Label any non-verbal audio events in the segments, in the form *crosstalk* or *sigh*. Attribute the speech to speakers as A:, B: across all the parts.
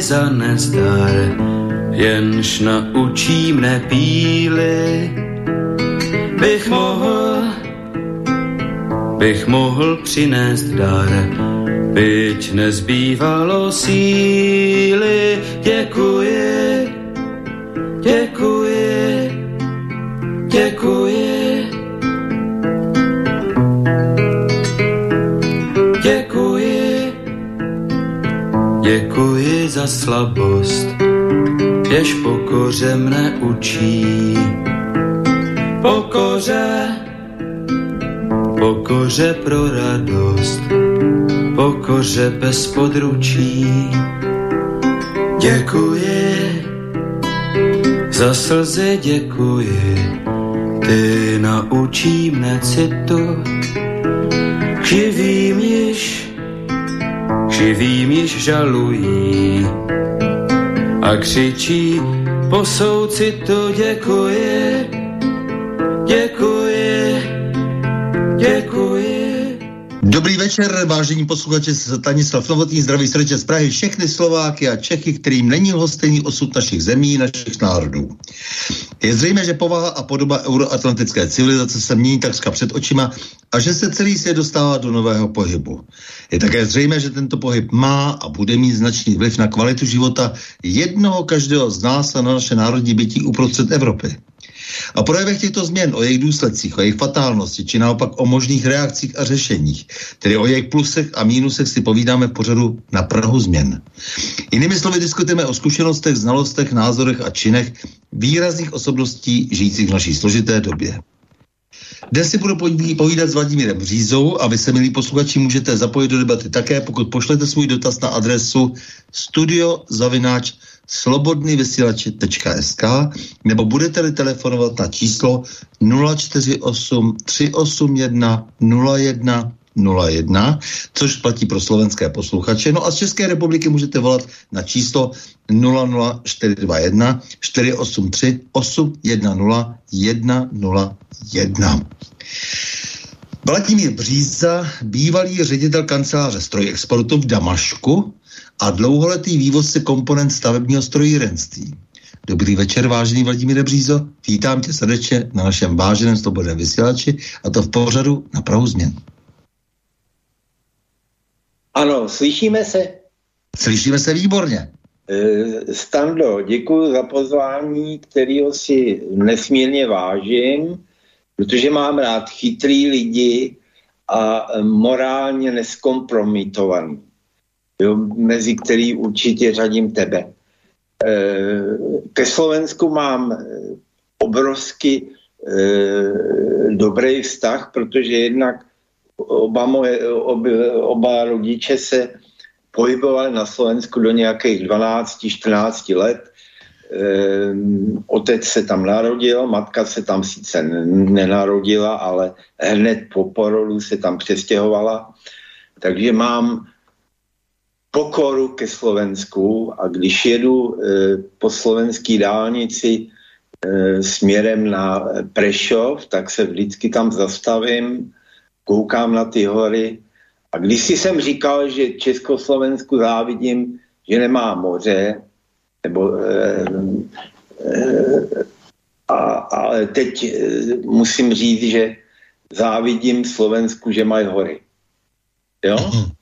A: za nezdar, jenž naučí mne píly. Bych mohl, bych mohl přinést dar, byť nezbývalo síly. Děkuji, slabost, jež pokoře mne učí. Pokoře, pokoře pro radost, pokoře bez područí. Děkuji, za slzy děkuji, ty naučí mne citu, živým již, živým již žalují a křičí po soucitu děkuji, děkuji, děkuji.
B: Dobrý večer, vážení posluchači, Stanislav Novotný, zdraví srdče z Prahy, všechny Slováky a Čechy, kterým není lhostejný osud našich zemí, našich národů. Je zřejmé, že povaha a podoba euroatlantické civilizace se mění takřka před očima a že se celý svět dostává do nového pohybu. Je také zřejmé, že tento pohyb má a bude mít značný vliv na kvalitu života jednoho každého z nás a na naše národní bytí uprostřed Evropy. A projevech těchto změn, o jejich důsledcích, o jejich fatálnosti, či naopak o možných reakcích a řešeních, tedy o jejich plusech a mínusech si povídáme pořadu na Prahu změn. Jinými slovy diskutujeme o zkušenostech, znalostech, názorech a činech výrazných osobností žijících v naší složité době. Dnes si budu povídat s Vladimírem Řízou a vy se, milí posluchači, můžete zapojit do debaty také, pokud pošlete svůj dotaz na adresu studiozavináč slobodnývysílač.sk nebo budete-li telefonovat na číslo 048 381 01 01, což platí pro slovenské posluchače. No a z České republiky můžete volat na číslo 00421 483 810 101. Vladimír Bříza, bývalý ředitel kanceláře strojexportu v Damašku a dlouholetý vývozce komponent stavebního strojírenství. Dobrý večer, vážený Vladimír Břízo. Vítám tě srdečně na našem váženém slobodném vysílači a to v pořadu na Prahu změn.
C: Ano, slyšíme se?
B: Slyšíme se výborně.
C: E, Stando, děkuji za pozvání, kterého si nesmírně vážím, protože mám rád chytrý lidi a morálně neskompromitovaný, jo, mezi který určitě řadím tebe. E, ke Slovensku mám obrovsky e, dobrý vztah, protože jednak oba, moje, oba, oba rodiče se pohybovali na Slovensku do nějakých 12-14 let. Otec se tam narodil, matka se tam sice nenarodila, ale hned po porodu se tam přestěhovala. Takže mám pokoru ke Slovensku a když jedu e, po slovenské dálnici e, směrem na Prešov, tak se vždycky tam zastavím koukám na ty hory. A když si jsem říkal, že Československu závidím, že nemá moře, nebo e, e, a, ale teď musím říct, že závidím Slovensku, že mají hory. Jo? Mhm.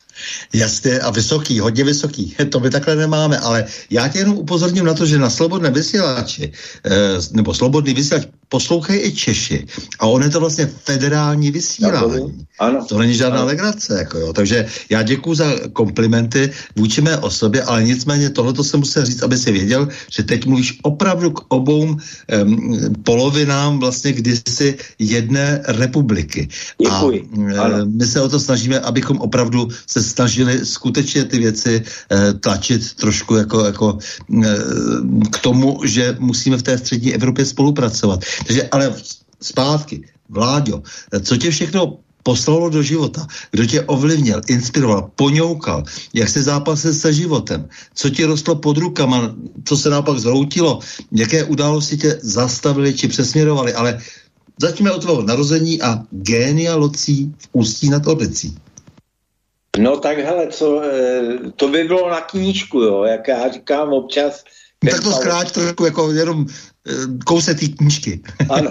B: Jasně a vysoký, hodně vysoký. *laughs* To my takhle nemáme, ale já tě jenom upozorním na to, že na slobodné vysílači, eh, nebo slobodný vysílač poslouchají i Češi. A on je to vlastně federální vysílání. Ano. To není žádná ano. legrace. Jako jo. Takže já děkuji za komplimenty vůči mé osobě, ale nicméně tohle jsem musel říct, aby si věděl, že teď mluvíš opravdu k obou um, polovinám vlastně kdysi jedné republiky.
C: Děkuji.
B: A ano. my se o to snažíme, abychom opravdu se snažili skutečně ty věci uh, tlačit trošku jako, jako uh, k tomu, že musíme v té střední Evropě spolupracovat. Takže ale zpátky, Vláďo, co tě všechno poslalo do života, kdo tě ovlivnil, inspiroval, poňoukal, jak se zápasil se životem, co ti rostlo pod rukama, co se naopak zhroutilo, jaké události tě zastavili či přesměrovali, ale začneme od tvého narození a génia locí v Ústí nad Orlicí.
C: No tak hele, co, eh, to by bylo na knížku, jo, jak já říkám občas.
B: No, tak to zkráť trošku jako jenom eh, kousek té knížky. *laughs*
C: ano,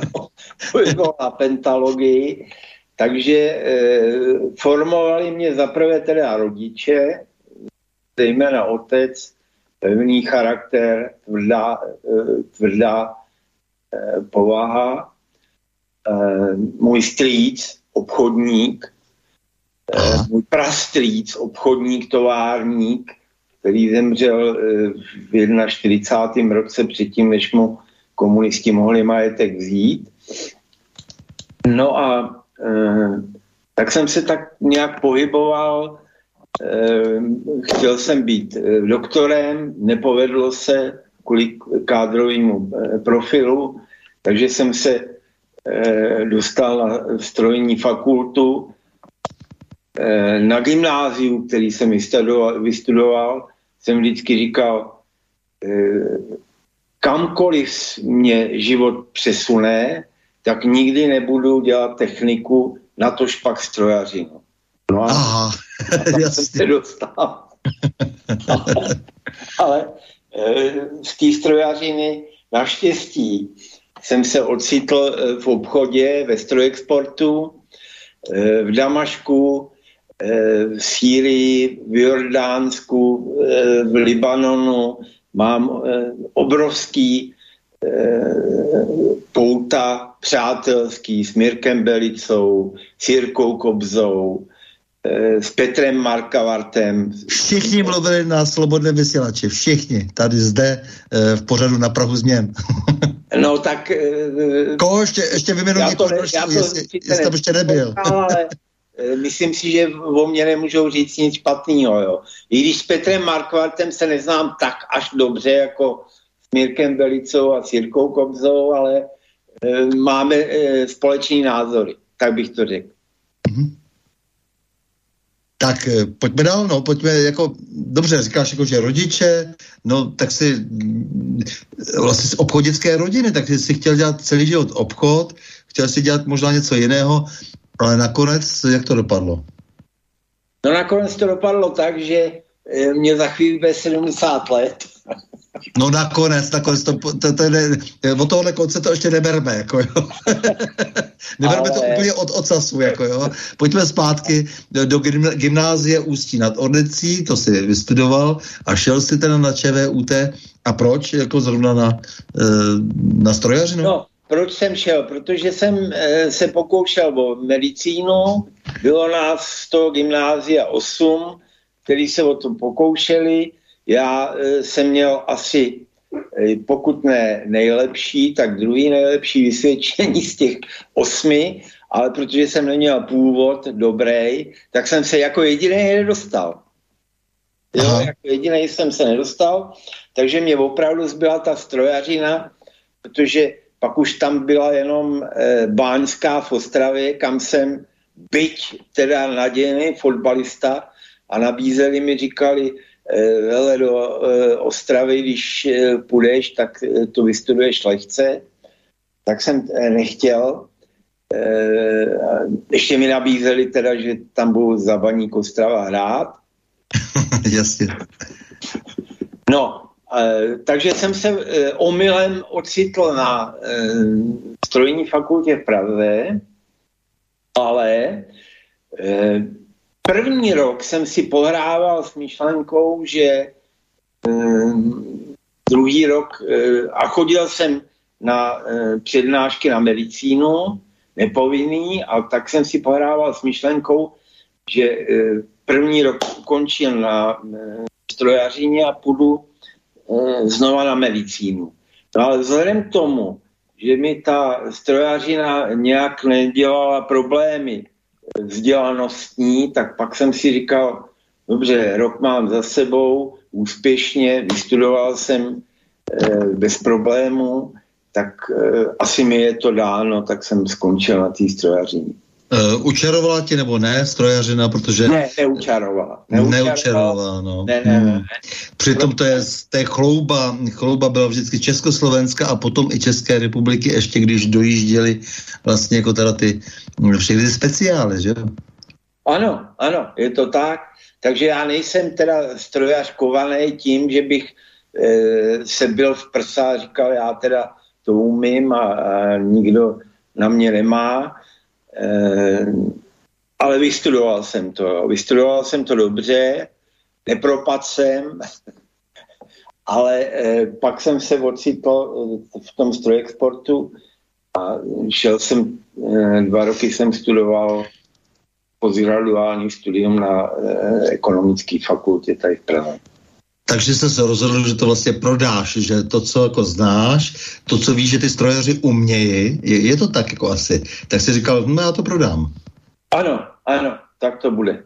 C: na pentalogii. Takže eh, formovali mě zaprvé teda rodiče, zejména otec, pevný charakter, tvrdá, eh, tvrdá eh, povaha, eh, můj strýc, obchodník, eh, můj prastrýc, obchodník, továrník, který zemřel eh, v 41. roce předtím, než mu komunisti mohli majetek vzít. No a Eh, tak jsem se tak nějak pohyboval. Eh, chtěl jsem být eh, doktorem, nepovedlo se kvůli kádrovému profilu, takže jsem se dostal na strojní fakultu na gymnáziu, který jsem vystudoval, vystudoval jsem vždycky říkal, kamkoliv mě život přesune, tak nikdy nebudu dělat techniku, na to špak strojařinu. No a, Aha, a *laughs* tam jsem se dostal. ale, *laughs* ale e, z té strojařiny naštěstí jsem se ocitl e, v obchodě ve strojexportu e, v Damašku, v Sýrii, v Jordánsku, v Libanonu. Mám obrovský pouta přátelský s Mirkem Belicou, s Jirkou Kobzou, eh, s Petrem Markavartem.
B: Všichni mluvili na slobodné vysílači, všichni, tady zde eh, v pořadu na Prahu změn. *laughs*
C: no tak...
B: Eh, Koho ještě, ještě vyjmenuji někoho dalšího, jestli, jestli tam ještě nebyl.
C: ale *laughs* myslím si, že o mě nemůžou říct nic špatného. Jo. I když s Petrem Markvartem se neznám tak až dobře jako s Mirkem Belicou a s Jirkou Kobzou, ale Eh, máme eh, společný názory, tak bych to řekl. Mm-hmm.
B: Tak eh, pojďme dál, no, pojďme jako, dobře, říkáš jako, že rodiče, no, tak si mm, vlastně z obchodické rodiny, tak si chtěl dělat celý život obchod, chtěl si dělat možná něco jiného, ale nakonec, jak to dopadlo?
C: No nakonec to dopadlo tak, že mě za chvíli bude 70 let *laughs*
B: No nakonec, nakonec to, to, to ne, od tohohle konce to ještě neberme, jako jo. *laughs* neberme Ale... to úplně od ocasu, jako jo. Pojďme zpátky do, do gymnázie Ústí nad Orlicí, to si vystudoval a šel si teda na ČVUT. A proč? Jako zrovna na, eh, na strojařinu?
C: No, proč jsem šel? Protože jsem eh, se pokoušel o medicínu, bylo nás z toho gymnázia 8, který se o to pokoušeli, já e, jsem měl asi, e, pokud ne nejlepší, tak druhý nejlepší vysvědčení z těch osmi, ale protože jsem neměl původ dobrý, tak jsem se jako jediný nedostal. Jo, jako jediný jsem se nedostal, takže mě opravdu zbyla ta strojařina, protože pak už tam byla jenom e, Báňská v Ostravě, kam jsem byť teda nadějný fotbalista a nabízeli mi, říkali, hele, do eh, Ostravy, když eh, půjdeš, tak eh, to vystuduješ lehce. Tak jsem nechtěl. Ještě mi nabízeli teda, že tam budu za baník Ostrava hrát. *laughs*
B: Jasně.
C: No, takže jsem se omylem ocitl na strojní fakultě v Praze, ale První rok jsem si pohrával s myšlenkou, že druhý rok a chodil jsem na přednášky na medicínu, nepovinný, a tak jsem si pohrával s myšlenkou, že první rok ukončil na strojařině a půjdu znova na medicínu. No ale vzhledem k tomu, že mi ta strojařina nějak nedělala problémy vzdělanostní, tak pak jsem si říkal, dobře, rok mám za sebou, úspěšně, vystudoval jsem e, bez problémů, tak e, asi mi je to dáno, tak jsem skončil na té strojařině.
B: Uh, učarovala tě nebo ne strojařina, protože...
C: Ne, neučarovala.
B: Neučarovala, neučarovala no.
C: Ne, ne, ne, ne.
B: Přitom to je, to je chlouba, chlouba byla vždycky Československa a potom i České republiky, ještě když dojížděli vlastně jako teda ty všechny speciály, že
C: Ano, ano, je to tak. Takže já nejsem teda strojař kovaný tím, že bych e, se byl v prsa a říkal, já teda to umím a, a nikdo na mě nemá. E, ale vystudoval jsem to. Vystudoval jsem to dobře, nepropad jsem, *laughs* ale e, pak jsem se ocitl v tom strojexportu a šel jsem, dva roky jsem studoval postgraduální studium na ekonomické fakultě tady v Praze.
B: Takže jste se rozhodl, že to vlastně prodáš, že to, co jako znáš, to, co víš, že ty strojaři umějí, je, je to tak jako asi. Tak jsi říkal, no já to prodám.
C: Ano, ano, tak to bude.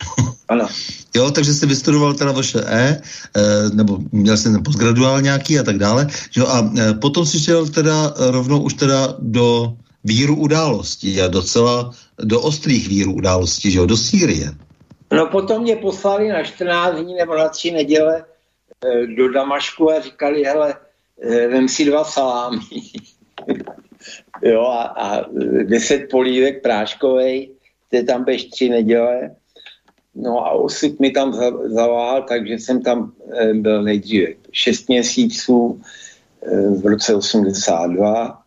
C: Ano. *laughs*
B: jo, takže jsi vystudoval teda vaše E, e nebo měl jsi ten postgraduál nějaký a tak dále. Jo, a e, potom si šel teda rovnou už teda do víru událostí a docela do ostrých víru událostí, že jo, do Sýrie.
C: No potom mě poslali na 14 dní nebo na tři neděle do Damašku a říkali, hele, e, vem si dva salámy. *laughs* jo, a, a deset polívek práškovej, ty tam běž tři neděle. No a osud mi tam zavál, takže jsem tam e, byl nejdříve šest měsíců v roce 82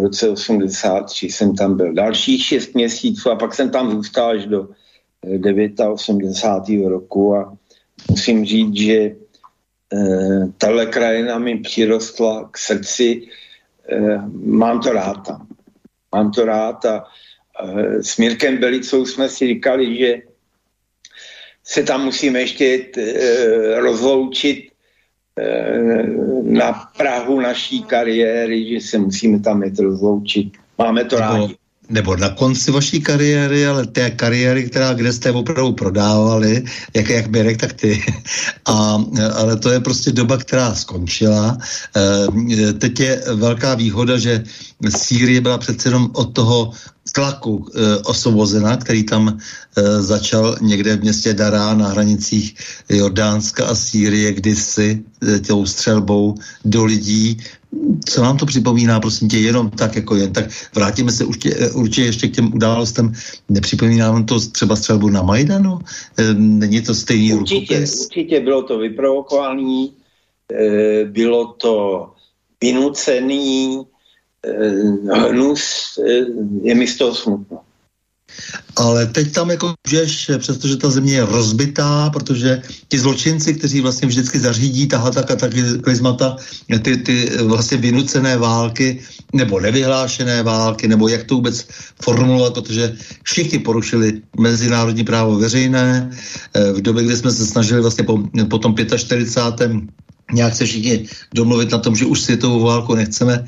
C: v roce 83 jsem tam byl dalších 6 měsíců a pak jsem tam zůstal až do 89. roku a musím říct, že tahle krajina mi přirostla k srdci. E, mám to rád tam. Mám to rád a e, s Mirkem Belicou jsme si říkali, že se tam musíme ještě e, rozloučit Eh, na Prahu naší kariéry, že se musíme tam jet rozloučit. Máme to rádi.
B: Nebo na konci vaší kariéry, ale té kariéry, která, kde jste opravdu prodávali, jak, jak Mirek, tak ty. *laughs* A, ale to je prostě doba, která skončila. E, teď je velká výhoda, že Sýrie byla přece jenom od toho tlaku e, osvobozena, který tam e, začal někde v městě Dará na hranicích Jordánska a Sýrie kdysi e, tou střelbou do lidí. Co vám to připomíná, prosím tě, jenom tak jako jen tak. Vrátíme se určitě, e, určitě ještě k těm událostem. Nepřipomíná vám to třeba střelbu na Majdanu? E, není to stejný
C: určitě, rukopis? Určitě bylo to vyprovokovaný, e, bylo to vynucený, hnus, eh, je mi z toho smutno.
B: Ale teď tam jako můžeš, přestože ta země je rozbitá, protože ti zločinci, kteří vlastně vždycky zařídí tahle ta kataklizmata, ty, ty vlastně vynucené války, nebo nevyhlášené války, nebo jak to vůbec formulovat, protože všichni porušili mezinárodní právo veřejné. Eh, v době, kdy jsme se snažili vlastně po, po tom 45 nějak se všichni domluvit na tom, že už světovou válku nechceme,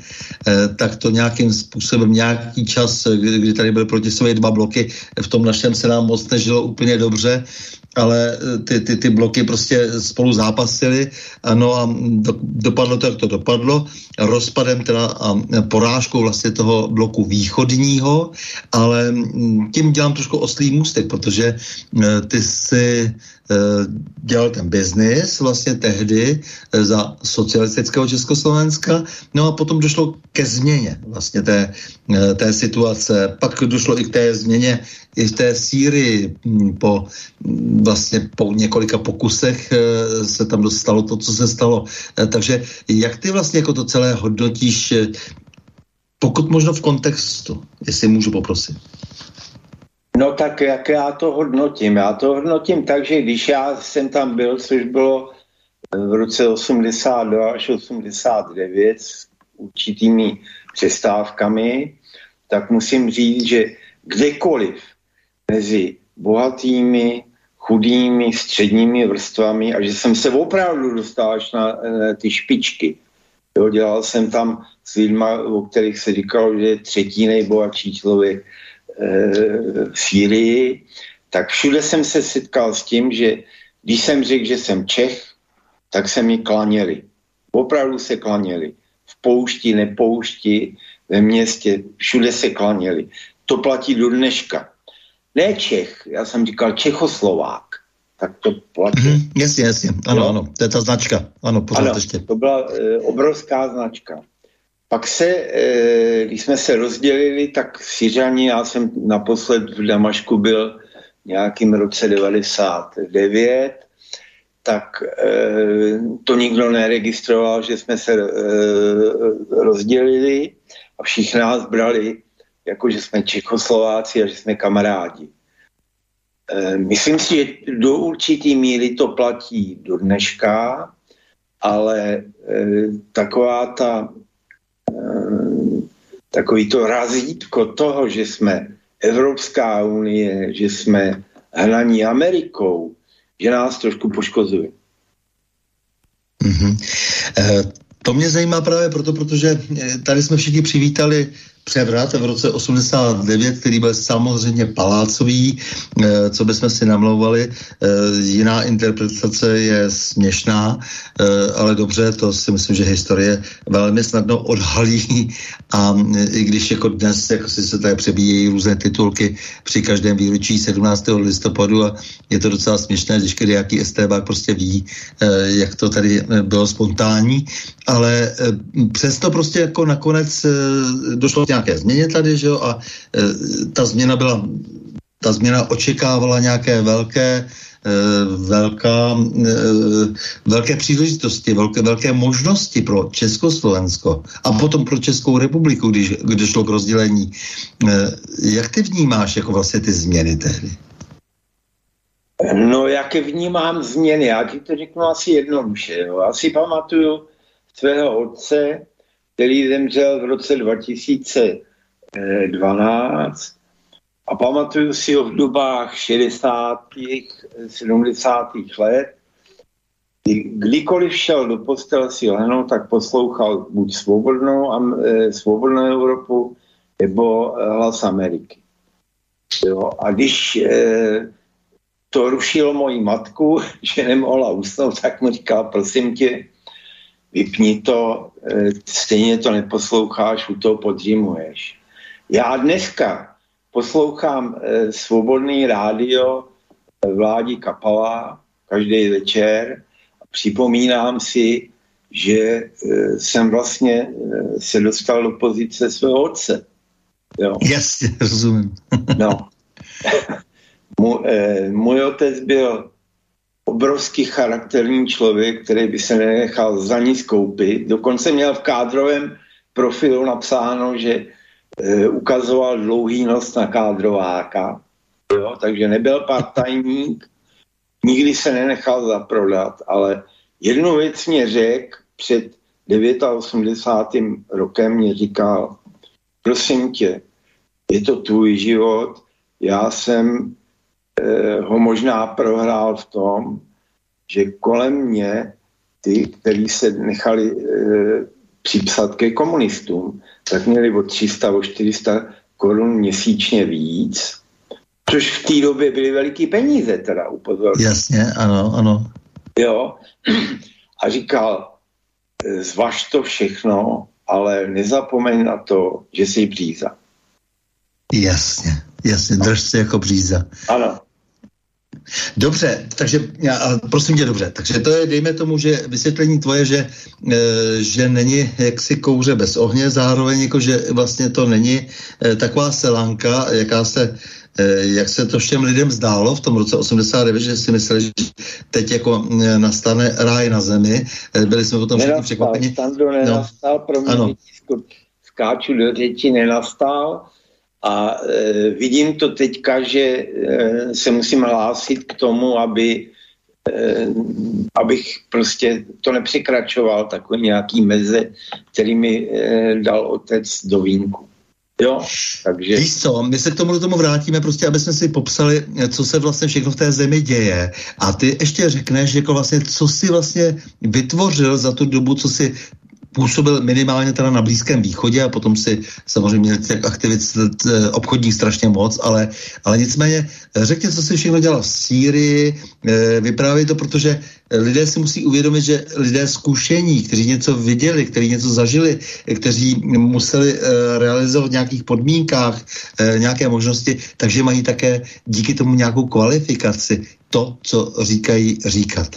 B: eh, tak to nějakým způsobem, nějaký čas, eh, kdy, tady byly proti sobě dva bloky, v tom našem se nám moc nežilo úplně dobře, ale eh, ty, ty, ty bloky prostě spolu zápasily, ano a do, dopadlo to, jak to dopadlo, rozpadem teda a porážkou vlastně toho bloku východního, ale mm, tím dělám trošku oslý můstek, protože ty si dělal ten biznis vlastně tehdy eh, za socialistického Československa, no a potom došlo ke změně vlastně té, eh, té situace. Pak došlo i k té změně i v té Sýrii hm, po hm, vlastně po několika pokusech se tam dostalo to, co se stalo. Takže jak ty vlastně jako to celé hodnotíš, pokud možno v kontextu, jestli můžu poprosit?
C: No tak jak já to hodnotím? Já to hodnotím tak, že když já jsem tam byl, což bylo v roce 82 až 89, určitými přestávkami, tak musím říct, že kdekoliv mezi bohatými, chudými, středními vrstvami a že jsem se opravdu dostal až na e, ty špičky. Jo, dělal jsem tam s lidmi, o kterých se říkalo, že je třetí nejbohatší člověk v Sýrii, tak všude jsem se setkal s tím, že když jsem řekl, že jsem Čech, tak se mi klaněli. Opravdu se klaněli. V poušti, nepoušti, ve městě, všude se klaněli. To platí do dneška. Ne Čech, já jsem říkal Čechoslovák. Tak to platí. Mm,
B: jasně, jasně. Ano, no? ano, to je ta značka. Ano, pořád ano, ještě.
C: To byla e, obrovská značka. Pak se, e, když jsme se rozdělili, tak Syřani, já jsem naposled v Damašku byl nějakým roce 99, tak e, to nikdo neregistroval, že jsme se e, rozdělili a všichni nás brali jako, že jsme Čechoslováci a že jsme kamarádi. Myslím si, že do určitý míry to platí do dneška, ale taková ta takový to razítko toho, že jsme Evropská unie, že jsme hnaní Amerikou, že nás trošku poškozuje.
B: Mm-hmm. E, to mě zajímá právě proto, protože tady jsme všichni přivítali převrat v roce 89, který byl samozřejmě palácový, eh, co bychom si namlouvali. Eh, jiná interpretace je směšná, eh, ale dobře, to si myslím, že historie velmi snadno odhalí a i když jako dnes jako si se tady přebíjejí různé titulky při každém výročí 17. listopadu a je to docela směšné, když nějaký STB prostě ví, jak to tady bylo spontánní, ale přesto prostě jako nakonec došlo k nějaké změně tady, že jo, a e, ta změna byla, ta změna očekávala nějaké velké, e, velká, e, velké příležitosti, velké, velké možnosti pro Československo a potom pro Českou republiku, když, když šlo k rozdělení. E, jak ty vnímáš jako vlastně ty změny tehdy?
C: No, jak vnímám změny? Já ti to řeknu asi jednoduše. Jo. Já si pamatuju svého otce, který zemřel v roce 2000, 12 a pamatuju si ho v dobách 60. 70. let, kdykoliv šel do postele si lehnout, tak poslouchal buď svobodnou, e, svobodnou Evropu, nebo e, hlas Ameriky. Jo, a když e, to rušilo moji matku, *laughs* že nemohla usnout, tak mu říkal, prosím tě, vypni to, stejně to neposloucháš, u toho podřímuješ. Já dneska poslouchám eh, svobodný rádio eh, vládí Kapala každý večer a připomínám si, že eh, jsem vlastně eh, se dostal do pozice svého otce.
B: Jo. Jasně, rozumím.
C: no. *laughs* Můj, eh, můj otec byl obrovský charakterní člověk, který by se nenechal za nic koupit. Dokonce měl v kádrovém profilu napsáno, že e, ukazoval dlouhý nos na kádrováka, jo, takže nebyl partajník, nikdy se nenechal zaprodat, ale jednu věc mě řekl před 89. rokem, mě říkal, prosím tě, je to tvůj život, já jsem ho možná prohrál v tom, že kolem mě ty, kteří se nechali e, připsat ke komunistům, tak měli o 300, o 400 korun měsíčně víc, což v té době byly veliký peníze, teda upozorňuji.
B: Jasně, ano, ano.
C: Jo, *clears throat* a říkal, zvaž to všechno, ale nezapomeň na to, že jsi bříza.
B: Jasně, jasně, drž se jako bříza.
C: Ano.
B: Dobře, takže já, prosím tě, dobře, takže to je, dejme tomu, že vysvětlení tvoje, že, e, že není jaksi kouře bez ohně, zároveň jako, že vlastně to není e, taková selanka, jaká se e, jak se to všem lidem zdálo v tom roce 89, že si mysleli, že teď jako nastane ráj na zemi. Byli jsme potom všichni překvapeni.
C: Stando nenastal, no. pro mě skáču do řeči, nenastal a e, vidím to teďka, že e, se musím hlásit k tomu, aby eh, abych prostě to nepřekračoval, takový nějaký meze, který mi eh, dal otec do vínku. Jo, takže...
B: Víš co, my se k tomu tomu vrátíme, prostě, aby jsme si popsali, co se vlastně všechno v té zemi děje. A ty ještě řekneš, jako vlastně, co si vlastně vytvořil za tu dobu, co si působil minimálně teda na Blízkém východě a potom si samozřejmě těch aktivit obchodních strašně moc, ale, ale nicméně řekně, co si všechno dělal v Sýrii, eh, vyprávěj to, protože lidé si musí uvědomit, že lidé zkušení, kteří něco viděli, kteří něco zažili, kteří museli eh, realizovat v nějakých podmínkách eh, nějaké možnosti, takže mají také díky tomu nějakou kvalifikaci to, co říkají říkat.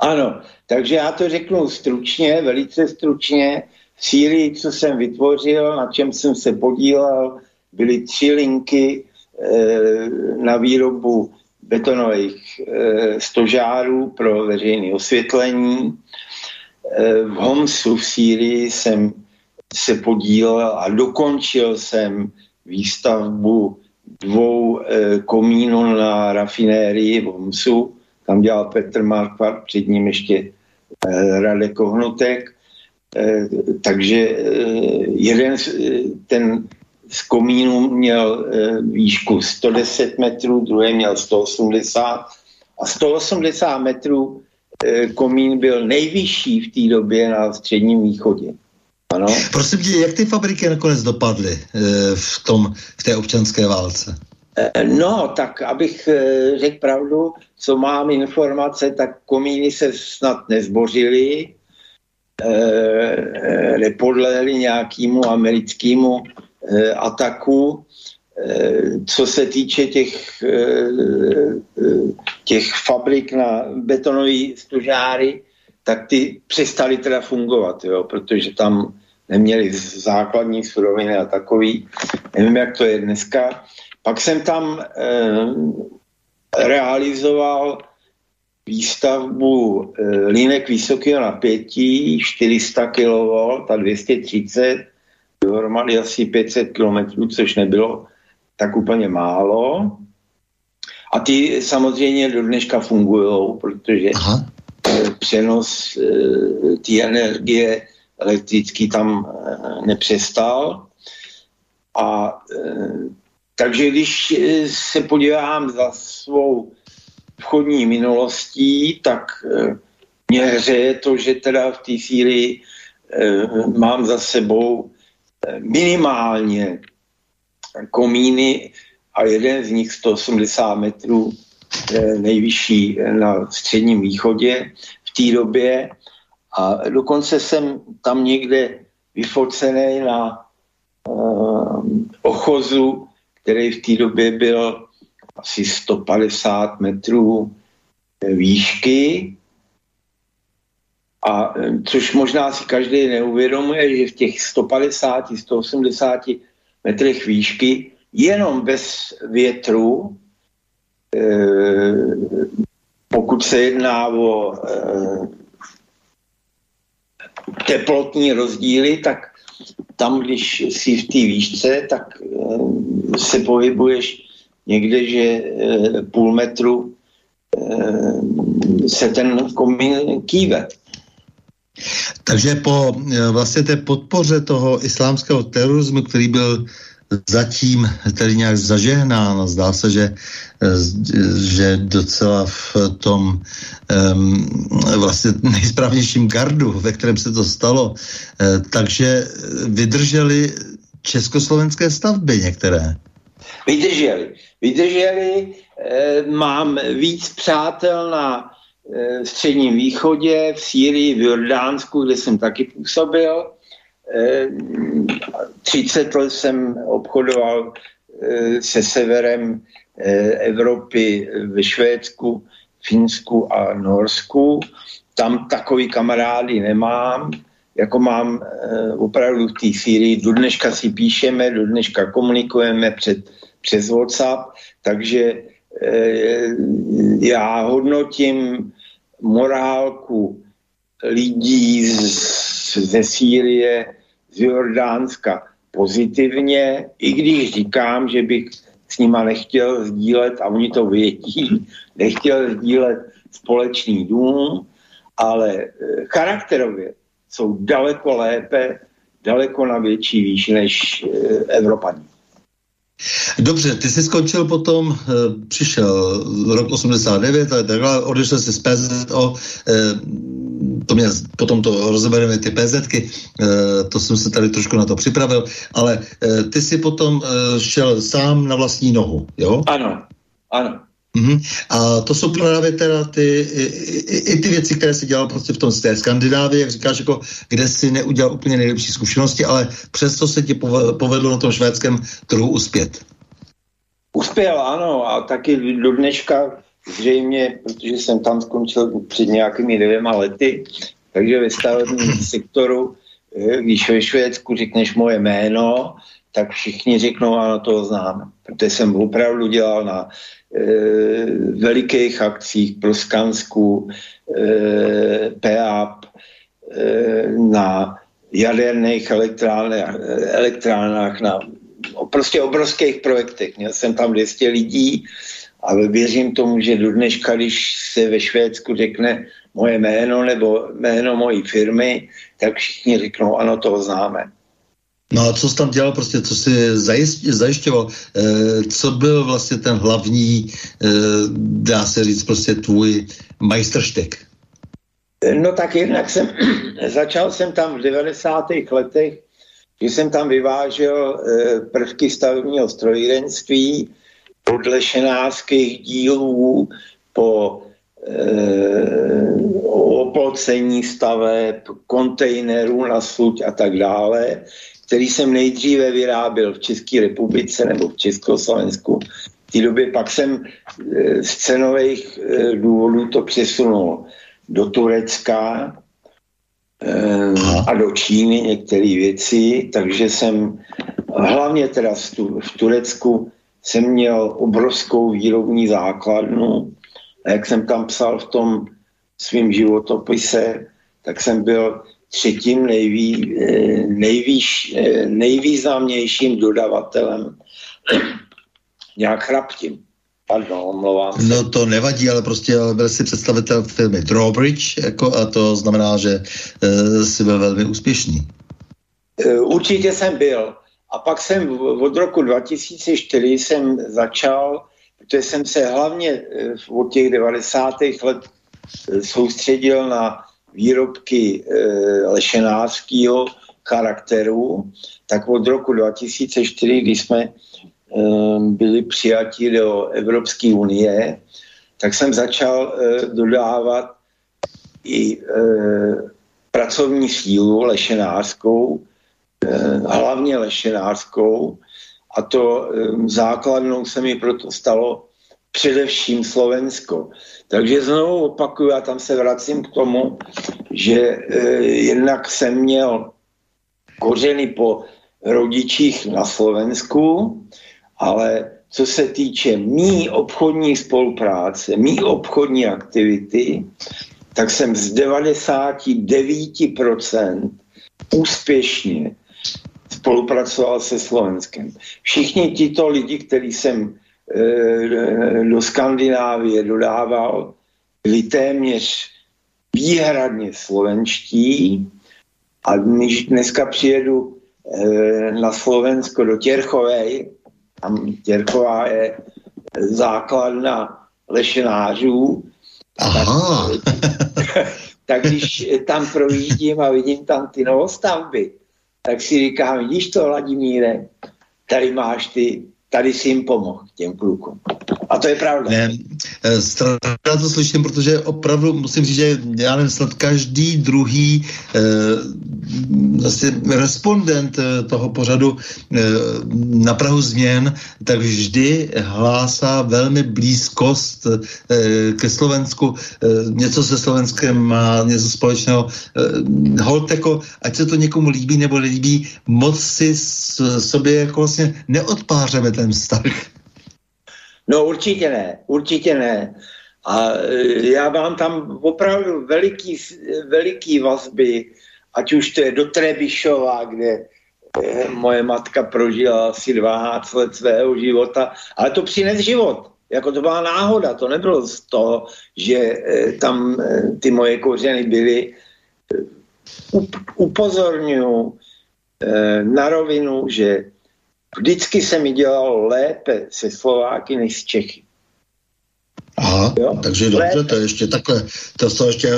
C: Ano, takže já to řeknu stručně, velice stručně. V Sýrii, co jsem vytvořil, na čem jsem se podílel, byly tři linky e, na výrobu betonových e, stožárů pro veřejné osvětlení. E, v Homsu v Sýrii jsem se podílel a dokončil jsem výstavbu dvou komínů na rafinérii v Homsu. Tam dělal Petr Markvart, před ním ještě Eh, Radek Kohnutek, eh, takže eh, jeden ten z komínů měl výšku 110 metrů, druhý měl 180 a 180 metrů komín byl nejvyšší v té době na středním východě.
B: Ano. Prosím tě, jak ty fabriky nakonec dopadly v, tom, v té občanské válce?
C: No, tak abych řekl pravdu, co mám informace, tak komíny se snad nezbořily, nepodlehly nějakému americkému ataku. Co se týče těch, těch fabrik na betonové stožáry, tak ty přestaly teda fungovat, jo, protože tam neměli základní suroviny a takový. Nevím, jak to je dneska. Pak jsem tam e, realizoval výstavbu e, línek vysokého napětí 400 kV a 230 dohromady asi 500 km, což nebylo tak úplně málo. A ty samozřejmě do dneška fungují, protože Aha. přenos e, té energie elektrický tam e, nepřestal. A takže když eh, se podívám za svou vchodní minulostí, tak eh, mě hřeje to, že teda v té Sýrii eh, mám za sebou minimálně komíny a jeden z nich 180 metrů nejvyšší na středním východě v té době. A dokonce jsem tam někde vyfocený na ochozu který v té době byl asi 150 metrů výšky, a což možná si každý neuvědomuje, že v těch 150, 180 metrech výšky jenom bez větru, eh, pokud se jedná o eh, teplotní rozdíly, tak tam, když jsi v té výšce, tak e, se pohybuješ někde, že e, půl metru e, se ten komín kýve.
B: Takže po vlastně té podpoře toho islámského terorismu, který byl zatím tedy nějak zažehnán. Zdá se, že, že docela v tom um, vlastně nejsprávnějším gardu, ve kterém se to stalo, uh, takže vydrželi československé stavby některé.
C: Vydrželi. Vydrželi. E, mám víc přátel na e, středním východě, v Sýrii, v Jordánsku, kde jsem taky působil 30 let jsem obchodoval eh, se severem eh, Evropy ve Švédsku, Finsku a Norsku. Tam takový kamarády nemám, jako mám eh, opravdu v té Syrii. Do dneška si píšeme, do dneška komunikujeme před, přes WhatsApp, takže já hodnotím morálku lidí z, ze Sýrie z Jordánska pozitivně, i když říkám, že bych s nima nechtěl sdílet, a oni to vědí, *laughs* nechtěl sdílet společný dům, ale eh, charakterově jsou daleko lépe, daleko na větší výši než eh, Evropaní.
B: Dobře, ty jsi skončil potom, přišel rok 89 a takhle, odešel jsi z PZO, to mě, potom to rozebereme ty PZky, to jsem se tady trošku na to připravil, ale ty jsi potom šel sám na vlastní nohu, jo?
C: Ano, ano.
B: Mm-hmm. A to jsou právě teda ty, i, i, i ty věci, které si dělal prostě v tom z té Skandinávii, jak říkáš, jako, kde si neudělal úplně nejlepší zkušenosti, ale přesto se ti povedlo na tom švédském trhu uspět.
C: Uspěl, ano, a taky do dneška zřejmě, protože jsem tam skončil před nějakými dvěma lety, takže ve stavebním *clears throat* sektoru, eh, když ve Švédsku řekneš moje jméno, tak všichni řeknou, ano, toho znám. Protože jsem opravdu dělal na e, velikých akcích pro Skansku, e, PAP, e, na jaderných elektrárnách, elektrárnách, na prostě obrovských projektech. Měl jsem tam 200 lidí, ale věřím tomu, že do dneška, když se ve Švédsku řekne moje jméno nebo jméno mojí firmy, tak všichni řeknou, ano, toho známe.
B: No a co jsi tam dělal, prostě, co jsi zajišťoval, e, co byl vlastně ten hlavní, e, dá se říct, prostě tvůj majstrštek?
C: No tak jednak jsem, *clears throat* začal jsem tam v 90. letech, že jsem tam vyvážel e, prvky stavebního strojírenství od lešenářských dílů po e, oplocení staveb, kontejnerů na sluť a tak dále který jsem nejdříve vyráběl v České republice nebo v Československu. V té době pak jsem e, z cenových e, důvodů to přesunul do Turecka a do Číny některé věci, takže jsem hlavně teda v Turecku jsem měl obrovskou výrobní základnu a jak jsem tam psal v tom svým životopise, tak jsem byl třetím nejví, eh, nejvýš, eh, nejvýznamnějším dodavatelem. *clears throat* Nějak chraptím. Pardon, omlouvám se.
B: No to nevadí, ale prostě byl si představitel firmy Drawbridge jako, a to znamená, že e, jsi byl velmi úspěšný.
C: určitě jsem byl. A pak jsem od roku 2004 jsem začal, protože jsem se hlavně od těch 90. let soustředil na výrobky e, lešenářského charakteru, tak od roku 2004, kdy jsme byli přijati do Evropské unie, tak jsem začal dodávat i pracovní sílu lešenářskou, hlavně lešenářskou, a to e, základnou se mi proto stalo především Slovensko. Takže znovu opakuju, a tam se vracím k tomu, že e, jednak jsem měl kořeny po rodičích na Slovensku, ale co se týče mý obchodní spolupráce, mý obchodní aktivity, tak jsem z 99% úspěšně spolupracoval se Slovenskem. Všichni tito lidi, který jsem Eh, do Skandinávie dodával, byli téměř výhradně slovenští a když dneska přijedu eh, na Slovensko do Těrchovej, tam Těrchová je základna lešenářů, tak, *laughs* tak když tam projíždím a vidím tam ty novostavby, tak si říkám, vidíš to, Vladimíre, tady máš ty tady si jim pomohl, těm klukům. A to je pravda. Ne,
B: eh, strašně to slyším, protože opravdu musím říct, že já nevím, snad každý druhý eh, vlastně respondent eh, toho pořadu eh, na Prahu změn, tak vždy hlásá velmi blízkost eh, ke Slovensku, eh, něco se Slovenskem má něco společného. Eh, hold jako, ať se to někomu líbí nebo nelíbí, moc si s, sobě jako vlastně neodpářeme ten vztah.
C: No určitě ne, určitě ne. A e, já mám tam opravdu veliký, veliký vazby, ať už to je do Trebišova, kde e, moje matka prožila asi 12 let svého života, ale to přines život. jako to byla náhoda, to nebylo z toho, že e, tam ty moje kořeny byly. Upozorňuji na rovinu, že vždycky se mi dělalo lépe se Slováky než s Čechy.
B: Aha, jo? takže dobře, to ještě takhle, to to ještě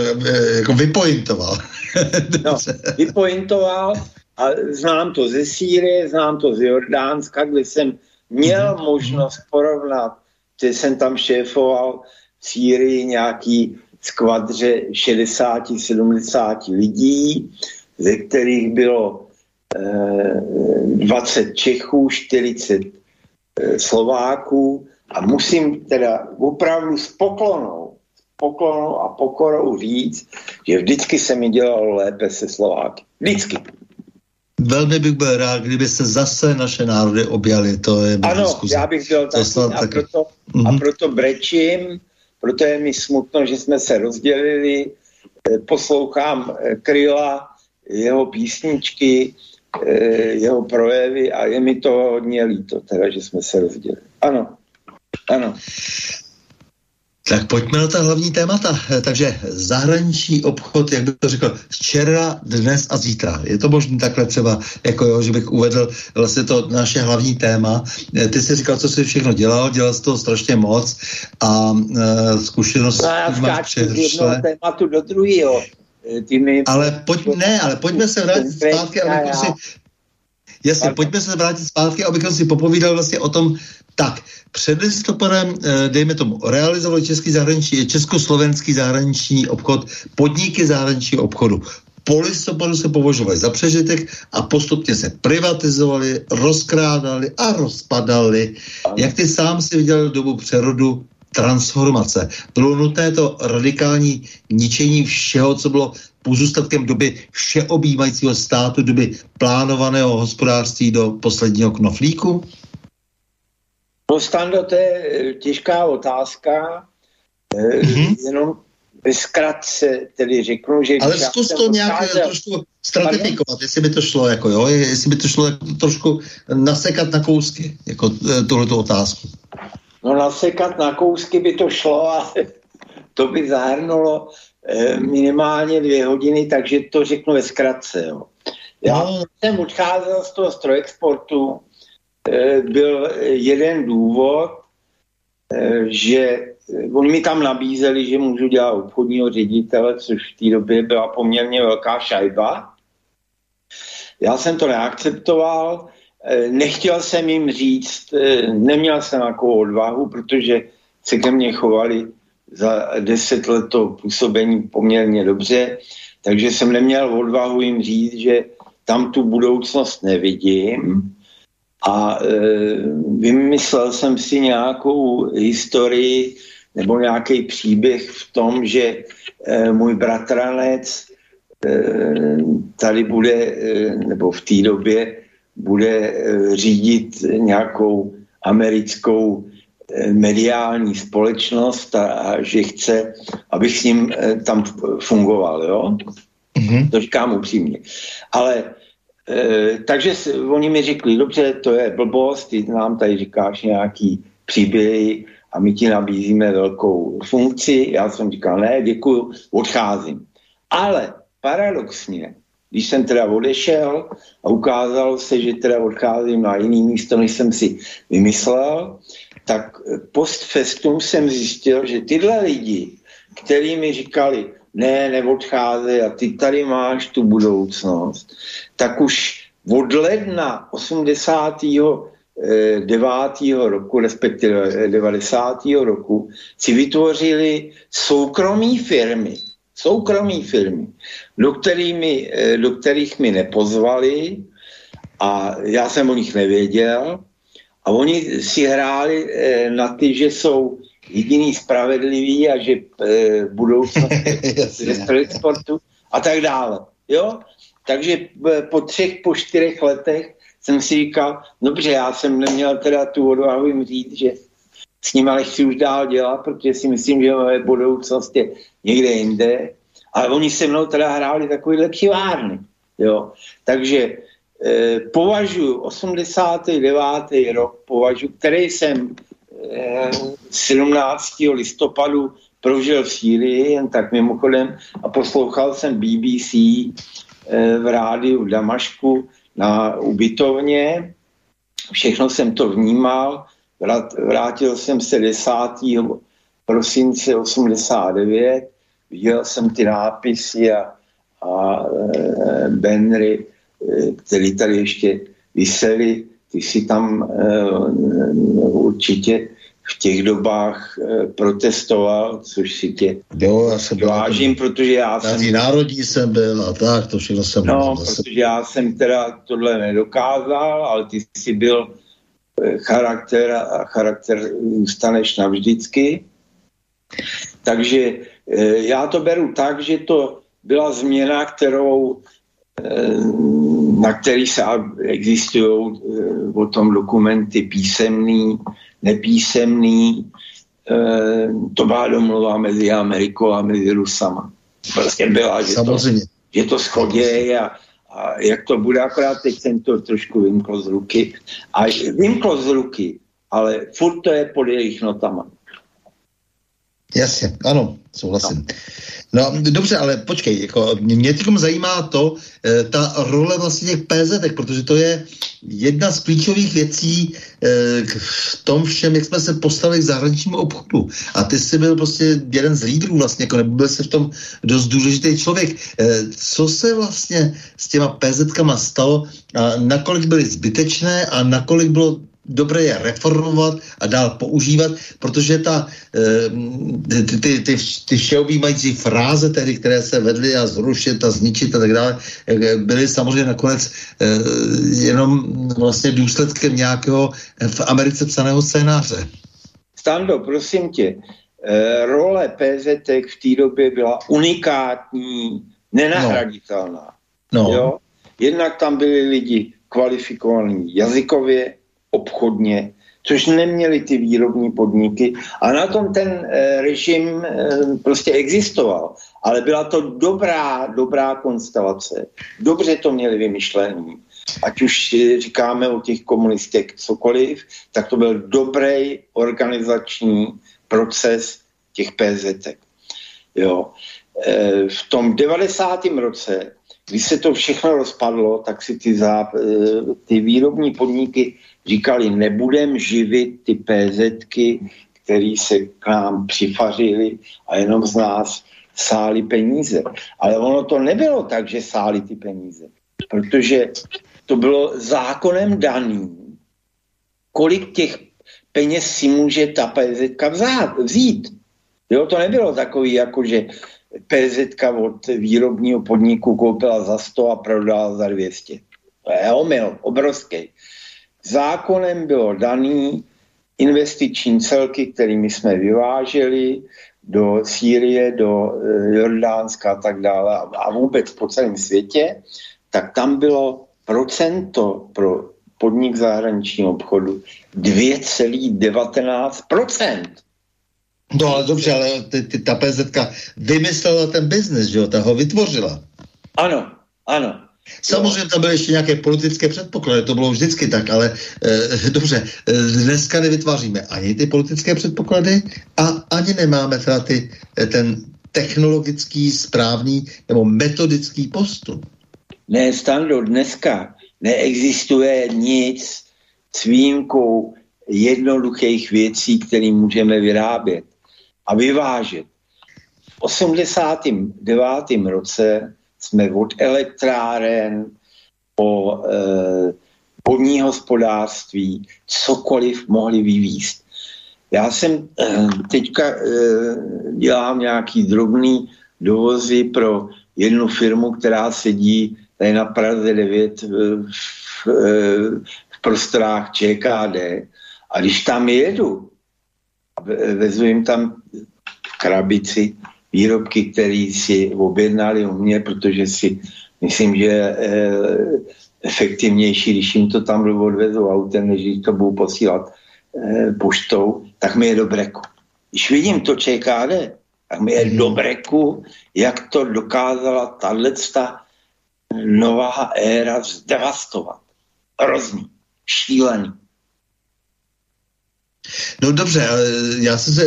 B: jako vypointoval. *laughs*
C: no, vypointoval a znám to ze Sýrie, znám to z Jordánska, kde jsem měl mm-hmm. možnost porovnat, že jsem tam šéfoval v Sýrii nějaký skvadře 60-70 lidí, ze kterých bylo eh, 20 Čechů, 40 eh, Slováků a musím teda opravdu s poklonou, s poklonou a pokorou říct, že vždycky se mi dělalo lépe se Slováky. Vždycky
B: velmi bych byl rád, kdyby se zase naše národy objali. To je
C: ano, diskuze. já bych byl taky, a, taky. Proto, mm-hmm. a mhm. proto brečím, proto je mi smutno, že jsme se rozdělili. Eh, poslouchám eh, Kryla, jeho písničky, eh, jeho projevy a je mi to hodně líto, teda, že jsme se rozdělili. Ano, ano.
B: Tak pojďme na ta hlavní témata. Takže zahraniční obchod, jak bych to řekl, včera, dnes a zítra. Je to možné takhle třeba, jako jo, že bych uvedl vlastně to naše hlavní téma. Ty jsi říkal, co jsi všechno dělal, dělal jsi toho strašně moc a uh, zkušenost
C: no, já máš z jednoho tématu do druhého.
B: Ale pojď, ne, ale pojďme se vrátit zpátky, abychom si, Jasně, pojďme se vrátit zpátky, abychom si popovídali vlastně o tom, tak, před listopadem, eh, dejme tomu, realizovali český zahraniční, československý zahraniční obchod, podniky zahraničního obchodu. Po listopadu se považovali za přežitek a postupně se privatizovali, rozkrádali a rozpadali. Jak ty sám si viděl dobu přerodu transformace. Bylo nutné to radikální ničení všeho, co bylo pozůstatkem doby všeobjímajícího státu, doby plánovaného hospodářství do posledního knoflíku?
C: No, Stando, to je eh, těžká otázka. Mm-hmm. Jenom zkratce tedy řeknu, že...
B: Ale zkus to nějak odcházel... trošku stratifikovat, jestli by to šlo, jako jo, jestli by to šlo jako trošku nasekat na kousky, jako eh, tuhletu otázku.
C: No nasekat na kousky by to šlo, *laughs* ale to by zahrnulo eh, minimálně dvě hodiny, takže to řeknu ve zkratce, jo. Já no. jsem odcházel z toho strojexportu, Eh, byl jeden důvod, eh, že oni mi tam nabízeli, že můžu dělat obchodního ředitele, což v té době byla poměrně velká šajba. Já jsem to neakceptoval, nechtěl jsem jim říct, neměl jsem takovou odvahu, protože se ke mně chovali za deset let to působení poměrně dobře, takže jsem neměl odvahu jim říct, že tam tu budoucnost nevidím. A e, vymyslel jsem si nějakou historii nebo nějaký příběh v tom, že e, můj bratranec e, tady bude, e, nebo v té době bude e, řídit nějakou americkou e, mediální společnost a, a že chce, abych s ním e, tam fungoval, jo? Mm-hmm. To říkám upřímně. Ale E, takže oni mi řekli, dobře, to je blbost, ty nám tady říkáš nějaký příběhy a my ti nabízíme velkou funkci. Já jsem říkal, ne, děkuju, odcházím. Ale paradoxně, když jsem teda odešel a ukázalo se, že teda odcházím na jiný místo, než jsem si vymyslel, tak post festum jsem zjistil, že tyhle lidi, kteří mi říkali, ne, neodcházej a ty tady máš tu budoucnost, tak už od ledna 89. Eh, roku, respektive 90. roku, si vytvořili soukromí firmy, soukromí firmy, do, kterými, eh, do kterých mi nepozvali a já jsem o nich nevěděl a oni si hráli eh, na ty, že jsou jediný spravedlivý a že e, budoucnost je sportu a tak dále. Jo? Takže po třech, po čtyřech letech jsem si říkal, dobře, já jsem neměl teda tu odvahu jim říct, že s nimi nechci už dál dělat, protože si myslím, že moje budoucnost je někde jinde. Ale oni se mnou teda hráli takovýhle kivárny. Jo? Takže e, považuji 89. rok, považuji, který jsem 17. listopadu prožil v Sýrii, jen tak mimochodem, a poslouchal jsem BBC v rádiu v Damašku na ubytovně. Všechno jsem to vnímal. Vrátil jsem se 10. prosince 89. Viděl jsem ty nápisy a, a e, Benry, e, který tady ještě vysely. Ty si tam e, určitě v těch dobách e, protestoval, což si tě
B: jo, já jsem
C: vážím, protože já jsem...
B: národní jsem byl a tak, to všechno jsem
C: No, byl, protože já jsem teda tohle nedokázal, ale ty jsi byl charakter a charakter zůstaneš navždycky. Takže e, já to beru tak, že to byla změna, kterou na který se existují o tom dokumenty písemný, nepísemný, eh, to byla domluva mezi Amerikou a mezi Rusama. Prostě byla, že
B: Samozřejmě.
C: to, že to schodě a, a jak to bude, akorát teď jsem to trošku vymklo z ruky. A vymklo z ruky, ale furt to je pod jejich notama.
B: Jasně, ano, souhlasím. No. No dobře, ale počkej, jako, mě teď zajímá to, e, ta role vlastně těch PZ, protože to je jedna z klíčových věcí e, v tom všem, jak jsme se postavili k zahraničnímu obchodu. A ty jsi byl prostě jeden z lídrů vlastně, jako nebyl jsi v tom dost důležitý člověk. E, co se vlastně s těma PZ-kama stalo a nakolik byly zbytečné a nakolik bylo dobré je reformovat a dál používat, protože ta, eh, ty, ty, ty, ty všeobjímající fráze tehdy, které se vedly a zrušit a zničit a tak dále, eh, byly samozřejmě nakonec eh, jenom vlastně důsledkem nějakého v Americe psaného scénáře.
C: Stando, prosím tě, role PZT v té době byla unikátní, nenahraditelná. No. No. Jo? Jednak tam byli lidi kvalifikovaní jazykově, obchodně, což neměli ty výrobní podniky. A na tom ten e, režim e, prostě existoval. Ale byla to dobrá, dobrá konstelace. Dobře to měli vymyšlení. Ať už říkáme o těch komunistech cokoliv, tak to byl dobrý organizační proces těch PZT. Jo. E, v tom 90. roce, když se to všechno rozpadlo, tak si ty, zá, ty výrobní podniky říkali, nebudem živit ty PZky, který se k nám přifařili a jenom z nás sáli peníze. Ale ono to nebylo tak, že sáli ty peníze, protože to bylo zákonem daný, kolik těch peněz si může ta PZ vzít. Jo, to nebylo takový, jako že PZ od výrobního podniku koupila za 100 a prodala za 200. To je omyl, obrovský zákonem bylo daný investiční celky, kterými jsme vyváželi do Sýrie, do eh, Jordánska a tak dále a vůbec po celém světě, tak tam bylo procento pro podnik zahraničního obchodu 2,19%.
B: No ale dobře, ale ty, ty, ta PZK vymyslela ten biznes, že jo, ta ho vytvořila.
C: Ano, ano.
B: Samozřejmě tam byly ještě nějaké politické předpoklady, to bylo vždycky tak, ale e, *laughs* dobře, e, dneska nevytváříme ani ty politické předpoklady a ani nemáme teda ty, eh, ten technologický, správný nebo metodický postup.
C: Ne, Stando, dneska neexistuje nic s výjimkou jednoduchých věcí, které můžeme vyrábět a vyvážet. V 89. roce jsme od elektráren po eh, podní hospodářství cokoliv mohli vyvíst. Já jsem eh, teďka eh, dělám nějaký drobný dovozy pro jednu firmu, která sedí tady na Praze 9 v, v, v prostorách ČKD. A když tam jedu, vezu jim tam krabici výrobky, které si objednali u mě, protože si myslím, že je efektivnější, když jim to tam odvezu autem, než když to budu posílat eh, poštou, tak mi je do breku. Když vidím to ČKD, tak mi je do breku, jak to dokázala tahle nová éra zdevastovat. Hrozný, šílený.
B: No dobře, já jsem, se,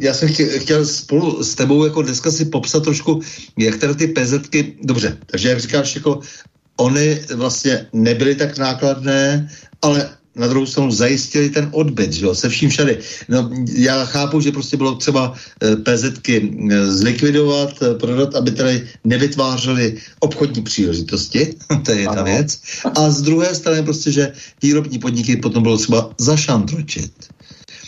B: já jsem chtěl, chtěl spolu s tebou jako dneska si popsat trošku, jak teda ty PZky, dobře, takže jak říkáš, jako Ony vlastně nebyly tak nákladné, ale na druhou stranu zajistili ten odbyt, že jo, se vším všady. No, já chápu, že prostě bylo třeba e, PZky e, zlikvidovat, e, prodat, aby tady nevytvářely obchodní příležitosti, *laughs* to je jedna ano. věc. A z druhé strany prostě, že výrobní podniky potom bylo třeba zašantročit.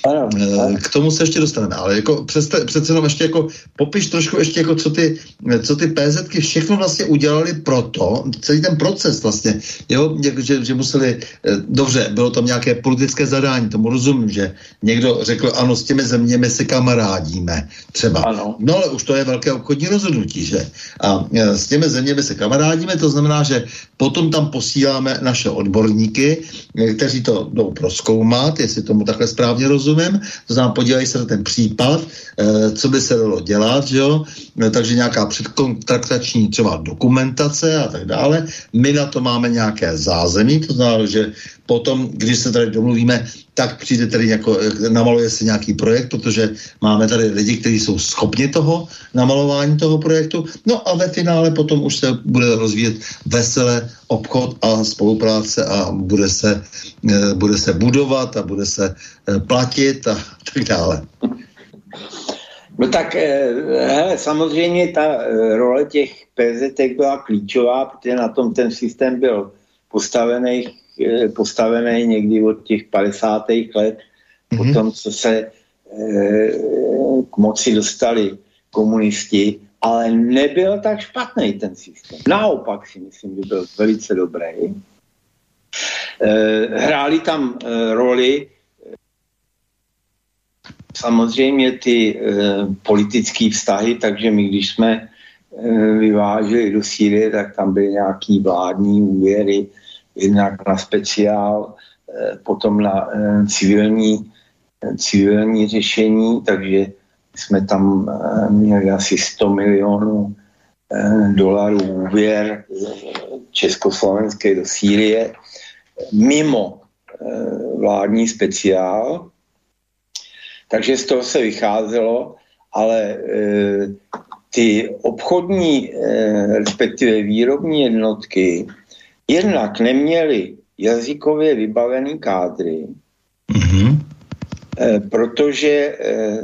B: Ano, ano. K tomu se ještě dostaneme, ale jako přece, přece jenom ještě jako popiš trošku ještě jako co ty, co ty PZky všechno vlastně udělali proto, celý ten proces vlastně, jo, že, že museli, eh, dobře, bylo tam nějaké politické zadání, tomu rozumím, že někdo řekl, ano, s těmi zeměmi se kamarádíme, třeba. Ano. No ale už to je velké obchodní rozhodnutí, že? A eh, s těmi zeměmi se kamarádíme, to znamená, že potom tam posíláme naše odborníky, eh, kteří to jdou proskoumat, jestli tomu takhle správně rozumím, rozumím, to znamená, podívají se na ten případ, e, co by se dalo dělat, že jo? E, takže nějaká předkontraktační třeba dokumentace a tak dále. My na to máme nějaké zázemí, to znamená, že potom, když se tady domluvíme, tak přijde tady jako, namaluje se nějaký projekt, protože máme tady lidi, kteří jsou schopni toho namalování toho projektu. No a ve finále potom už se bude rozvíjet veselé obchod a spolupráce a bude se, e, bude se budovat a bude se e, platit a *laughs* tak dále.
C: No tak hele, samozřejmě ta role těch PZT byla klíčová, protože na tom ten systém byl postavený postavený někdy od těch 50. let, mm-hmm. potom co se e, k moci dostali komunisti, ale nebyl tak špatný ten systém. Naopak si myslím, že byl velice dobrý. E, hráli tam roli samozřejmě ty politické vztahy, takže my, když jsme vyváželi do Sýrie, tak tam byly nějaký vládní úvěry, jednak na speciál, eh, potom na eh, civilní, eh, civilní řešení, takže jsme tam měli asi 100 milionů dolarů úvěr československé do Sýrie mimo vládní speciál. Takže z toho se vycházelo, ale ty obchodní, respektive výrobní jednotky jednak neměli jazykově vybavený kádry, mm-hmm. protože eh,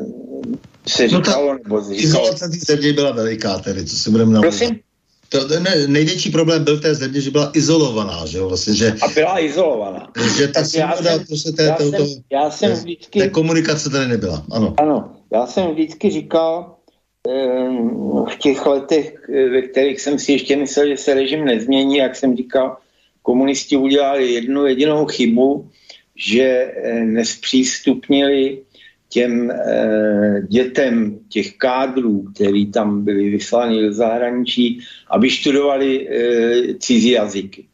C: se no říkalo, no nebo říkalo...
B: Izolace země byla veliká tedy, co si budeme
C: Prosím?
B: To, ne, největší problém byl té země, že byla izolovaná, že jo, vlastně, že...
C: A byla izolovaná.
B: Že ta svoboda prostě té, já, to, jsem,
C: já jsem vždycky...
B: Té komunikace tady nebyla, ano.
C: Ano, já jsem vždycky říkal, v těch letech, ve kterých jsem si ještě myslel, že se režim nezmění, jak jsem říkal, komunisti udělali jednu jedinou chybu, že eh, nespřístupnili těm e, dětem těch kádrů, který tam byli vysláni do zahraničí, aby studovali cizí jazyky.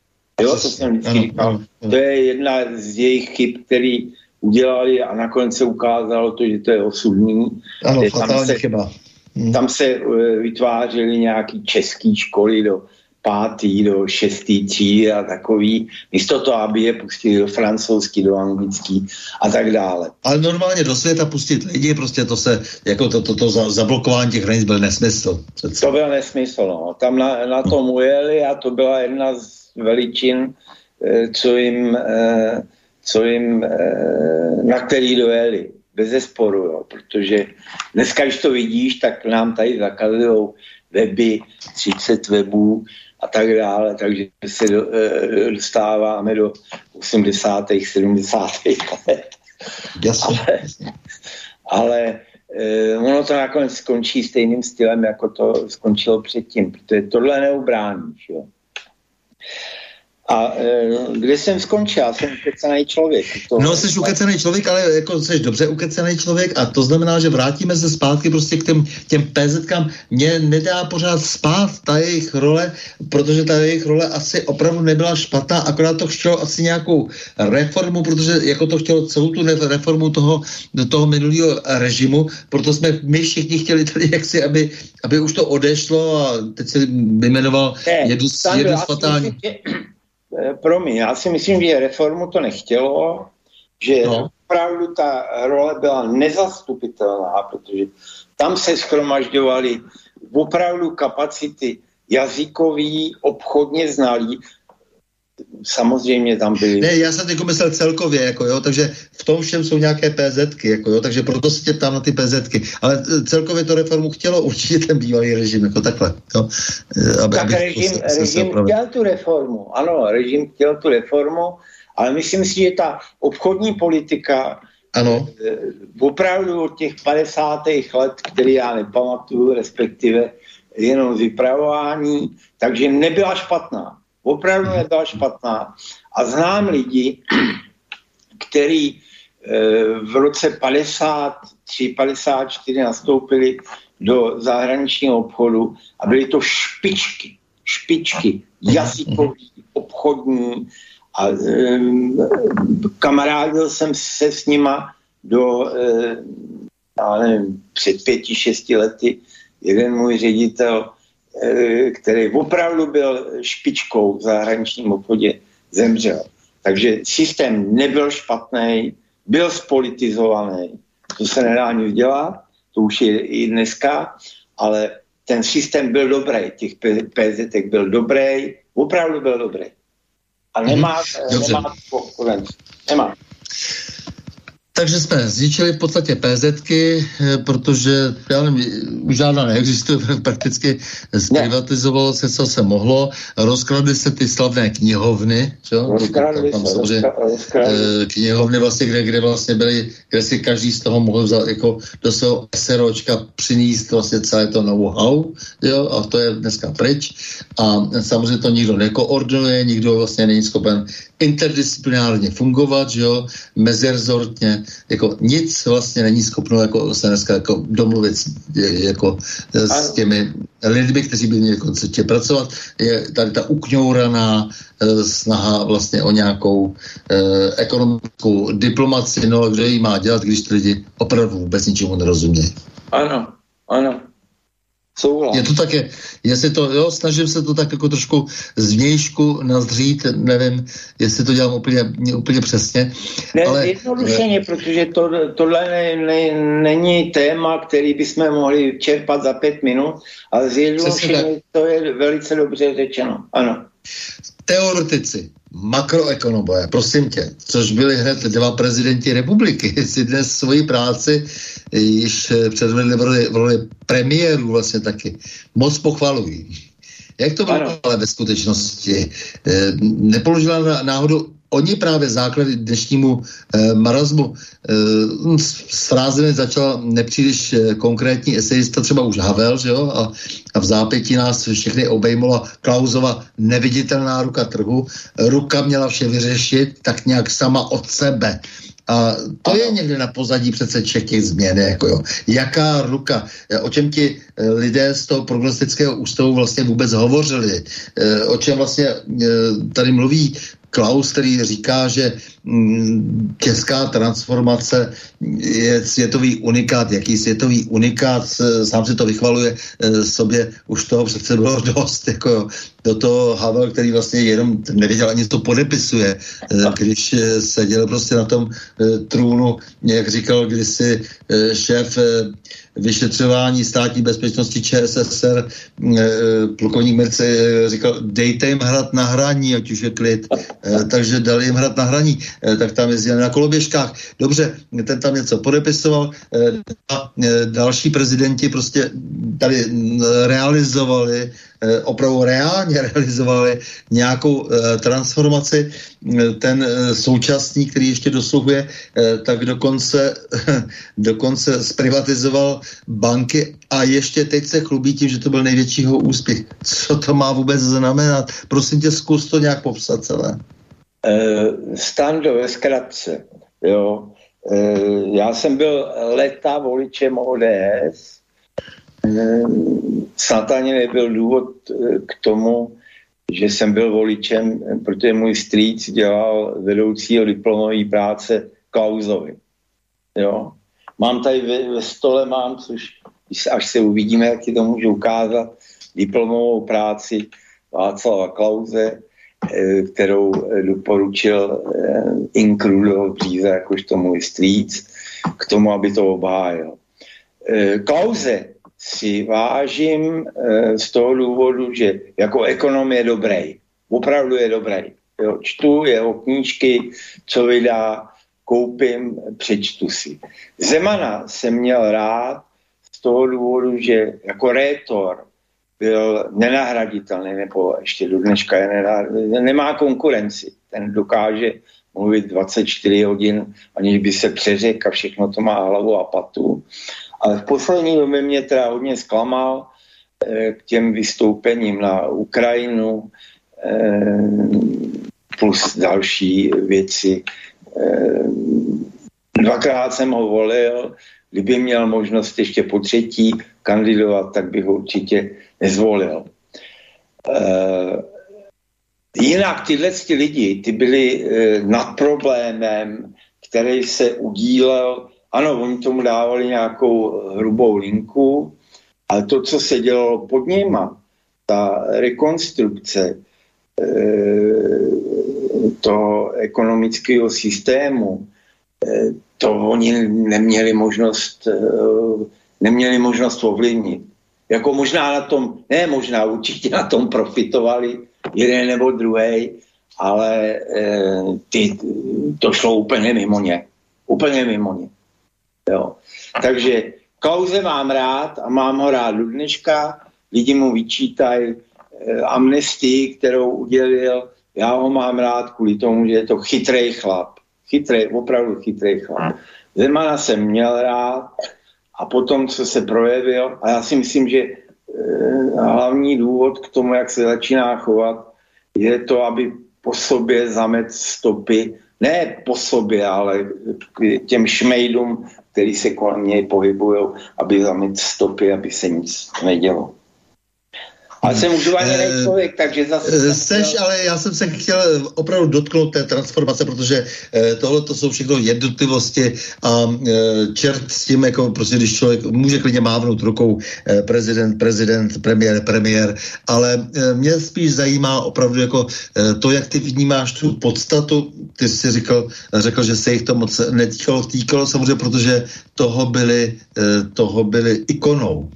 C: Jo, to jsem vždycky říkal. To je jedna z jejich chyb, který udělali a nakonec se ukázalo to, že to je osudný.
B: Ano, tam se, chyba.
C: Hmm. Tam se vytvářely nějaké české školy do pátý do šestý třídy a takový, místo toho, aby je pustili do francouzský, do anglický a tak dále.
B: Ale normálně do světa pustit lidi, prostě to se, jako to, to, to za, zablokování těch hranic byl nesmysl.
C: Přece. To byl nesmysl, no. Tam na, na tom ujeli a to byla jedna z veličin, eh, co jim, eh, co jim eh, na který dojeli. Bez zesporu, jo, protože dneska, když to vidíš, tak nám tady zakazují weby, 30 webů, a tak dále, takže se do, e, dostáváme do 80. 70. let.
B: Jasně.
C: Ale, ale e, ono to nakonec skončí stejným stylem, jako to skončilo předtím, protože tohle neubrání. Jo? A e, kde jsem skončil? Já jsem ukecený člověk.
B: To... No, jsi ukecený člověk, ale jako jsi dobře ukecený člověk a to znamená, že vrátíme se zpátky prostě k těm, těm PZkám. Mě nedá pořád spát ta jejich role, protože ta jejich role asi opravdu nebyla špatná, akorát to chtělo asi nějakou reformu, protože jako to chtělo celou tu reformu toho, toho minulého režimu, proto jsme my všichni chtěli tady jaksi, aby, aby už to odešlo a teď se vyjmenoval jedu, jedu
C: fatální. Eh, promiň, já si myslím, že reformu to nechtělo, že no. opravdu ta role byla nezastupitelná, protože tam se schromažďovaly opravdu kapacity jazykový, obchodně znalý, samozřejmě tam byly...
B: Ne, já jsem teď myslel celkově, jako jo, takže v tom všem jsou nějaké PZky, jako jo, takže proto se tě ptám na ty PZky. Ale e, celkově to reformu chtělo určitě ten bývalý režim, jako takhle, jo.
C: E, aby, tak aby režim, se, režim se chtěl tu reformu, ano, režim chtěl tu reformu, ale myslím si, že ta obchodní politika
B: ano.
C: E, opravdu od těch 50. let, který já nepamatuju, respektive jenom vypravování, takže nebyla špatná opravdu nebyla špatná. A znám lidi, *clears throat* kteří eh, v roce 53, 54 nastoupili do zahraničního obchodu a byly to špičky, špičky, jazykový, obchodní a um, kamarádil jsem se s nima do, uh, já nevím, před pěti, šesti lety jeden můj ředitel který opravdu byl špičkou v zahraničním obchodě, zemřel. Takže systém nebyl špatný, byl spolitizovaný. To se nedá nic dělat, to už je i dneska, ale ten systém byl dobrý, těch PZT byl dobrý, opravdu byl dobrý. A nemá, mm-hmm. nemá konkurenci. Nemá.
B: Takže jsme zničili v podstatě PZky, eh, protože já nevím, už žádná neexistuje, *laughs* prakticky zprivatizovalo se, co se mohlo, rozkradly se ty slavné knihovny, čo?
C: Rozkradly tam, se, samozřejmě, rozkradly.
B: Eh, knihovny vlastně, kde, kde vlastně byly, kde si každý z toho mohl vzat jako do svého SROčka přinést vlastně celé to know-how, jo, a to je dneska pryč. A samozřejmě to nikdo nekoordinuje, nikdo vlastně není schopen interdisciplinárně fungovat, jo, mezirezortně, jako nic vlastně není schopno jako se dneska jako domluvit jako s těmi lidmi, kteří by měli koncertě pracovat. Je tady ta ukňouraná e, snaha vlastně o nějakou e, ekonomickou diplomaci, no kdo ji má dělat, když ty lidi opravdu vůbec ničemu nerozumějí.
C: Ano, ano.
B: Souhlas. Je to také, jestli to, jo, snažím se to tak jako trošku zvnějšku nazřít, nevím, jestli to dělám úplně, úplně přesně.
C: Ne, ale, jednodušeně, ne, protože to, tohle ne, ne, není téma, který bychom mohli čerpat za pět minut, ale zjednodušeně to je velice dobře řečeno, ano.
B: Teoretici, makroekonomové, prosím tě, což byli hned dva prezidenti republiky, *laughs* si dnes svoji práci již předvedli v roli, v roli premiérů vlastně taky. Moc pochvalují. Jak to bylo ale ve skutečnosti? Eh, nepoložila náhodou oni právě základy dnešnímu eh, marazmu eh, s frázemi začal nepříliš eh, konkrétní esejista, třeba už Havel, že jo, a, a v zápětí nás všechny obejmula Klauzova neviditelná ruka trhu. Ruka měla vše vyřešit tak nějak sama od sebe. A to je někde na pozadí přece všech těch změn. Jako jo. Jaká ruka, o čem ti eh, lidé z toho prognostického ústavu vlastně vůbec hovořili, eh, o čem vlastně eh, tady mluví Klaus, který říká, že mm, česká transformace je světový unikát. Jaký světový unikát, sám si to vychvaluje sobě, už toho přece bylo *laughs* dost. Jako, do toho Havel, který vlastně jenom nevěděl ani to podepisuje, když seděl prostě na tom trůnu, jak říkal kdysi šéf vyšetřování státní bezpečnosti ČSSR eh, plukovník Merce eh, říkal, dejte jim hrad na hraní, ať už je klid. Eh, takže dali jim hrad na hraní, tak tam jezdili na koloběžkách. Dobře, ten tam něco podepisoval a další prezidenti prostě tady realizovali opravdu reálně *laughs* realizovali nějakou transformaci. Ten současný, který ještě dosluhuje, tak dokonce, *laughs* dokonce zprivatizoval banky a ještě teď se chlubí tím, že to byl největšího úspěch. Co to má vůbec znamenat? Prosím tě, zkus to nějak popsat celé.
C: Uh, stando ve zkratce. Jo. Já jsem byl leta voličem ODS. Uh, snad ani nebyl důvod uh, k tomu, že jsem byl voličem, protože můj strýc dělal vedoucího diplomové práce Klauzovi. Jo. Mám tady ve, ve stole, mám, což až se uvidíme, jak ti to můžu ukázat, diplomovou práci Václava Klauze, kterou doporučil Inkrudo jakož tomu strýc, k tomu, aby to obhájil. Klauze si vážím z toho důvodu, že jako ekonom je dobrý. Opravdu je dobrý. Jo, čtu jeho knížky, co vydá, koupím, přečtu si. Zemana jsem měl rád z toho důvodu, že jako rétor byl nenahraditelný, nebo ještě do dneška je nenahraditelný, nemá konkurenci. Ten dokáže mluvit 24 hodin, aniž by se přeřekl a všechno to má hlavu a patu. Ale v poslední době mě teda hodně zklamal eh, k těm vystoupením na Ukrajinu eh, plus další věci. Eh, dvakrát jsem ho volil, kdyby měl možnost ještě po třetí kandidovat, tak bych ho určitě nezvolil. Jinak tyhle ty lidi, ty byli uh, nad problémem, který se udílel, ano, oni tomu dávali nějakou hrubou linku, ale to, co se dělalo pod nima, ta rekonstrukce uh, toho ekonomického systému, to oni neměli možnost, neměli možnost ovlivnit. Jako možná na tom, ne možná, určitě na tom profitovali jeden nebo druhý, ale e, ty, to šlo úplně mimo ně. Úplně mimo ně. Jo. Takže Klauze mám rád a mám ho rád do dneška. Lidi mu vyčítají e, amnestii, kterou udělil. Já ho mám rád kvůli tomu, že je to chytrý chlap. Chytrý, opravdu chytrý chlap. Zemana jsem měl rád, a potom, co se projevil, a já si myslím, že e, hlavní důvod k tomu, jak se začíná chovat, je to, aby po sobě zamet stopy, ne po sobě, ale k těm šmejdům, který se kolem něj pohybují, aby zamet stopy, aby se nic nedělo. Ale jsem užívaný uh, člověk, takže zase... Uh,
B: seš, ale já jsem se chtěl opravdu dotknout té transformace, protože uh, tohle to jsou všechno jednotlivosti a uh, čert s tím, jako prostě když člověk může klidně mávnout rukou prezident, prezident, premiér, premiér, ale mě spíš zajímá opravdu jako to, jak ty vnímáš tu podstatu. Ty jsi říkal, řekl, že se jich to moc netýkalo, týkalo samozřejmě, protože toho byli, uh, toho byli ikonou.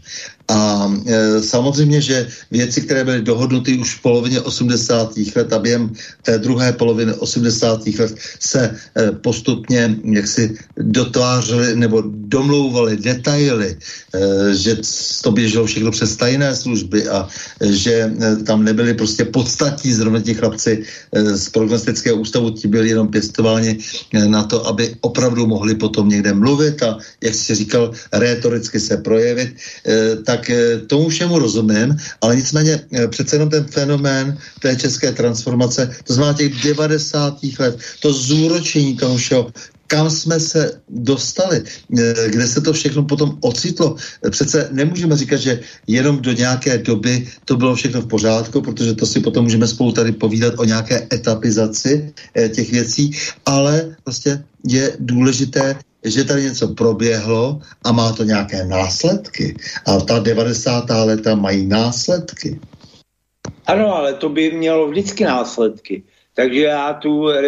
B: A e, samozřejmě, že věci, které byly dohodnuty už v polovině 80. let a během té druhé poloviny 80. let se e, postupně jaksi dotvářely nebo domlouvaly detaily, e, že to běželo všechno přes tajné služby a že e, tam nebyly prostě podstatní zrovna ti chlapci e, z prognostického ústavu, ti byli jenom pěstováni e, na to, aby opravdu mohli potom někde mluvit a, jak jsi říkal, rétoricky se projevit, e, tak eh, tomu všemu rozumím, ale nicméně eh, přece jenom ten fenomén té české transformace, to znamená těch 90. let, to zúročení toho všeho, kam jsme se dostali, eh, kde se to všechno potom ocitlo. Přece nemůžeme říkat, že jenom do nějaké doby to bylo všechno v pořádku, protože to si potom můžeme spolu tady povídat o nějaké etapizaci těch věcí, ale vlastně je důležité že tady něco proběhlo a má to nějaké následky. A ta 90. leta mají následky.
C: Ano, ale to by mělo vždycky následky. Takže já tu e,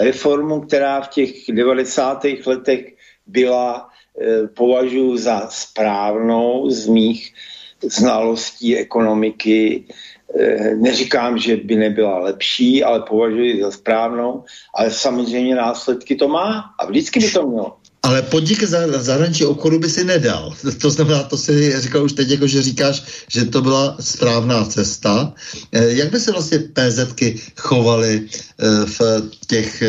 C: reformu, která v těch 90. letech byla, e, považuji za správnou z mých znalostí ekonomiky, neříkám, že by nebyla lepší, ale považuji za správnou, ale samozřejmě následky to má a vždycky by to mělo.
B: Ale podnik za, zahraničí obchodu by si nedal. *laughs* To znamená, to si říkal už teď, jako že říkáš, že to byla správná cesta. Eh, jak by se vlastně PZky chovaly eh, v těch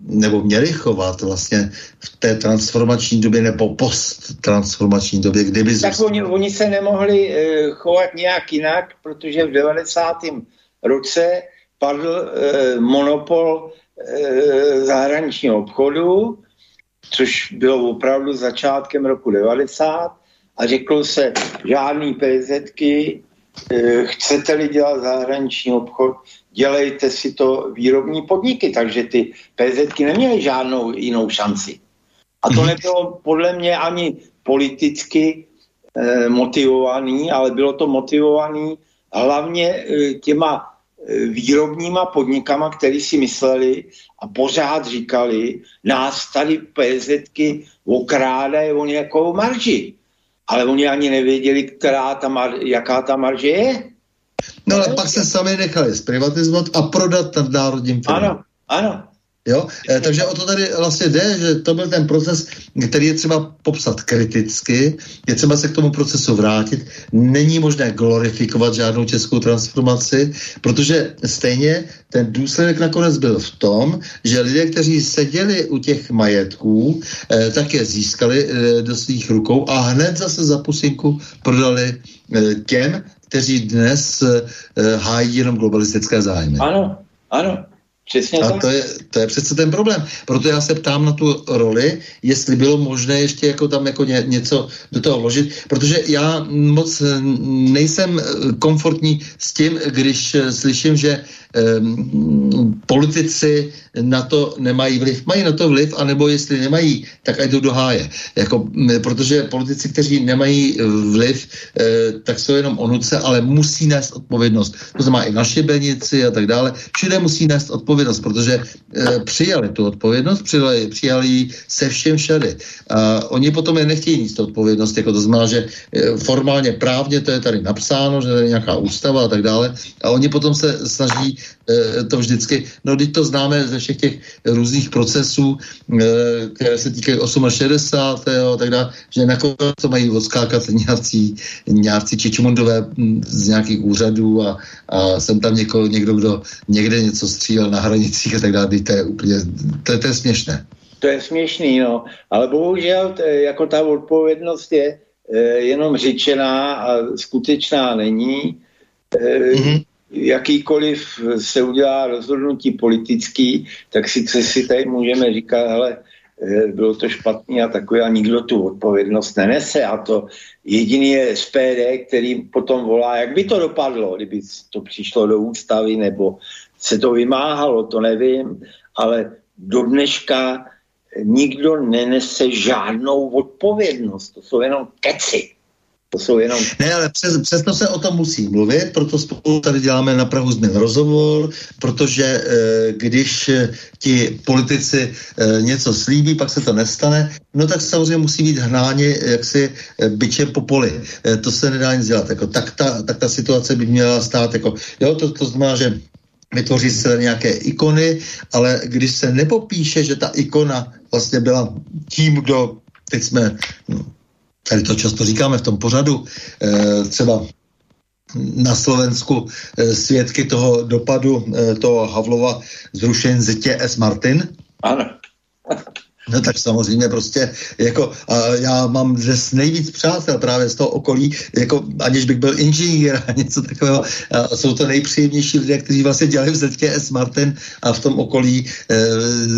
B: nebo měli chovat vlastně v té transformační době nebo post-transformační době, kdyby...
C: Tak oni, oni se nemohli uh, chovat nějak jinak, protože v 90. roce padl uh, monopol uh, zahraničního obchodu, což bylo opravdu začátkem roku 90 a řeklo se žádný PZky, chcete-li dělat zahraniční obchod, dělejte si to výrobní podniky, takže ty PZky neměly žádnou jinou šanci. A to mhm. nebylo podle mě ani politicky eh, motivovaný, ale bylo to motivovaný hlavně eh, těma výrobníma podnikama, který si mysleli a pořád říkali, nás tady PZky okrádají o nějakou marži. Ale oni ani nevěděli, která ta mar- jaká ta marže je.
B: No ale pak se sami nechali zprivatizovat a prodat národním
C: firmám. Ano, ano.
B: Jo? E, takže o to tady vlastně jde, že to byl ten proces, který je třeba popsat kriticky, je třeba se k tomu procesu vrátit. Není možné glorifikovat žádnou českou transformaci, protože stejně ten důsledek nakonec byl v tom, že lidé, kteří seděli u těch majetků, e, tak je získali e, do svých rukou a hned zase za pusinku prodali e, těm, kteří dnes e, hájí jenom globalistické zájmy.
C: Ano, ano. Přesně
B: a to je, to je přece ten problém. Proto já se ptám na tu roli, jestli bylo možné ještě jako tam jako ně, něco do toho vložit, protože já moc nejsem komfortní s tím, když slyším, že um, politici na to nemají vliv. Mají na to vliv, anebo jestli nemají, tak ať do háje. Jako, protože politici, kteří nemají eh, vliv, eh, tak jsou jenom onuce, ale musí nést odpovědnost. To znamená i naše benici a tak dále. Všude musí nést odpovědnost, protože eh, přijali tu odpovědnost, přijali, přijali ji se všem všady. A oni potom je nechtějí níst odpovědnost, jako to znamená, že formálně právně to je tady napsáno, že je nějaká ústava a tak dále. A oni potom se snaží to vždycky, no teď to známe ze všech těch různých procesů, eh, které se týkají 68. Jo, tak dále, že nakonec to mají odskákat nějací, nějací čičmundové hm, z nějakých úřadů a, a jsem tam něko, někdo, kdo někde něco střílel na hranicích a tak dále, to je úplně, to, to je směšné.
C: To je směšný, no, ale bohužel to, jako ta odpovědnost je jenom řečená a skutečná není. Mm-hmm jakýkoliv se udělá rozhodnutí politický, tak sice si tady můžeme říkat, ale eh, bylo to špatný a takové a nikdo tu odpovědnost nenese a to jediný je SPD, který potom volá, jak by to dopadlo, kdyby to přišlo do ústavy nebo se to vymáhalo, to nevím, ale do dneška nikdo nenese žádnou odpovědnost, to jsou jenom keci. To jsou jenom...
B: Ne, ale přes, přesto se o tom musí mluvit, proto spolu tady děláme na Prahu změn rozhovor, protože e, když ti politici e, něco slíbí, pak se to nestane, no tak samozřejmě musí být hnáni jaksi byčem po poli. E, to se nedá nic dělat. Jako, tak, ta, tak ta situace by měla stát. Jako, jo, to, to znamená, že vytvoří se nějaké ikony, ale když se nepopíše, že ta ikona vlastně byla tím, kdo teď jsme no, tady to často říkáme v tom pořadu, eh, třeba na Slovensku eh, svědky toho dopadu eh, toho Havlova zrušení zetě S. Martin.
C: Ano.
B: No tak samozřejmě prostě, jako a já mám dnes nejvíc přátel právě z toho okolí, jako aniž bych byl inženýr a něco takového. A jsou to nejpříjemnější lidé, kteří vlastně dělali v ZKS Martin a v tom okolí e,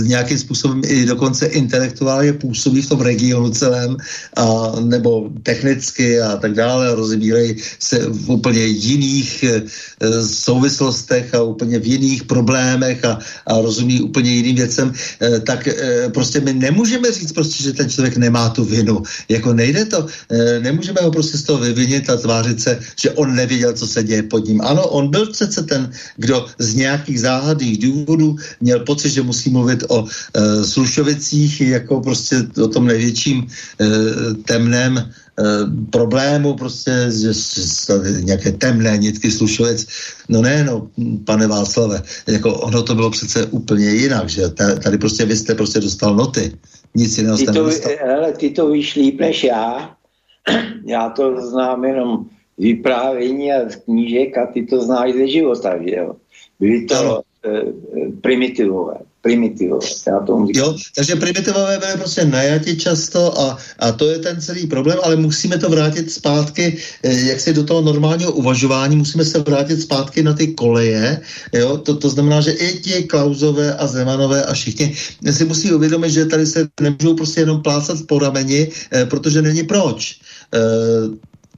B: nějakým způsobem i dokonce intelektuálně působí v tom regionu celém, a, nebo technicky a tak dále. A rozebírají se v úplně jiných e, souvislostech a úplně v jiných problémech a, a rozumí úplně jiným věcem, e, tak e, prostě my nemůžeme říct prostě, že ten člověk nemá tu vinu. Jako nejde to, e, nemůžeme ho prostě z toho vyvinit a tvářit se, že on nevěděl, co se děje pod ním. Ano, on byl přece ten, kdo z nějakých záhadných důvodů měl pocit, že musí mluvit o e, Slušovicích jako prostě o tom největším e, temném problému, prostě že, že, nějaké temné nitky slušovec. No ne, no, pane Václave, jako ono to bylo přece úplně jinak, že tady prostě vy jste prostě dostal noty. Nic jiného
C: jste to, ale ty to víš líp než já. *clears throat* Já to znám jenom z vyprávění a z knížek a ty to znáš ze života, že jo. Byly to e, primitivové primitivové. Já tomu
B: Jo, takže primitivové byly prostě najati často a, a to je ten celý problém, ale musíme to vrátit zpátky, eh, jak si do toho normálního uvažování, musíme se vrátit zpátky na ty koleje, jo, to, to znamená, že i ti Klauzové a Zemanové a všichni si musí uvědomit, že tady se nemůžou prostě jenom plácat po rameni, eh, protože není proč.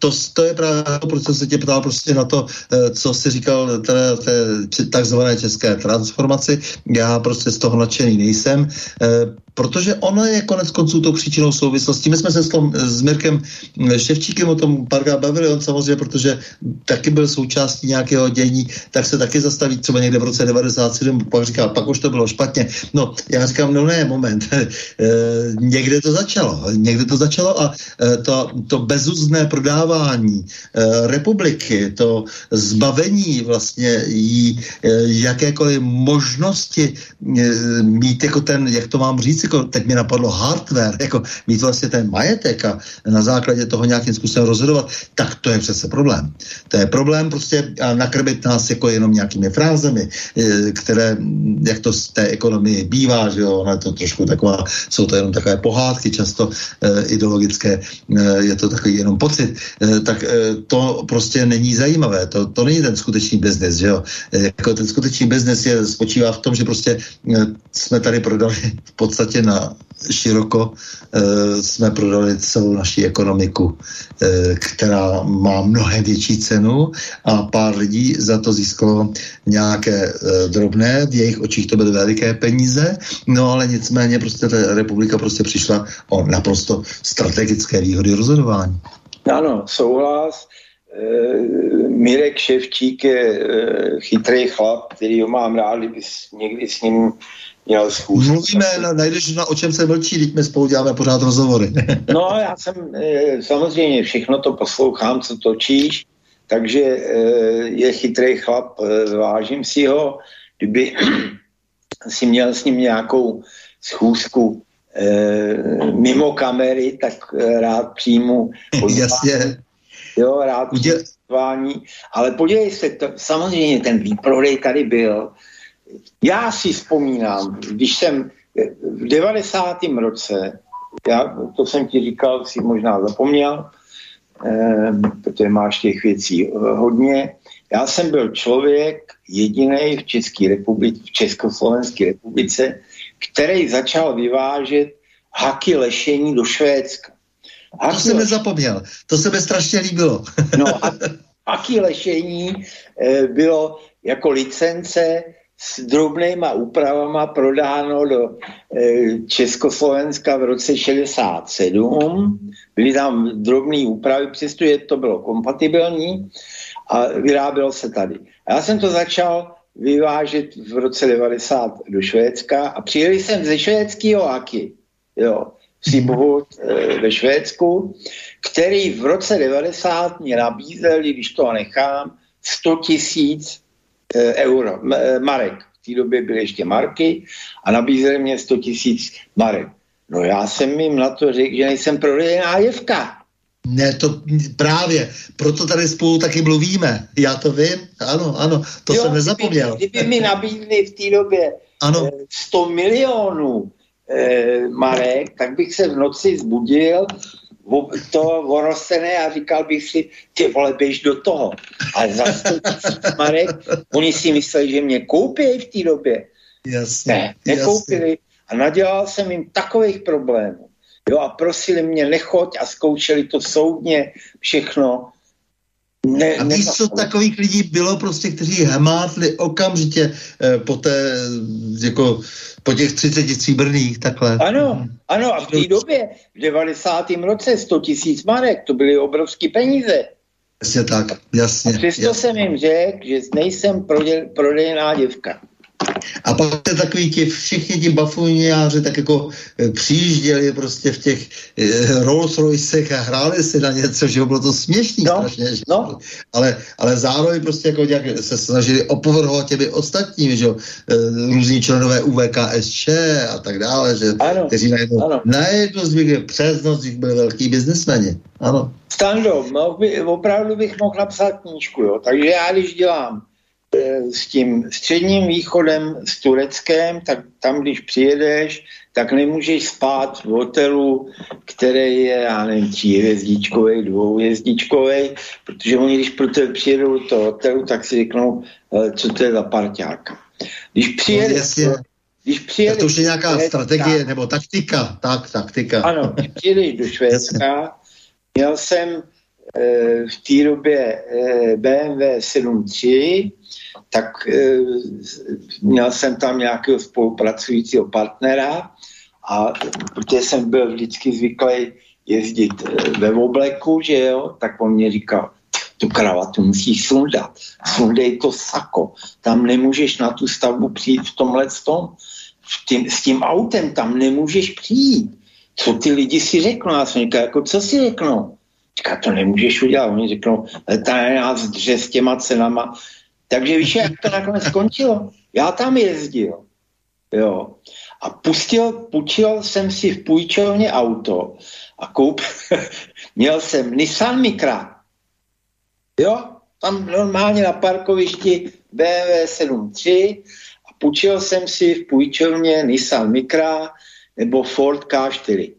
B: Eh, to, to je právě to, proč jsem se tě ptal prostě na to, eh, co jsi říkal teda té takzvané české transformaci. Já prostě z toho nadšený nejsem. Eh, Protože ono je konec konců tou příčinou souvislostí. My jsme se s, tom, s Mirkem Ševčíkem o tom párkrát bavili, on samozřejmě, protože taky byl součástí nějakého dění, tak se taky zastaví třeba někde v roce 97, pak říká, pak už to bylo špatně. No, já říkám, no ne, moment, *laughs* e, někde to začalo, někde to začalo a e, to, to bezuzné prodávání republiky, to zbavení vlastně jí jakékoliv možnosti mít jako ten, jak to mám říct, jako teď mi napadlo hardware, jako mít vlastně ten majetek a na základě toho nějakým způsobem rozhodovat, tak to je přece problém. To je problém prostě a nakrmit nás jako jenom nějakými frázemi, e, které, jak to z té ekonomii bývá, že jo, ono je to trošku taková, jsou to jenom takové pohádky, často e, ideologické, e, je to takový jenom pocit, tak to prostě není zajímavé, to, to není ten skutečný biznis, že jo. Jako ten skutečný biznis je, spočívá v tom, že prostě jsme tady prodali v podstatě na široko e, jsme prodali celou naši ekonomiku, e, která má mnohem větší cenu a pár lidí za to získalo nějaké e, drobné, v jejich očích to byly veliké peníze, no ale nicméně prostě ta republika prostě přišla o naprosto strategické výhody rozhodování.
C: Ano, souhlas. Mirek Ševčík je chytrý chlap, který ho mám rád, kdyby někdy s ním měl schůzku.
B: Mluvíme, najdeš na o čem se mlčí, teď my spolu děláme pořád rozhovory. *laughs*
C: no, já jsem e, samozřejmě všechno to poslouchám, co točíš, takže e, je chytrý chlap, e, vážím si ho. Kdyby *clears throat* si měl s ním nějakou schůzku mimo kamery, tak rád přijmu *laughs*
B: Jasně.
C: Jo, rád Uděl... ale podívej se, to, samozřejmě ten výprodej tady byl, já si vzpomínám, když jsem v 90. roce, já, to jsem ti říkal, si možná zapomněl, eh, protože máš těch věcí eh, hodně. Já jsem byl člověk jediný v České republice, v Československé republice, který začal vyvážet haky lešení do Švédska.
B: Haky to jsem nezapomněl, to se mi strašně líbilo.
C: no, haky lešení eh, bylo jako licence s drobnýma úpravama prodáno do e, Československa v roce 67. Byly tam drobné úpravy, přestože to bylo kompatibilní a vyrábělo se tady. A já jsem to začal vyvážet v roce 90 do Švédska a přijeli jsem ze švédského Aky, jo, Příbohut e, ve Švédsku, který v roce 90 mě nabízel, když to nechám, 100 tisíc Eh, euro, eh, marek. V té době byly ještě marky a nabízeli mě 100 tisíc marek. No já jsem jim na to řekl, že nejsem prodejná jevka.
B: Ne, to právě, proto tady spolu taky mluvíme. Já to vím, ano, ano, to jo, jsem nezapomněl.
C: Kdyby, kdyby mi nabídli v té době ano. 100 eh, milionů eh, marek, tak bych se v noci zbudil to orostené a říkal bych si, ty vole, běž do toho. Ale za 100 marek, oni si mysleli, že mě koupí v té době.
B: Jasně,
C: ne, nekoupili. Jasně. A nadělal jsem jim takových problémů. Jo, a prosili mě, nechoď a zkoušeli to soudně, všechno.
B: Ne, a víš, co takových lidí bylo prostě, kteří hmátli okamžitě eh, po té, jako po těch 30 stříbrných, takhle.
C: Ano, ano, a v té době, v 90. roce 100 tisíc marek, to byly obrovské peníze.
B: Jasně tak, jasně. A
C: přesto
B: jasně.
C: jsem jim řekl, že nejsem prodejná děvka.
B: A pak se takový ti, všichni ti bafuniáři tak jako e, přijížděli prostě v těch e, Rolls Roycech a hráli si na něco, že bylo to směšný no, strašně. Že? No. Ale, ale zároveň prostě jako nějak se snažili opovrhovat těmi ostatními, že e, různí členové UVKSČ a tak dále, že ano, kteří najednou, ano. najednou z nich přes noc byli velký biznesmeni. Ano.
C: Stando, by, opravdu bych mohl napsat knížku, jo. Takže já, když dělám Eh, s tím středním východem, s Tureckem, tak tam, když přijedeš, tak nemůžeš spát v hotelu, který je, já nevím, tříhvězdičkový, dvouhvězdičkový, protože oni, když pro tebe přijedou do toho hotelu, tak si řeknou, co to je za parťák. Když přijedeš, no,
B: když přijedeš... Tak to už je nějaká Švédska, strategie nebo taktika, tak, taktika.
C: Ano, když přijedeš do Švédska, měl jsem v té době e, BMW 7.3, tak e, měl jsem tam nějakého spolupracujícího partnera a protože jsem byl vždycky zvyklý jezdit eh, ve obleku, že jo, tak on mě říkal, tu kravatu musíš sundat, sundej to sako, tam nemůžeš na tu stavbu přijít v tomhle tom, v s tím autem, tam nemůžeš přijít. Co ty lidi si řeknou? Já jsem říkal, jako co si řeknou? Říká, to nemůžeš udělat. Oni řeknou, ta nás dře s těma cenama. Takže víš, jak to nakonec skončilo? Já tam jezdil. Jo. A pustil, půjčil jsem si v půjčovně auto a koup, *laughs* měl jsem Nissan Micra. Jo, tam normálně na parkovišti BMW 7.3 a půjčil jsem si v půjčovně Nissan Micra nebo Ford K4,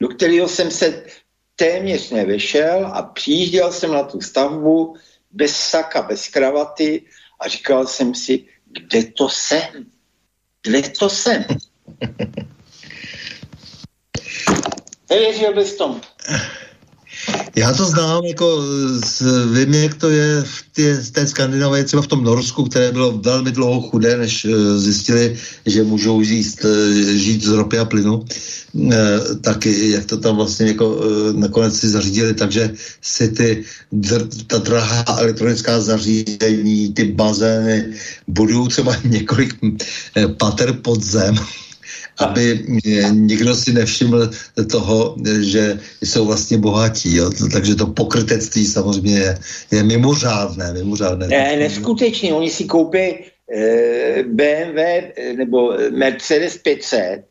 C: do kterého jsem se téměř nevešel a přijížděl jsem na tu stavbu bez saka, bez kravaty a říkal jsem si, kde to jsem? Kde to jsem? *laughs* Nevěřil bys tomu.
B: Já to znám, jako z, vím, jak to je v té, té Skandinávii, třeba v tom Norsku, které bylo velmi dlouho chudé, než uh, zjistili, že můžou žít, uh, žít z ropy a plynu, uh, tak jak to tam vlastně jako nakonec si zařídili, takže si ty, ta drahá elektronická zařízení, ty bazény budou třeba *laughs* několik pater pod zem aby nikdo si nevšiml toho, že jsou vlastně bohatí. Jo? Takže to pokrytectví samozřejmě je, je mimořádné, mimořádné.
C: Ne, neskutečně. Oni si koupí eh, BMW eh, nebo Mercedes 500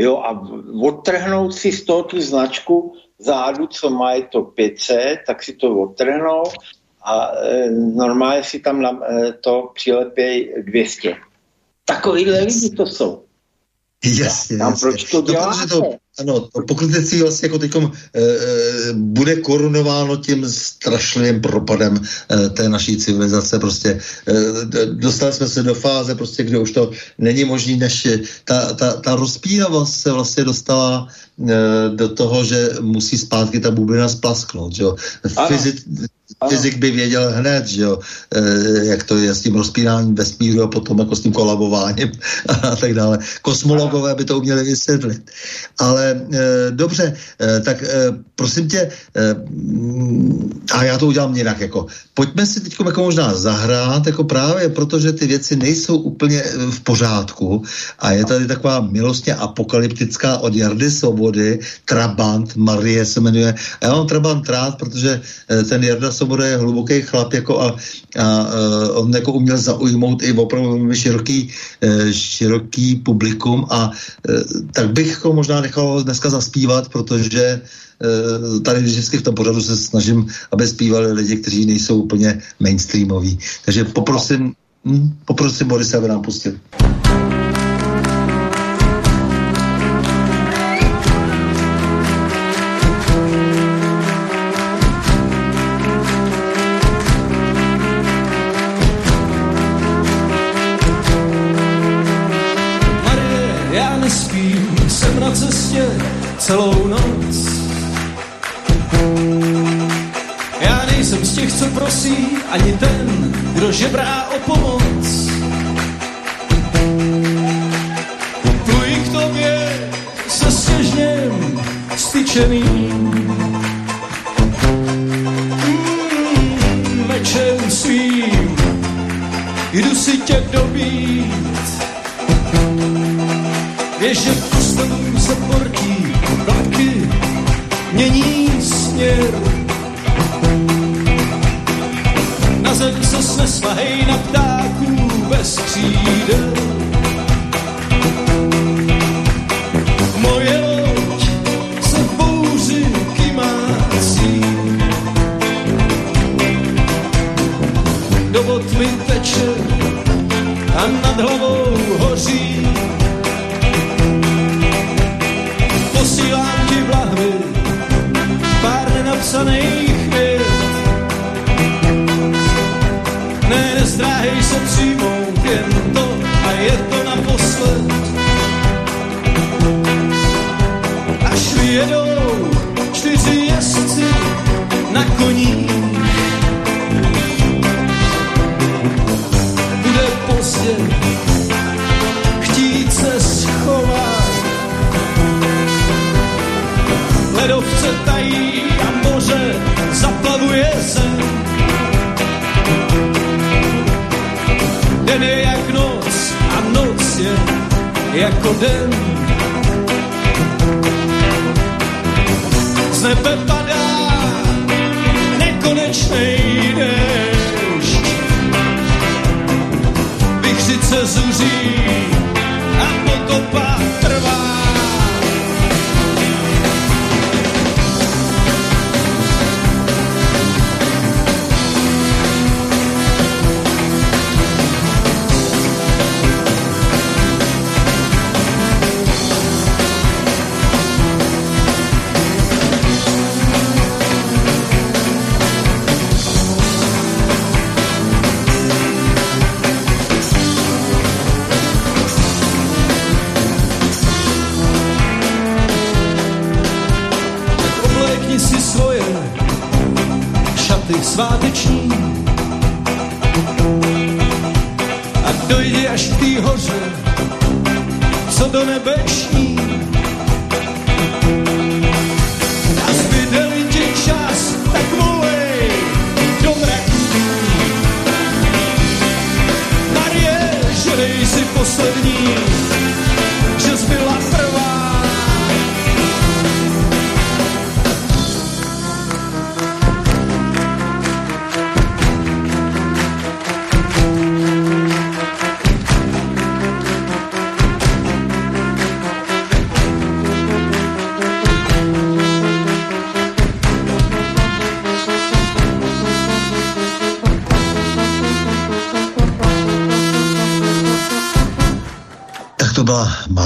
C: jo, a odtrhnout si z toho tu značku zádu, co mají to 500, tak si to odtrhnou a e, normálně si tam na, e, to přilepějí 200. Takovýhle lidi to jsou.
B: Jasně,
C: Tam proč to děláte? No, to,
B: ano, to pokrytectví vlastně jako teďkom e, bude korunováno tím strašlivým propadem e, té naší civilizace. Prostě e, dostali jsme se do fáze, prostě, kde už to není možné, než ta, ta, ta rozpínavost se vlastně dostala e, do toho, že musí zpátky ta bublina splasknout. Že jo? Fyzi, fyzik by věděl hned, že jo, e, jak to je s tím rozpínáním vesmíru a potom jako s tím kolabováním *laughs* a tak dále. Kosmologové by to uměli vysvětlit. Ale e, dobře, e, tak e, prosím tě, e, a já to udělám jinak, jako pojďme si teď jako možná zahrát, jako právě protože ty věci nejsou úplně v pořádku a je tady taková milostně apokalyptická od Jardy Svobody, Trabant, Marie se jmenuje. A já mám Trabant rád, protože ten Jarda Svoboda je hluboký chlap jako a, a uh, on jako uměl zaujmout i opravdu široký, uh, široký publikum a uh, tak bych jako možná nechal dneska zaspívat, protože tady vždycky v tom pořadu se snažím, aby zpívali lidi, kteří nejsou úplně mainstreamoví. Takže poprosím, hm, poprosím Borisa, aby nám pustil.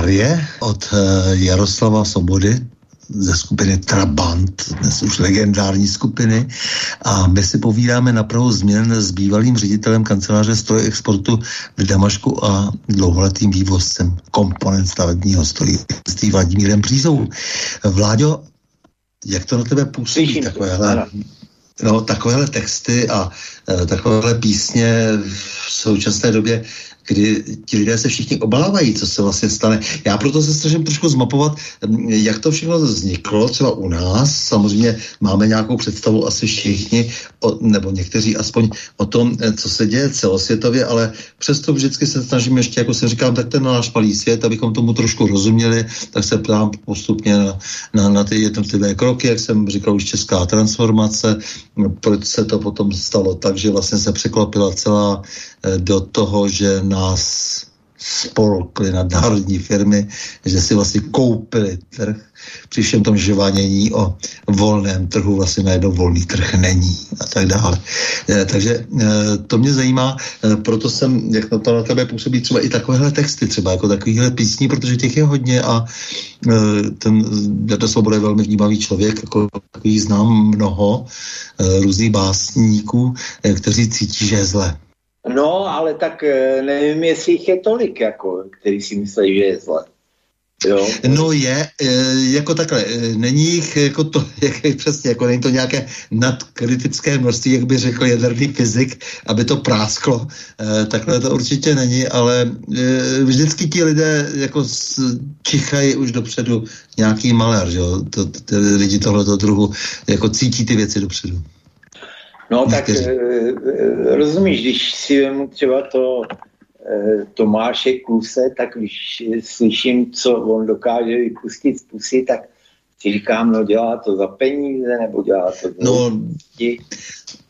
D: Marie
B: od uh, Jaroslava Sobody ze skupiny Trabant, dnes už legendární skupiny. A my si povídáme na Prahu změn s bývalým ředitelem kanceláře stroje exportu v Damašku a dlouholetým vývozcem komponent stavebního strojnictví Vladimírem Přízou. Vláďo, jak to na tebe působí takovéhle, no, takovéhle texty a e, takovéhle písně v současné době, kdy ti lidé se všichni obávají, co se vlastně stane. Já proto se snažím trošku zmapovat, jak to všechno vzniklo, třeba u nás. Samozřejmě máme nějakou představu asi všichni, o, nebo někteří aspoň o tom, eh, co se děje celosvětově, ale přesto vždycky se snažím ještě, jako se říkám, tak ten náš malý svět, abychom tomu trošku rozuměli, tak se ptám postupně na, na, na ty jednotlivé kroky, jak jsem říkal, už česká transformace, proč se to potom stalo tak, že vlastně se překlopila celá do toho, že nás spolkly nadnárodní firmy, že si vlastně koupili trh, při všem tom žvanění o volném trhu vlastně najednou volný trh není a tak dále. E, takže e, to mě zajímá, proto jsem, jak na to na tebe působí třeba i takovéhle texty, třeba jako takovýhle písní, protože těch je hodně a ten Jarda Svoboda je velmi vnímavý člověk, jako takový znám mnoho různých básníků, kteří cítí, že je zle.
C: No, ale tak eh, nevím, jestli jich je tolik, jako, který si myslí, že je zle. Jo?
B: No je, e, jako takhle, e, není jich jako to, *laughs* jak přesně, jako není to nějaké nadkritické množství, jak by řekl jaderný fyzik, aby to prásklo. Takhle to určitě není, ale vždycky ti lidé jako čichají už dopředu nějaký malér, že jo, to, ty lidi tohoto druhu jako cítí ty věci dopředu.
C: No tak
B: Někteří.
C: e, e, rozumíš, když si vemu třeba to e, Tomáše Kluse, tak když slyším, co on dokáže vypustit z pusy, tak si říkám, no dělá to za peníze, nebo dělá to za
B: No,
C: lidi,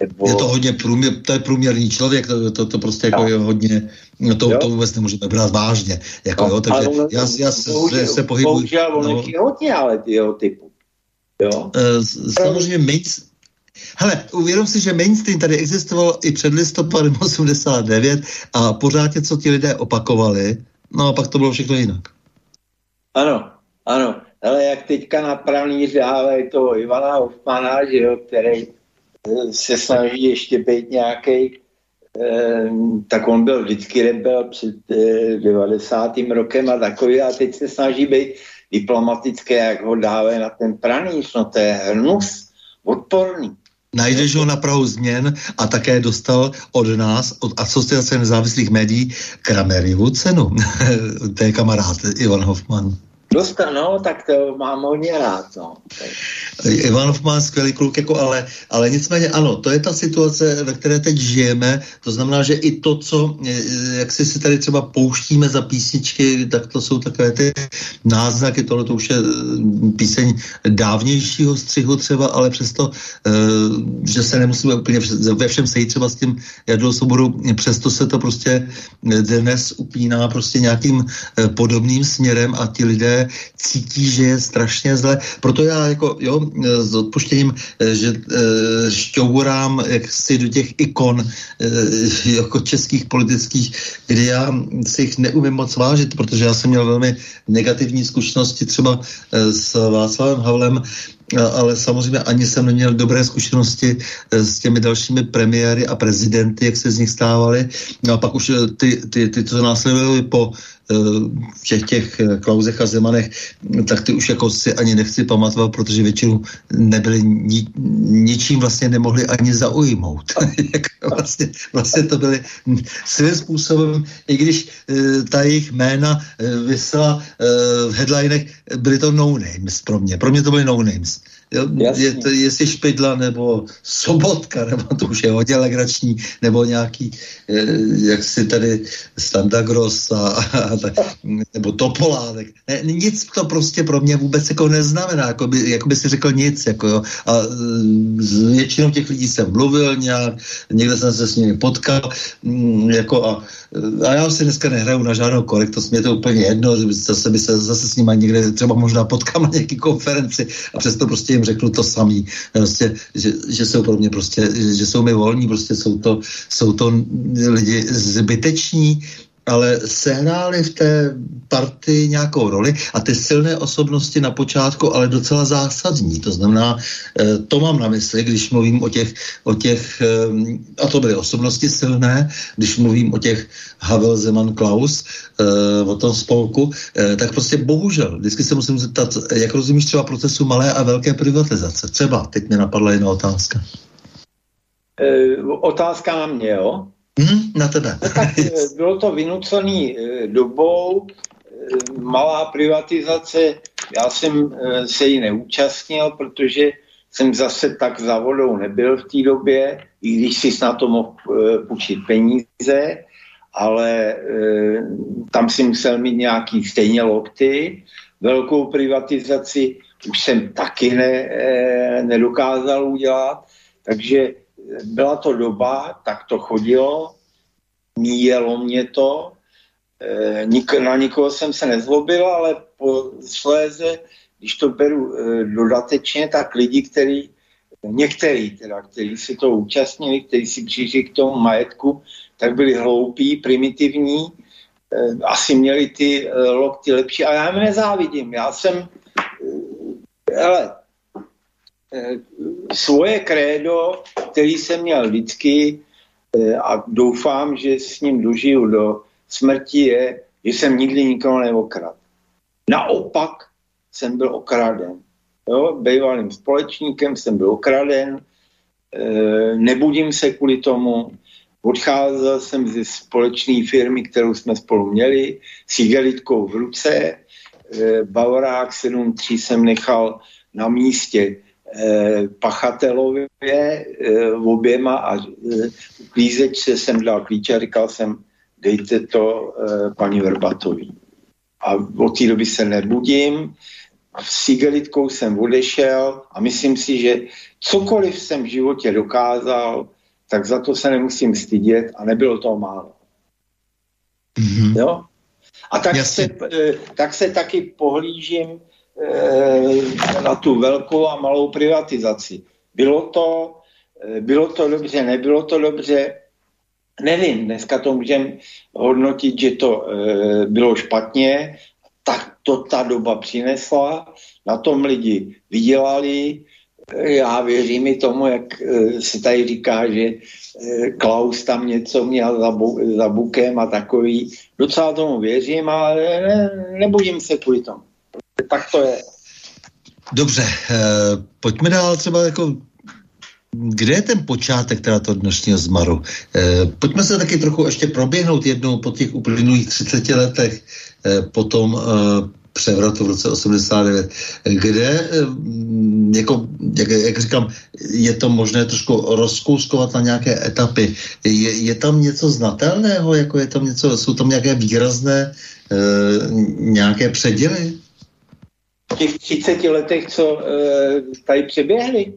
C: nebo...
B: je to hodně průměr, to je průměrný člověk, to, to, to prostě jako
C: No.
B: je hodně, no to,
C: Jo.
B: to vůbec nemůžeme brát vážně, jako jo, takže
C: on-
B: já, já se,
C: bohužel-
B: se pohybuji.
C: Bohužel on
B: no.
C: je hodně, ale jeho typu. Jo?
B: Eh, s- samozřejmě main... Hele, uvědom si, že mainstream tady existoval i před listopadem *laughs* 89 a pořád něco ti lidé opakovali, no a pak to bylo všechno jinak.
C: Ano, ano. Ale jak teďka na pranýř dávají toho Ivana Hoffmana, že jo, který eh, se snaží ještě být nějaký, eh, tak on byl vždycky rebel před eh, 90. rokem a takový a teď se snaží být diplomatické, jak ho dávají na ten pranýř, no to je hnus, odporný.
B: Najdeš ho na Prahu změn a také dostal od nás, od Asociace nezávislých médií, Kramerjevu cenu. *laughs* to je kamarád Ivan Hoffman.
C: Dostal, no, tak to mám hodně rád, no.
B: Ivanov má skvělý kluk, jako ale, ale nicméně ano, to je ta situace, ve které teď žijeme, to znamená, že i to, co, jak si si tady třeba pouštíme za písničky, tak to jsou takové ty náznaky, tohle to už je mm, píseň dávnějšího střihu třeba, ale přesto, eh, že se nemusíme úplně ve všem sejít třeba s tím Jadou Soboru, přesto se to prostě dnes upíná prostě nějakým eh, podobným směrem a ti lidé cítí, že je strašně zle. Proto já jako, jo, s odpuštěním, eh, že e, šťourám si do těch ikon e, jako českých politických, kde já si jich neumím moc vážit, protože já jsem měl velmi negativní zkušenosti třeba s Václavem Havlem, ale samozřejmě ani jsem neměl dobré zkušenosti s těmi dalšími premiéry a prezidenty, jak se z nich stávali. No a pak už ty, ty, ty co následovaly po těch, těch eh, Klauzech a Zemanech, tak ty už jako si ani nechci pamatovat, protože většinou nebyli ni, ničím vlastně nemohli ani zaujmout. *laughs* Vlastně, vlastně to byly svým způsobem, i když e, ta jejich jména e, vysela v headlinech, byly to no names pro mě. Pro mě to byly no names. Jo, je to, jestli Špidla nebo Sobotka, *laughs* nebo to už je hodně legrační, nebo nějaký, eh, jak si tady Standa Gross a, a, nebo Topolánek. Ne, nic to prostě pro mě vůbec jako neznamená, jako by, jako by si řekl nic. Jako jo. A eh, s většinou těch lidí jsem mluvil nějak, někde jsem se s nimi potkal, mm, jako a, a já si dneska nehraju na žádnou korektost, mě to úplně jedno, zase by se zase s nimi někde třeba možná potkám na nějaké konferenci a přesto prostě jim řeknu to samý, prostě, že, že jsou pro mě prostě, že jsou mi volní, prostě jsou to, jsou to lidi zbyteční, ale sehráli v té partii nějakou roli a ty silné osobnosti na počátku, ale docela zásadní. To znamená, eh, to mám na mysli, když mluvím o těch, o těch eh, a to byly osobnosti silné, když mluvím o těch Havel, Zeman, Klaus, eh, o tom spolku, tak prostě bohužel, vždycky se musím zeptat, jak rozumíš třeba procesu malé a velké privatizace? Třeba, teď mi napadla jedna otázka.
C: otázka na mě, jo?
B: Mm, na tebe.
C: No tak *laughs* eh, bylo to vynucený eh, dobou, eh, malá privatizace, já jsem se ji neúčastnil, protože jsem zase tak za vodou nebyl v té době, i když si na to mohl půjčit peníze, ale tam si musel mít nějaký stejně lokty. Velkou privatizaci už jsem taky ne, nedokázal udělat, takže byla to doba, tak to chodilo, míjelo mě to, e, na nikoho jsem se nezlobil, ale po sléze, když to beru e, dodatečně, tak lidi, kteří některý teda, kteří si to účastnili, kteří si přišli k tomu majetku, tak byli hloupí, primitivní, e, asi měli ty lokty lepší a já jim nezávidím. Já jsem, hele, svoje krédo, který jsem měl vždycky eh, a doufám, že s ním dožiju do smrti, je, že jsem nikdy nikoho neokrad. Naopak jsem byl okraden. Jo, bývalým společníkem jsem byl okraden, e, nebudím se kvůli tomu, odcházel jsem ze společné firmy, kterou jsme spolu měli, s igelitkou v ruce, Bavorák 7.3 jsem nechal na místě Eh, pachatelově eh, oběma a klízečce eh, jsem dal klíče a říkal jsem, dejte to paní Verbatový. A od té doby se nebudím, s igelitkou jsem odešel a myslím si, že cokoliv jsem v životě dokázal, tak za to se nemusím stydět a nebylo to málo. Mm-hmm. Jo? A tak se, tak se taky pohlížím Eh, na tu velkou a malou privatizaci. Bylo to, eh, bylo to dobře, nebylo to dobře, nevím, dneska to můžeme hodnotit, že to e, bylo špatně, tak to ta doba přinesla, na tom lidi vydělali, já věřím i tomu, jak se tady říká, že Klaus tam něco měl za, bu, za bukem a takový. Docela tomu věřím, ale ne, nebudím se kvůli tomu tak to je.
B: Dobře, eh, pojďme dál třeba jako kde je ten počátek teda toho dnešního zmaru? Eh, pojďme se taky trochu ještě proběhnout jednou po těch uplynulých 30 letech, eh, po tom převratu v roce 89, kde, jako, jak, jak říkám, je to možné trošku rozkouskovat na nějaké etapy. Je, je tam něco znatelného, jako je tam něco, jsou tam nějaké výrazné e, nějaké předěly?
C: V těch 30 letech, co e, tady přeběhly,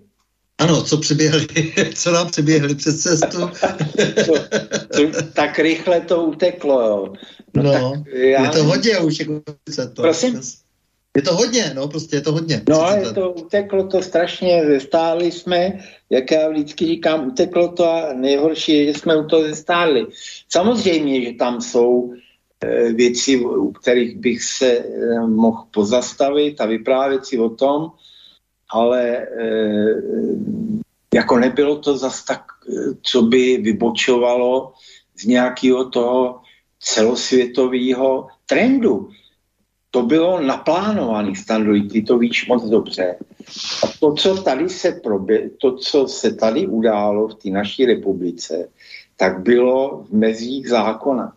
B: ano, co přiběhli, *laughs* co nám přiběhli přes cestu. *laughs*
C: to, to, tak rychle to uteklo, jo.
B: No, no já... je to hodně už, jako
C: to. Prosím?
B: Je to hodně, no, prostě je to hodně.
C: No, je to, uteklo to strašně, zestáli jsme, jak já vždycky říkám, uteklo to a nejhorší je, že jsme u toho zestáli. Samozřejmě, že tam jsou e, věci, u kterých bych se e, mohl pozastavit a vyprávět si o tom, ale e, jako nebylo to zas tak, co by vybočovalo z nějakého toho celosvětového trendu. To bylo naplánovaný standardy, ty to víš moc dobře. A to, co tady se, probě, to, co se tady událo v té naší republice, tak bylo v mezích zákona.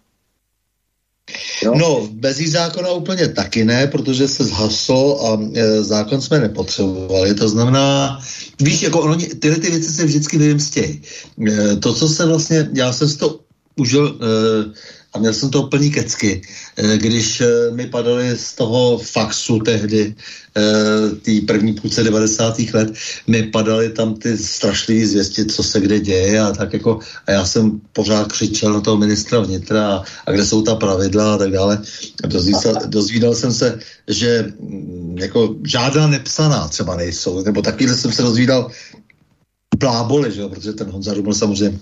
B: Jo? No, bez zákona úplně taky ne, protože se zhaslo a e, zákon jsme nepotřebovali. To znamená, víš, jako ono, tyhle ty věci se vždycky nevymstějí. E, to, co se vlastně, já jsem si to užil e, a měl jsem to plný kecky, eh, když eh, mi padaly z toho faxu tehdy, eh, té první půlce 90. let, mi padaly tam ty strašlivé zvěsti, co se kde děje a tak jako, a já jsem pořád křičel na toho ministra vnitra a, a kde jsou ta pravidla a tak dále. Dozvídal, dozvídal jsem se, že mm, jako žádná nepsaná třeba nejsou, nebo takovýhle jsem se dozvídal bláboli, že jo, protože ten Honza Ruml samozřejmě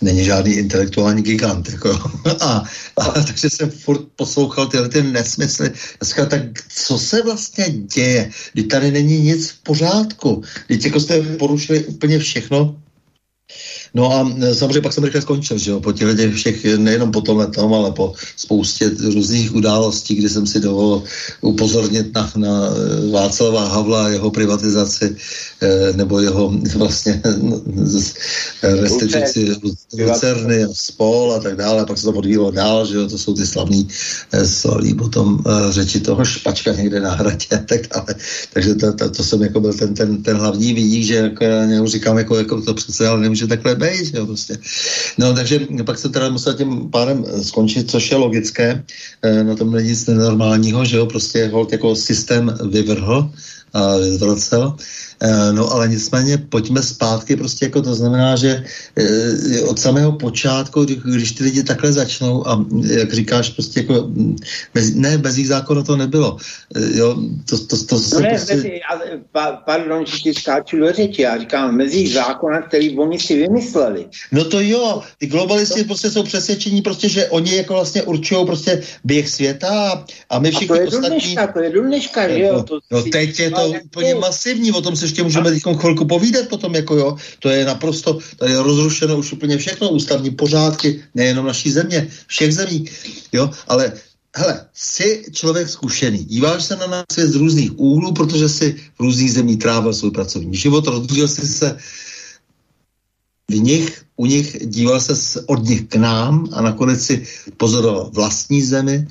B: není žádný intelektuální gigant. Jako. *laughs* A, a, takže jsem furt poslouchal tyhle ty nesmysly. Já říkal, tak co se vlastně děje? Když tady není nic v pořádku. Když jako jste porušili úplně všechno, No a e, samozřejmě pak jsem rychle skončil, že jo, po těch všech, nejenom po tomhle tom, ale po spoustě různých událostí, kdy jsem si dovolil upozornit na, na e, Václava Havla a jeho privatizaci, eh, nebo jeho vlastně restituci Lucerny a spol a tak dále, pak se to odvíjelo dál, že jo, to jsou ty slavní solí potom řeči toho špačka někde na hradě a tak dále. Takže to, to, to jsem jako byl ten, ten, ten hlavní vidík, že jako já říkám, jako, jako to přece ale nemůže takhle být, jo, prostě. No, takže pak se teda musel tím pádem skončit, což je logické, e, na tom není nic nenormálního, že jo, prostě hold jako systém vyvrhl a vyvracel. Eh, no ale nicméně pojďme zpátky, prostě jako to znamená, že eh, od samého počátku, když ty lidi takhle začnou a jak říkáš, prostě jako bez, ne, bez jejich zákona to nebylo. Eh, jo, to, to, to, to
C: no ne, prostě... mezi, pardon, že ti skáču do řeči, já říkám mezi zákona, který oni si vymysleli.
B: No to jo, ty globalisti to... prostě jsou přesvědčení, prostě, že oni jako vlastně určují prostě běh světa a my všichni
C: a to je ostatní... Dneška, to je dneška, že jo?
B: No,
C: to
B: no teď je to úplně masivní, o tom se ještě můžeme teď chvilku povídat potom, jako jo, to je naprosto, tady je rozrušeno už úplně všechno, ústavní pořádky, nejenom naší země, všech zemí, jo, ale hele, jsi člověk zkušený, díváš se na nás svět z různých úhlů, protože si v různých zemí trávil svůj pracovní život, rozdíl si se v nich, u nich díval se od nich k nám a nakonec si pozoroval vlastní zemi,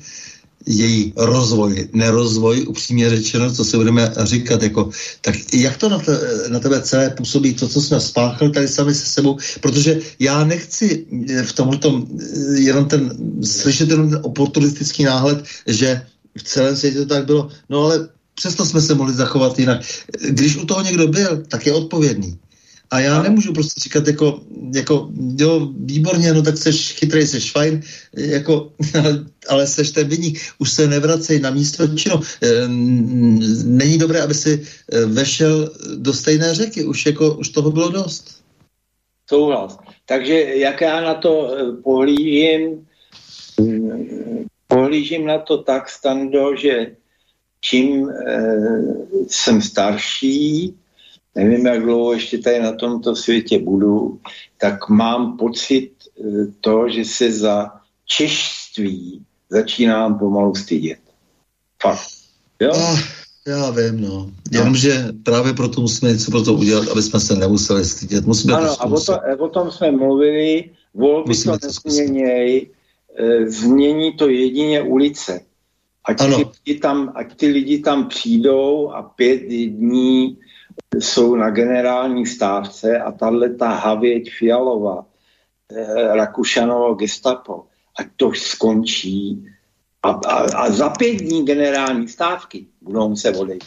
B: její rozvoj, nerozvoj, upřímně řečeno, co si budeme říkat, jako, tak jak to na, te, na tebe celé působí, to, co jsme spáchali tady sami se sebou, protože já nechci v tomhle tom jenom ten, slyšet jenom ten oportunistický náhled, že v celém světě to tak bylo, no ale přesto jsme se mohli zachovat jinak. Když u toho někdo byl, tak je odpovědný. A já nemůžu prostě říkat jako, jako jo, výborně, no tak seš chytrý, seš fajn, jako, *laughs* ale seš ten vyník, už se nevracej na místo činu. Není dobré, aby si eh, vešel do stejné řeky, už, jako, už toho bylo dost.
C: Souhlas. Takže jak já na to eh, pohlížím, pohlížím na to tak, Stando, že čím e, jsem starší, nevím, jak dlouho ještě tady na tomto světě budu, tak mám pocit eh, to, že se za češtví začínám pomalu stydět. Fakt. Jo?
B: Ah, já vím, no. Jenomže právě proto musíme něco pro to udělat, aby jsme se nemuseli stydět. Musíme
C: ano, a o, to, o tom jsme mluvili, volby musíme to nesměněj, e, změní to jedině ulice. Ať, ty lidi, tam, ať ty lidi tam přijdou a pět dní jsou na generální stávce a tahle ta Havěť Fialová, eh, Rakušanovo gestapo, ať to skončí a, a, a za pět dní generální stávky budou muset odejít.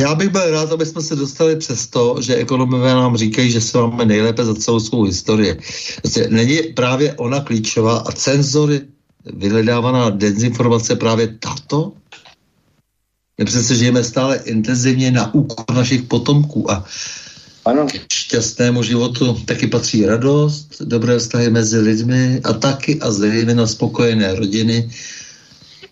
B: Já bych byl rád, aby jsme se dostali přes to, že ekonomové nám říkají, že se máme nejlépe za celou svou historii. Vlastně není právě ona klíčová a cenzory vyhledávaná dezinformace právě tato? My přece žijeme stále intenzivně na úkor našich potomků a ano. K šťastnému životu taky patří radost, dobré vztahy mezi lidmi a taky a zejména spokojené rodiny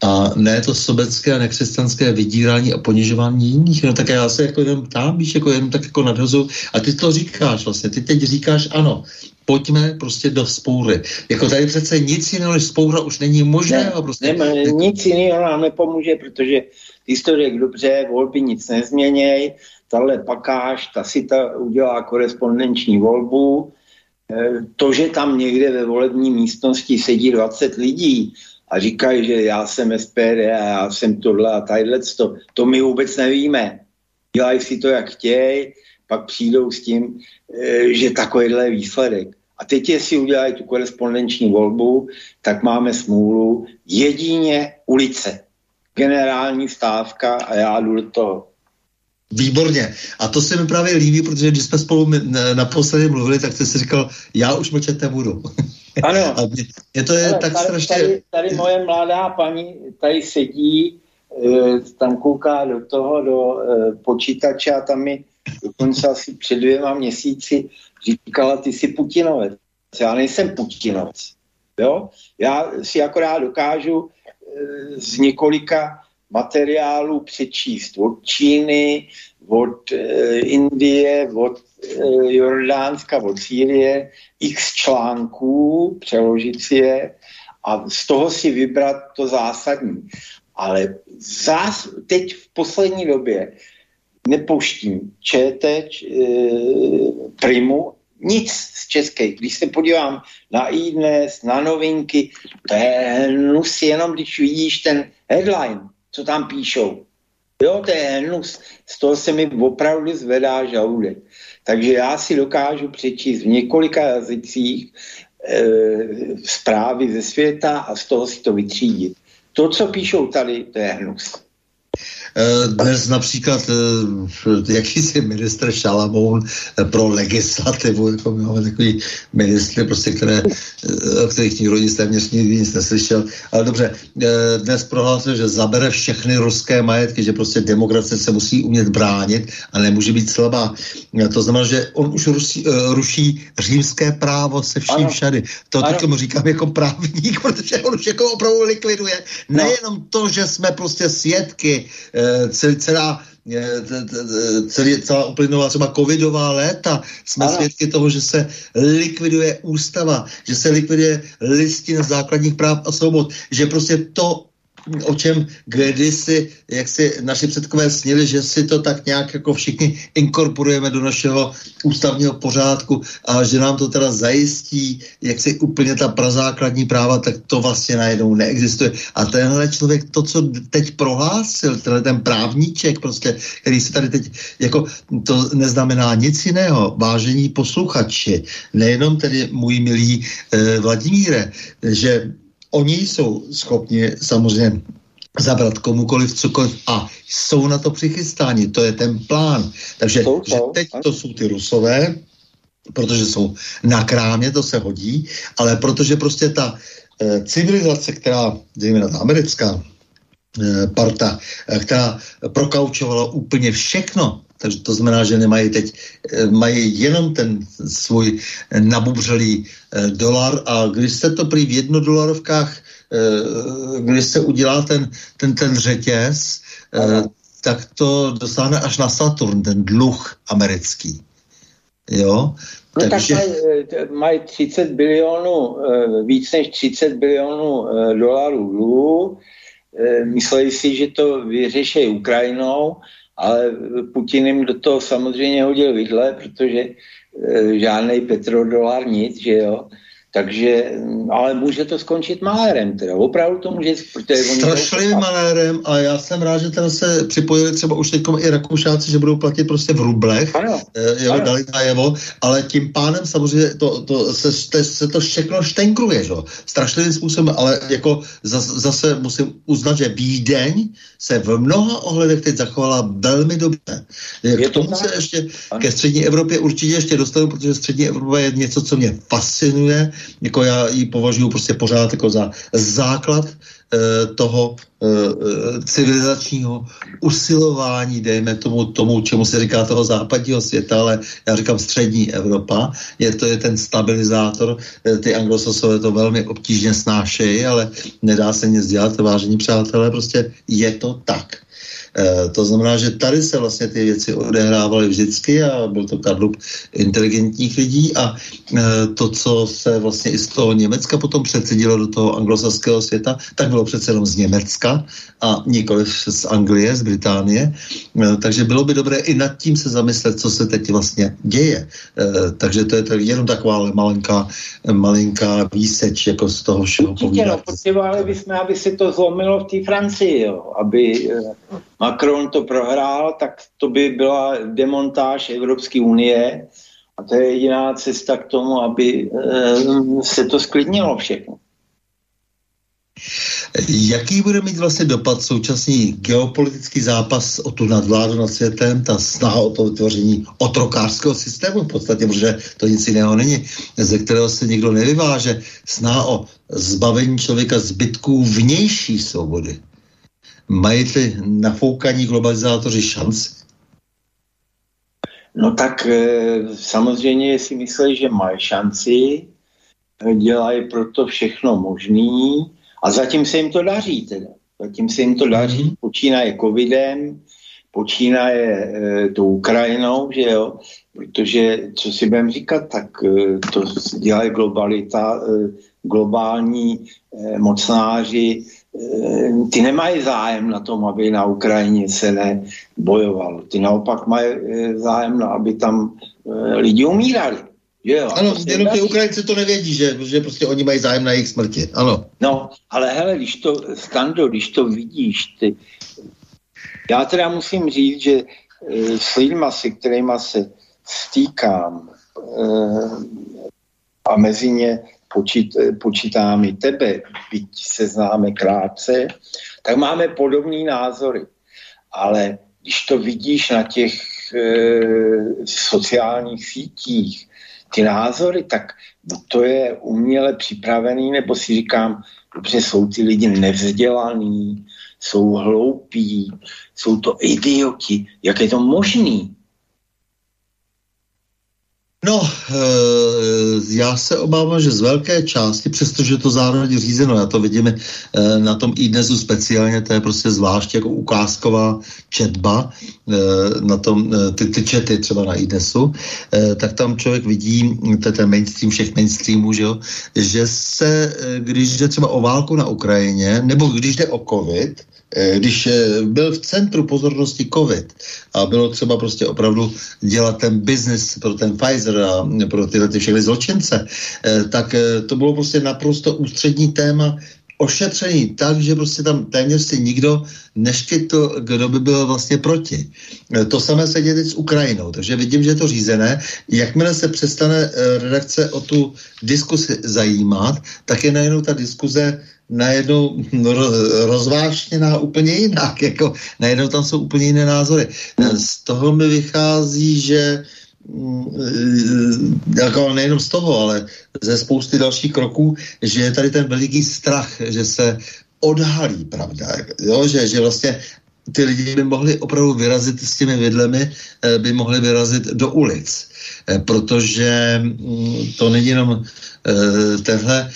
B: a ne to sobecké a nekřesťanské vydírání a ponižování jiných. No tak já se jako jenom tam, víš, jako jenom tak jako nadhozu. A ty to říkáš vlastně, ty teď říkáš ano, pojďme prostě do spoury. Jako tady přece nic jiného než spoura už není možné.
C: Ne,
B: prostě,
C: ne, jako... Nic jiného nám nepomůže, protože historie dobře, volby nic nezměněj, tahle pakáž, ta si ta udělá korespondenční volbu, e, to, že tam někde ve volební místnosti sedí 20 lidí a říkají, že já jsem SPD a já jsem tohle a tadyhle, to, to my vůbec nevíme. Dělají si to, jak chtějí, pak přijdou s tím, e, že takovýhle je výsledek. A teď, jestli udělají tu korespondenční volbu, tak máme smůlu jedině ulice. Generální stávka a já jdu do toho.
B: Výborně. A to se mi právě líbí, protože když jsme spolu naposledy mluvili, tak jsi si říkal, já už mlčet nebudu.
C: Ano. *laughs*
B: A mě to je Ale tak
C: tady,
B: strašně...
C: Tady, tady moje mladá paní tady sedí, e, tam kouká do toho, do e, počítače a tam mi dokonce asi před dvěma měsíci říkala, ty jsi Putinovec. Já nejsem Putinovec. Jo? Já si akorát dokážu e, z několika materiálů přečíst od Číny, od e, Indie, od e, Jordánska, od Sýrie, x článků, přeložit si je a z toho si vybrat to zásadní. Ale zás, teď v poslední době nepouštím ČT, Primu, nic z české. Když se podívám na iDnes, na novinky, to je hnus jenom, když vidíš ten headline, co tam píšou. Jo, to je hnus. Z toho se mi opravdu zvedá žaludek. Takže já si dokážu přečíst v několika jazycích e, zprávy ze světa a z toho si to vytřídit. To, co píšou tady, to je hnus.
B: Eh, dnes například eh, jakýsi ministr Šalamoun eh, pro legislativu, jako my máme takový ministry, prostě, které, o kterých nikdo nic téměř nikdy nic neslyšel. Ale dobře, dnes prohlásil, že zabere všechny ruské majetky, že prostě demokracie se musí umět bránit a nemůže být slabá. To znamená, že on už ruší, ruší římské právo se vším ano. všady. To teď mu říkám jako právník, *laughs* protože on už jako opravdu likviduje. No. Nejenom to, že jsme prostě svědky celý, celá celý, celá uplynulá třeba covidová léta, jsme ano. svědky toho, že se likviduje ústava, že se likviduje listina základních práv a svobod, že prostě to o čem kdysi, jak si naši předkové snili, že si to tak nějak jako všichni inkorporujeme do našeho ústavního pořádku a že nám to teda zajistí, jak si úplně ta prazákladní práva, tak to vlastně najednou neexistuje. A tenhle člověk, to, co teď prohlásil, tenhle ten právníček prostě, který se tady teď, jako to neznamená nic jiného, vážení posluchači, nejenom tedy můj milý eh, Vladimíre, že oni jsou schopni samozřejmě zabrat komukoliv cokoliv a jsou na to přichystáni, to je ten plán. Takže jsou, že teď to jsou ty rusové, protože jsou na krámě, to se hodí, ale protože prostě ta e, civilizace, která, zejména ta americká e, parta, e, která prokaučovala úplně všechno, takže to znamená, že nemají teď, eh, mají jenom ten svůj nabubřelý eh, dolar a když se to prý v jednodolarovkách, eh, když se udělá ten, ten, ten řetěz, Aha. tak to dosáhne až na Saturn, ten dluh americký. Jo?
C: No Takže... tak mají, mají 30 bilionů, víc než 30 bilionů dolarů dluhu, mysleli si, že to vyřeší Ukrajinou, ale Putin jim do toho samozřejmě hodil vidle, protože e, žádný petrodolar nic, že jo. Takže, ale může to skončit malérem, teda opravdu to může...
B: Strašlivým malérem a já jsem rád, že tam se připojili třeba už teď i Rakušáci, že budou platit prostě v rublech,
C: ano,
B: eh, jo, ano. dali najevo, ale tím pádem samozřejmě to, to se, te, se to všechno štenkruje, že? strašlivým způsobem, ale jako zase, zase musím uznat, že Vídeň se v mnoha ohledech teď zachovala velmi dobře. Je K tomu to se ještě ano. ke střední Evropě určitě ještě dostanu, protože střední Evropa je něco, co mě fascinuje, jako já ji považuji prostě pořád jako za základ e, toho e, civilizačního usilování, dejme tomu, tomu, čemu se říká toho západního světa, ale já říkám střední Evropa, je to je ten stabilizátor, e, ty anglosasové to velmi obtížně snášejí, ale nedá se nic dělat, vážení přátelé, prostě je to tak. E, to znamená, že tady se vlastně ty věci odehrávaly vždycky a byl to kadlub inteligentních lidí a e, to, co se vlastně i z toho Německa potom přecedilo do toho anglosaského světa, tak bylo přece jenom z Německa a nikoliv z Anglie, z Británie. E, takže bylo by dobré i nad tím se zamyslet, co se teď vlastně děje. Takže to je to jenom taková malinká, malinká výseč jako z toho všeho
C: Určitě, no, potřebovali bychom, aby se to zlomilo v té Francii, jo, aby Macron to prohrál, tak to by byla demontáž Evropské unie a to je jediná cesta k tomu, aby eh, se to sklidnilo všechno.
B: Jaký bude mít vlastně dopad současný geopolitický zápas o tu nadvládu nad světem, ta snaha o to vytvoření otrokářského systému v podstatě, protože to nic jiného není, ze kterého se nikdo nevyváže, snaha o zbavení člověka zbytků vnější svobody. Mají ty nafoukaní globalizátoři šanci?
C: No tak e, samozřejmě si myslí, že mají šanci, dělají proto všechno možný a zatím se jim to daří teda. Zatím se jim to daří, mm-hmm. počínaje covidem, počínaje e, tou Ukrajinou, že jo, protože co si budeme říkat, tak e, to dělají globalita, e, globální e, mocnáři, ty nemají zájem na tom, aby na Ukrajině se nebojovalo. Ty naopak mají eh, zájem na, aby tam eh, lidi umírali.
B: Jo, ano, jenom ty Ukrajinci to nevědí, že, že prostě oni mají zájem na jejich smrti. Ano.
C: No, ale hele, když to, Stando, když to vidíš, ty, já teda musím říct, že e, s lidma, se kterými se stýkám e, a mezi ně počít, počítám i tebe, byť se známe krátce, tak máme podobné názory. Ale když to vidíš na těch e, sociálních sítích, ty názory, tak to je uměle připravený, nebo si říkám, dobře, jsou ty lidi nevzdělaný, jsou hloupí, jsou to idioti, jak je to možný?
B: No, e, já se obávám, že z velké části, přestože to zároveň řízeno, já to vidím e, na tom i dnesu speciálně, to je prostě zvlášť jako ukázková četba, e, na tom, ty, ty čety třeba na IDNESu, tak tam člověk vidí, to je ten mainstream všech mainstreamů, že, jo, že se, když jde třeba o válku na Ukrajině, nebo když jde o covid, Eh, když eh, byl v centru pozornosti COVID a bylo třeba prostě opravdu dělat ten biznis pro ten Pfizer a pro tyhle ty všechny zločince, eh, tak to bylo prostě naprosto ústřední téma ošetřený tak, že prostě tam téměř si nikdo neškytl, kdo by byl vlastně proti. To samé se děje teď s Ukrajinou, takže vidím, že je to řízené. Jakmile se přestane redakce o tu diskusi zajímat, tak je najednou ta diskuze najednou *laughs* no, rozvášněná úplně jinak, jako najednou tam jsou úplně jiné názory. Z toho mi vychází, že mm, jako nejenom z toho, ale ze spousty dalších kroků, že je tady ten veliký strach, že se odhalí pravda, jo? Že, že vlastně ty lidi by mohli opravdu vyrazit s těmi vidlemi, eh, by mohli vyrazit do ulic. Eh, protože mm, to není jenom eh, tenhle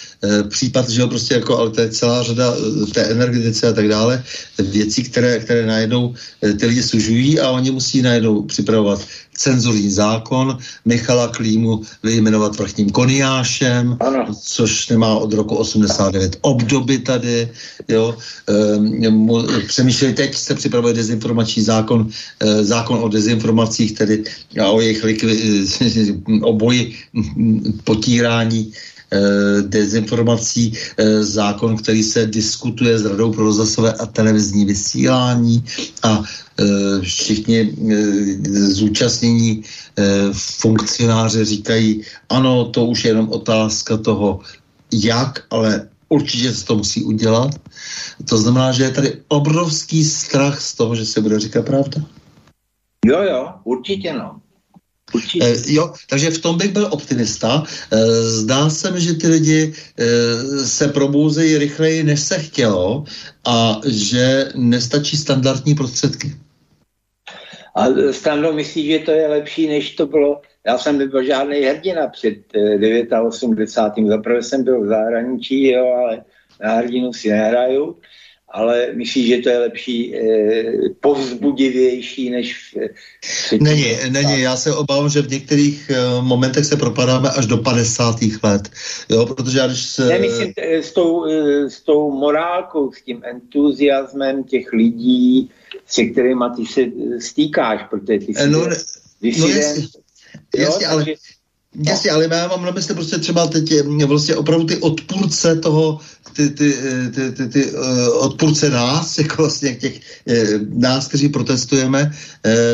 B: případ, že jo, prostě jako, ale to je celá řada té energetice a tak dále, věcí, které, které najednou ty lidi sužují a oni musí najednou připravovat cenzurní zákon, Michala Klímu vyjmenovat vrchním koniášem, ano. což nemá od roku 89 obdoby tady, jo. E, přemýšleli, teď se připravuje dezinformační zákon, e, zákon o dezinformacích, tedy a o jejich likvi, *laughs* o boji potírání dezinformací, zákon, který se diskutuje s Radou pro rozhlasové a televizní vysílání a všichni zúčastnění funkcionáři říkají, ano, to už je jenom otázka toho, jak, ale určitě se to musí udělat. To znamená, že je tady obrovský strach z toho, že se bude říkat pravda.
C: Jo, jo, určitě no.
B: Určitě. E, jo, takže v tom bych byl optimista. E, zdá se mi, že ty lidi e, se probouzejí rychleji, než se chtělo a že nestačí standardní prostředky.
C: A Stando myslí, že to je lepší, než to bylo já jsem nebyl žádný hrdina před 89. Zaprvé jsem byl v zahraničí, jo, ale na hrdinu si nehraju, ale myslím, že to je lepší, eh, povzbudivější než
B: v Není, není, já se obávám, že v některých eh, momentech se propadáme až do 50. let, jo, protože já když se...
C: Nemyslím eh, s tou, eh, s tou morálkou, s tím entuziasmem těch lidí, se kterými ty se stýkáš, protože ty jsi no, no,
B: Jasně, ale, Jasně, ale já mám na mysli prostě třeba teď vlastně opravdu ty odpůrce toho, ty, ty, ty, ty, ty uh, odpůrce nás, *laughs* jako vlastně těch nás, kteří protestujeme,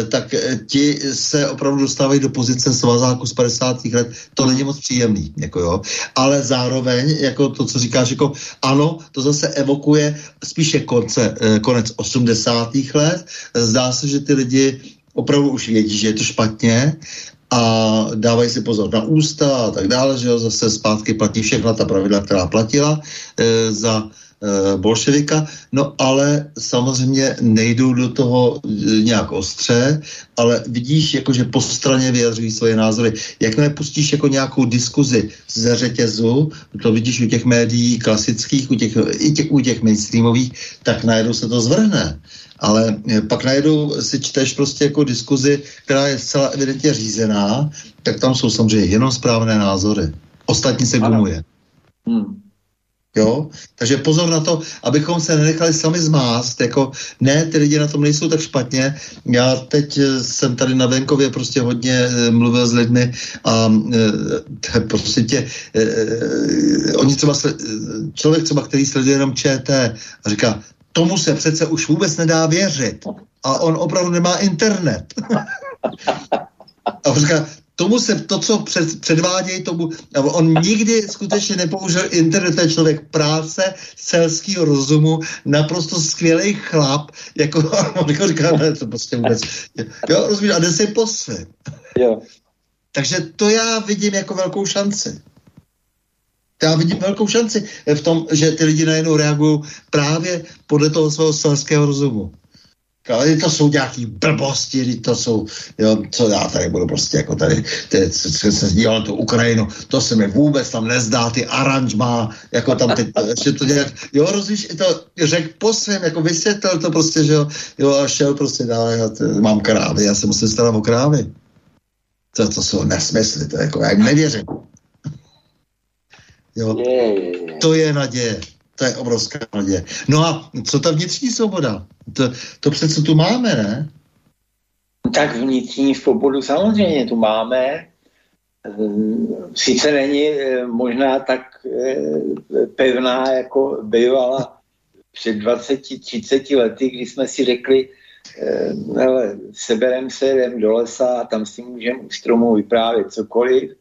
B: tak ti se opravdu dostávají do pozice svazáku z 50. let. To není moc příjemný, jako jo. Ale zároveň, jako to, co říkáš, jako ano, to zase evokuje spíše konce, konec 80. let. Zdá se, že ty lidi opravdu už vědí, že je to špatně a dávají si pozor na ústa a tak dále, že jo, zase zpátky platí všechna ta pravidla, která platila e, za e, bolševika, no ale samozřejmě nejdou do toho e, nějak ostře, ale vidíš, jako, že po straně vyjadřují svoje názory. Jakmile pustíš jako nějakou diskuzi ze řetězu, to vidíš u těch médií klasických, u těch, i těch, u těch mainstreamových, tak najednou se to zvrhne ale eh, pak najednou si čteš prostě jako diskuzi, která je zcela evidentně řízená, tak tam jsou samozřejmě jenom správné názory. Ostatní se gumuje. Hmm. Jo? Takže pozor na to, abychom se nenechali sami zmást, jako ne, ty lidi na tom nejsou tak špatně. Já teď eh, jsem tady na venkově prostě hodně e, mluvil s lidmi a e, prostě tě, e, oni třeba, člověk třeba, který sleduje jenom ČT a říká, tomu se přece už vůbec nedá věřit. A on opravdu nemá internet. *laughs* a on říká, tomu se to, co před, předvádějí, tomu, on nikdy skutečně nepoužil internet, ten člověk práce, selského rozumu, naprosto skvělý chlap, jako *laughs* on jako říká, ne, to prostě vůbec, jo, rozumíš, a jde si po svém. Jo. Takže to já vidím jako velkou šanci já vidím velkou šanci v tom, že ty lidi najednou reagují právě podle toho svého selského rozumu. Ale to jsou nějaký blbosti, to jsou, jo, co já tady budu prostě jako tady, ty, co se díval na tu Ukrajinu, to se mi vůbec tam nezdá, ty aranžma, jako tam ty, že *laughs* to nějak, jo, rozvíš, to řekl po svém, jako vysvětlil to prostě, že jo, jo a šel prostě dál, já t, mám krávy, já se musím starat o krávy. To, to jsou nesmysly, to jako, já jim nevěřím. Jo? Je, je, je. To je naděje. To je obrovská naděje. No a co ta vnitřní svoboda? To, to přece tu máme, ne?
C: Tak vnitřní svobodu samozřejmě tu máme. Ehm, sice není eh, možná tak eh, pevná, jako bývala před 20-30 lety, kdy jsme si řekli, ehm, hele, seberem se, jdem do lesa a tam si můžeme u stromu vyprávět cokoliv,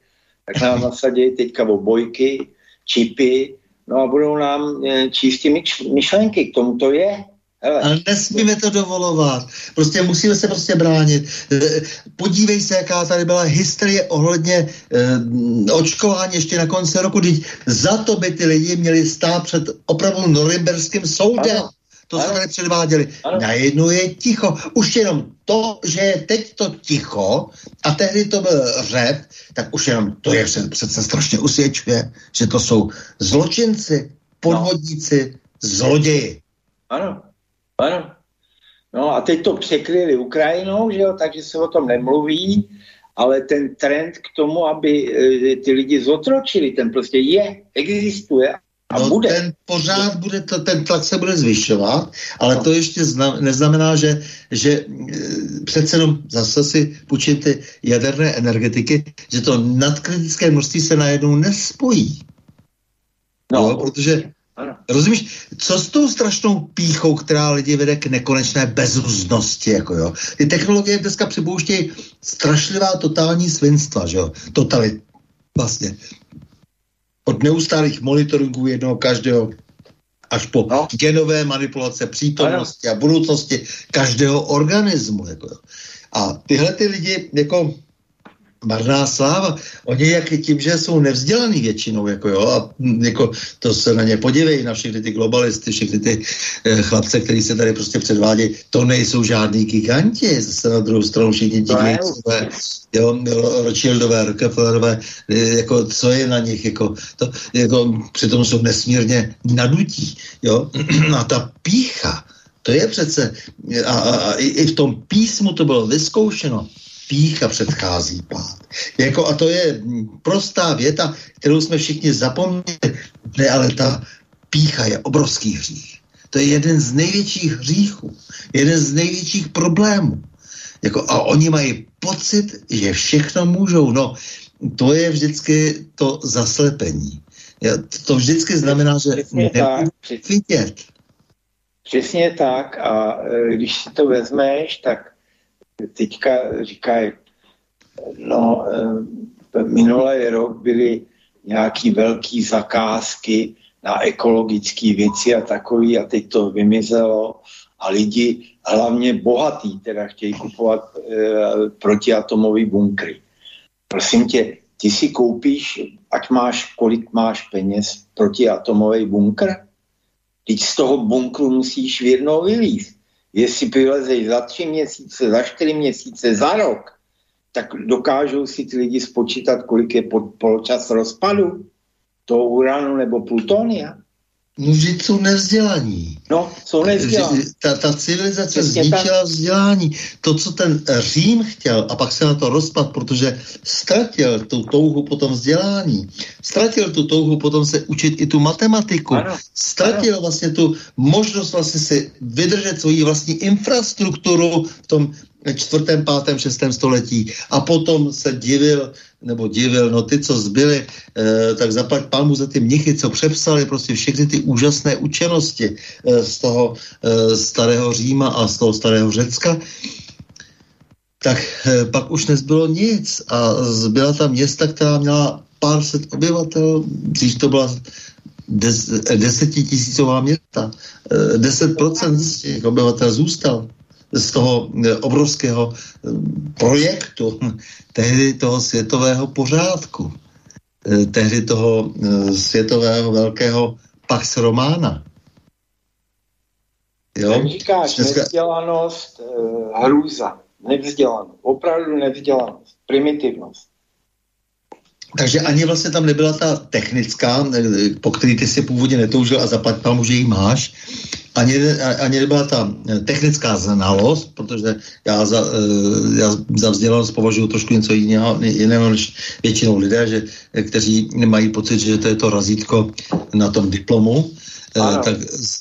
C: tak nám nasadí teďka obojky, čipy, no a budou nám e, číst ty myšlenky, k tomu to je.
B: Hele. Ale nesmíme to dovolovat. Prostě musíme se prostě bránit. E, podívej se, jaká tady byla hysterie ohledně eh, očkování ještě na konci roku, když za to by ty lidi měli stát před opravdu norimberským soudem. Ano. To jsme tady předváděli. Ano. Najednou je ticho. Už jenom to, že je teď to ticho a tehdy to byl řep, tak už jenom to je přece strašně usvědčuje, že to jsou zločinci, podvodníci, no. zloději.
C: Ano, ano. No a teď to překryli Ukrajinou, že jo, takže se o tom nemluví, ale ten trend k tomu, aby e, ty lidi zotročili, ten prostě je, existuje
B: a no, bude. ten pořád bude, to, ten tlak se bude zvyšovat, ale no. to ještě zna, neznamená, že, že e, přece jenom zase si půjčím ty jaderné energetiky, že to nadkritické množství se najednou nespojí. No. Jo, protože ano. Rozumíš, co s tou strašnou píchou, která lidi vede k nekonečné bezrůznosti, jako jo. Ty technologie dneska připouštějí strašlivá totální svinstva, že jo. Totalit, vlastně. Od neustálých monitoringů jednoho každého až po no. genové manipulace přítomnosti ano. a budoucnosti každého organismu. Jako. A tyhle ty lidi jako marná sláva. Oni jak tím, že jsou nevzdělaný většinou, jako jo, a jako to se na ně podívej, na všechny ty globalisty, všechny ty eh, chlapce, kteří se tady prostě předvádějí, to nejsou žádný giganti, zase na druhou stranu všichni ti Gatesové, jo, Rothschildové, Rockefellerové, eh, jako co je na nich, jako, to, jako přitom jsou nesmírně nadutí, jo, *clears throat* a ta pícha, to je přece, a, a, a i, i v tom písmu to bylo vyzkoušeno, pícha předchází pád. Jako, a to je prostá věta, kterou jsme všichni zapomněli. Ne, ale ta pícha je obrovský hřích. To je jeden z největších hříchů, jeden z největších problémů. Jako, a oni mají pocit, že všechno můžou. No, to je vždycky to zaslepení. To vždycky znamená, že
C: nemůžu vidět. Přesně tak a e, když si to vezmeš, tak teďka říkají, no eh, minulý rok byly nějaký velký zakázky na ekologické věci a takový a teď to vymizelo a lidi, hlavně bohatý, teda chtějí kupovat e, protiatomový bunkry. Prosím tě, ty si koupíš, ať máš, kolik máš peněz, protiatomový bunkr? Teď z toho bunkru musíš v jednou vylíst jestli vylezeš za tři měsíce, za čtyři měsíce, za rok, tak dokážou si ty lidi spočítat, kolik je poločas rozpadu toho uranu nebo plutonia.
B: Že jsou nevzdělaní.
C: No, jsou nevzdělaní.
B: Ta, ta civilizace Přesně zničila tak. vzdělání. To, co ten Řím chtěl, a pak se na to rozpad, protože ztratil tu touhu potom vzdělání, ztratil tu touhu potom se učit i tu matematiku, ano. ztratil ano. vlastně tu možnost vlastně si vydržet svoji vlastní infrastrukturu v tom čtvrtém, pátém, šestém století. A potom se divil, nebo divil, no ty, co zbyli, eh, tak zaplať palmu za ty mnichy, co přepsali prostě všechny ty úžasné učenosti eh, z toho eh, starého Říma a z toho starého Řecka, tak eh, pak už nezbylo nic a zbyla ta města, která měla pár set obyvatel, když to byla des, desetitisícová města, deset procent z těch obyvatel zůstal z toho eh, obrovského eh, projektu, *laughs* tehdy toho světového pořádku, eh, tehdy toho světového velkého Pax Romana.
C: Jo? Jak říkáš, Dneska... nevzdělanost, hrůza, nevzdělanost, opravdu nevzdělanost, primitivnost.
B: Takže ani vlastně tam nebyla ta technická, po který ty si původně netoužil a zaplať pámu, že ji máš, ani, ani nebyla ta technická znalost, protože já za, eh, já za vzdělanost považuji trošku něco jiného, jiného než většinou lidé, že, kteří mají pocit, že to je to razítko na tom diplomu, ano. tak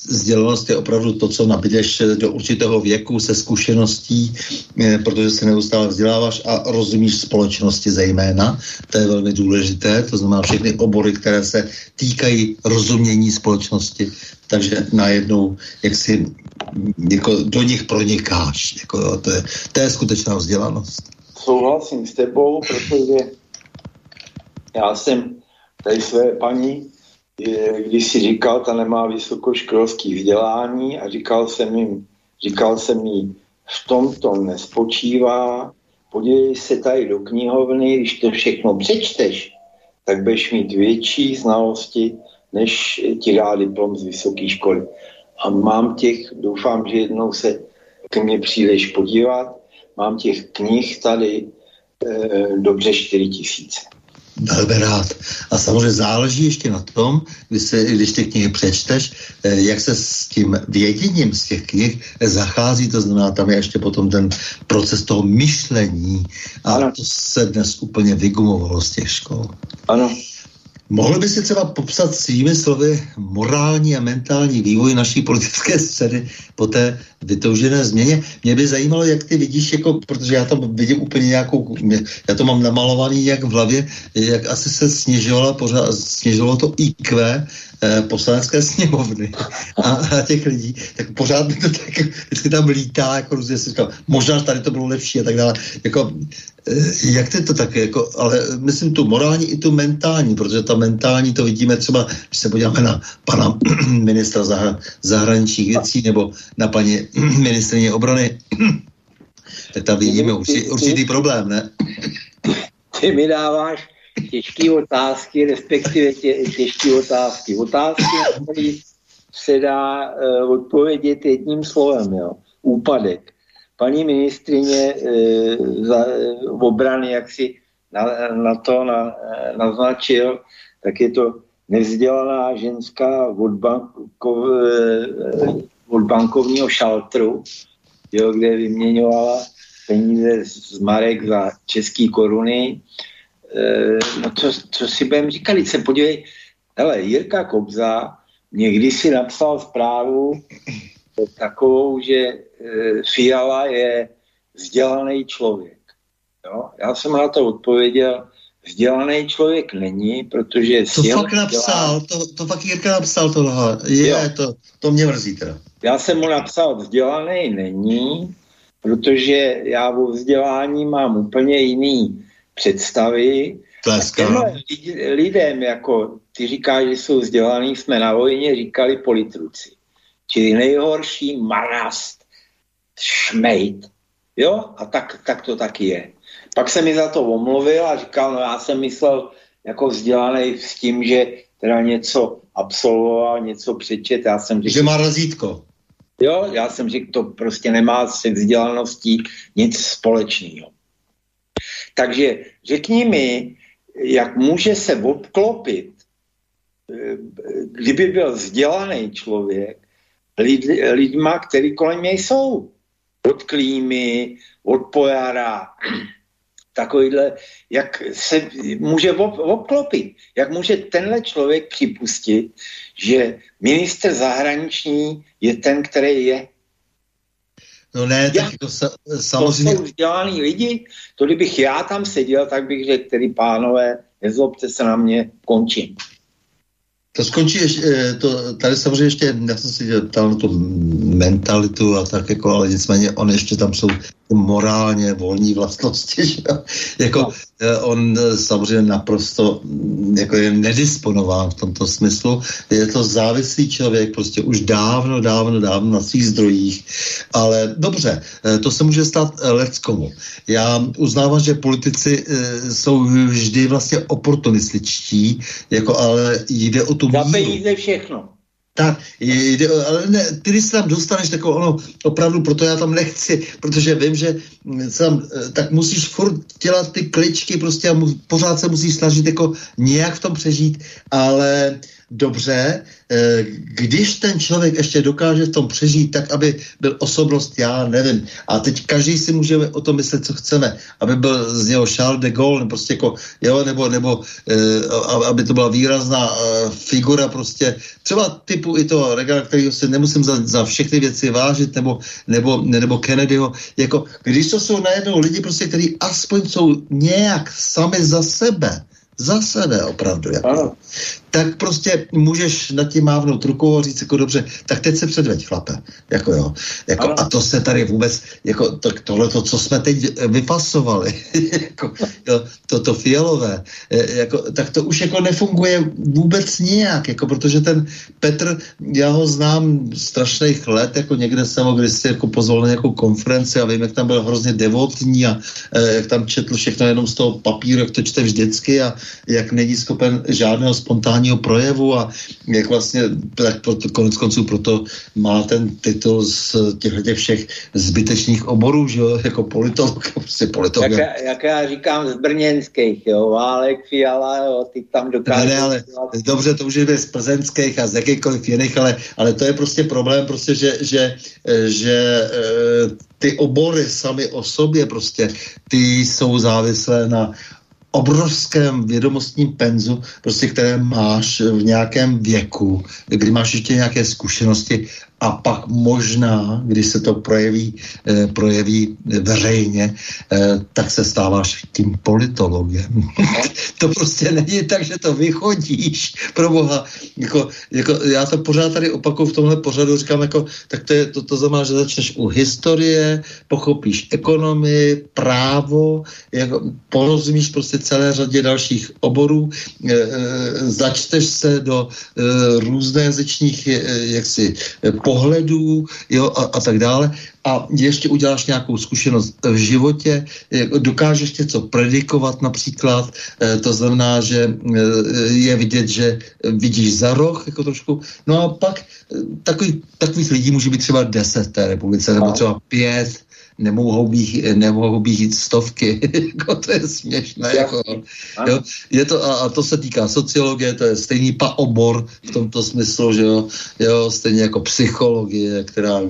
B: vzdělanost je opravdu to, co nabídeš do určitého věku se zkušeností, eh, protože se neustále vzděláváš a rozumíš společnosti zejména. To je velmi důležité, to znamená všechny obory, které se týkají rozumění společnosti. Takže najednou, jak si jako do nich pronikáš. Jako, to, je, to je skutečná vzdělanost.
C: Souhlasím s tebou, protože já jsem tady své paní když si říkal, ta nemá vysokoškolský vzdělání a říkal jsem jim, říkal jsem jí, v tom to nespočívá, podívej se tady do knihovny, když to všechno přečteš, tak budeš mít větší znalosti, než ti dá diplom z vysoké školy. A mám těch, doufám, že jednou se k mně přijdeš podívat, mám těch knih tady e, dobře 4 tisíce
B: velmi rád. A samozřejmě záleží ještě na tom, když, se, když ty knihy přečteš, eh, jak se s tím věděním z těch knih zachází, to znamená, tam je ještě potom ten proces toho myšlení a ano. to se dnes úplně vygumovalo z těch škol.
C: Ano.
B: Mohl by si třeba popsat svými slovy morální a mentální vývoj naší politické scény po té vytoužené změně? Mě by zajímalo, jak ty vidíš, jako, protože já tam vidím úplně nějakou, já to mám namalovaný jak v hlavě, jak asi se snižovala pořád, snižovalo to IQ, poslanecké sněmovny a, a těch lidí, tak pořád mi to tak vždycky tam lítá, jako různě si říkal, možná tady to bylo lepší a tak dále. Jako, eh, jak to je to tak, jako, ale myslím tu morální i tu mentální, protože ta mentální to vidíme třeba, když se podíváme na pana *clears throat* ministra zahra, zahraničních věcí nebo na paní *clears throat* ministrině obrany, *clears throat* tak tam vidíme určitý, určitý problém, ne?
C: Ty mi dáváš těžké otázky, respektive tě, těžké otázky. Otázky, které se dá uh, odpovědět jedním slovem, jo. Úpadek. Paní ministrině uh, za, uh, obrany, jak si na, na to na, naznačil, tak je to nevzdělaná ženská od, banko, uh, od bankovního šaltru, jo, kde vyměňovala peníze z Marek za české koruny. E, no co, co si budeme říkat, se podívej, hele, Jirka Kobza někdy si napsal zprávu takovou, že e, Fiala je vzdělaný člověk. Jo? Já jsem na to odpověděl, vzdělaný člověk není, protože...
B: To fakt napsal, to, to fakt Jirka napsal tohle. Je, to, to mě mrzí teda.
C: Já jsem mu napsal, vzdělaný není, protože já o vzdělání mám úplně jiný představy. lidem, jako ty říkáš, že jsou vzdělaný, jsme na vojně říkali politruci. Čili nejhorší marast, šmejt. Jo? A tak, tak to taky je. Pak se mi za to omluvil a říkal, no já jsem myslel jako vzdělaný s tím, že teda něco absolvoval, něco přečet. Já jsem
B: říkal, že má razítko.
C: Jo, já jsem řekl, to prostě nemá se vzdělaností nic společného. Takže řekni mi, jak může se obklopit, eh, kdyby byl vzdělaný člověk, lid, lidma, který kolem něj jsou. Od klímy, od pojara, takovýhle, jak se může obklopit, jak může tenhle člověk připustit, že minister zahraniční je ten, který je.
B: No ne, tak jako sa, samozřejmě...
C: To jsou vzdělaný lidi, to kdybych já tam seděl, tak bych řekl, který pánové, nezlobte se na mě, končím.
B: To skončí ještě, eh, to, tady samozřejmě ještě, já jsem si ptal na tu mentalitu a tak jako, ale nicméně on ještě tam jsou morálně volní vlastnosti, *laughs* že? jako no. Eh, on eh, samozřejmě naprosto mm, jako je nedisponován v tomto smyslu, je to závislý člověk prostě už dávno, dávno, dávno na svých zdrojích, ale dobře, to se může stát leckomu. Já uznávám, že politici jsou vždy vlastně oportunističtí, jako ale jde o tu tu
C: Za peníze všechno.
B: Tak, jde, ale ne, ty, když se tam dostaneš, tak ono, opravdu, proto já tam nechci, protože vím, že tam, eh, tak musíš furt dělat ty kličky prostě a mu, pořád se musíš snažit jako nějak v tom přežít, ale dobře, eh, když ten člověk ještě dokáže v tom přežít tak, aby byl osobnost, já nevím. A teď každý si můžeme o tom myslet, co chceme. Aby byl z něho Charles de Gaulle, prostě jako, jo, nebo, nebo eh, aby to byla výrazná eh, figura prostě, třeba typu i toho Regala, kterého si nemusím za, za všechny věci vážit, nebo, nebo, nebo Kennedyho, jako, když to jsou najednou lidi prostě, kteří aspoň jsou nějak sami za sebe, za sebe opravdu. Jako. Tak prostě můžeš nad tím mávnout rukou a říct jako dobře, tak teď se předveď, chlape. Jako jo. Jako, a to se tady vůbec, jako to, tohle, to, co jsme teď vypasovali, *laughs* jako, jo, to, to fialové, e, jako, tak to už jako nefunguje vůbec nijak, jako, protože ten Petr, já ho znám strašných let, jako někde jsem ho kdysi jako pozval na nějakou konferenci a vím, jak tam byl hrozně devotní a e, jak tam četl všechno jenom z toho papíru, jak to čte vždycky a jak není schopen žádného spontánního projevu a jak vlastně, tak proto, konec konců proto má ten titul z těchto těch všech zbytečných oborů, že jo, jako politolog, prostě politolog.
C: Jak, jak já říkám z brněnských, jo, Válek, Fiala, jo, ty tam dokážou...
B: Ne, ne, ale dobře, to už je z plzeňských a z jakýchkoliv jiných, ale, ale to je prostě problém, prostě, že, že, že e, ty obory sami o sobě prostě, ty jsou závislé na obrovském vědomostním penzu, prostě, které máš v nějakém věku, kdy máš ještě nějaké zkušenosti a pak možná, když se to projeví, eh, projeví veřejně, eh, tak se stáváš tím politologem. *laughs* to prostě není tak, že to vychodíš, pro boha. Jako, jako, já to pořád tady opakuju v tomhle pořadu, říkám, jako, tak to, je, to, to znamená, že začneš u historie, pochopíš ekonomii, právo, jako, porozumíš prostě celé řadě dalších oborů, e, e, začteš se do e, různojazyčných e, jaksi, e, pohledů jo, a, a tak dále. A ještě uděláš nějakou zkušenost v životě, dokážeš něco predikovat například, eh, to znamená, že eh, je vidět, že vidíš za roh, jako trošku, no a pak eh, takový, takových lidí může být třeba deset v té republice, nebo třeba pět, nemohou být, nemohou být stovky, *laughs* jako to je směšné. Jako, jo. Je to, a, a to se týká sociologie, to je stejný pa obor v tomto smyslu, že jo, jo stejně jako psychologie, která,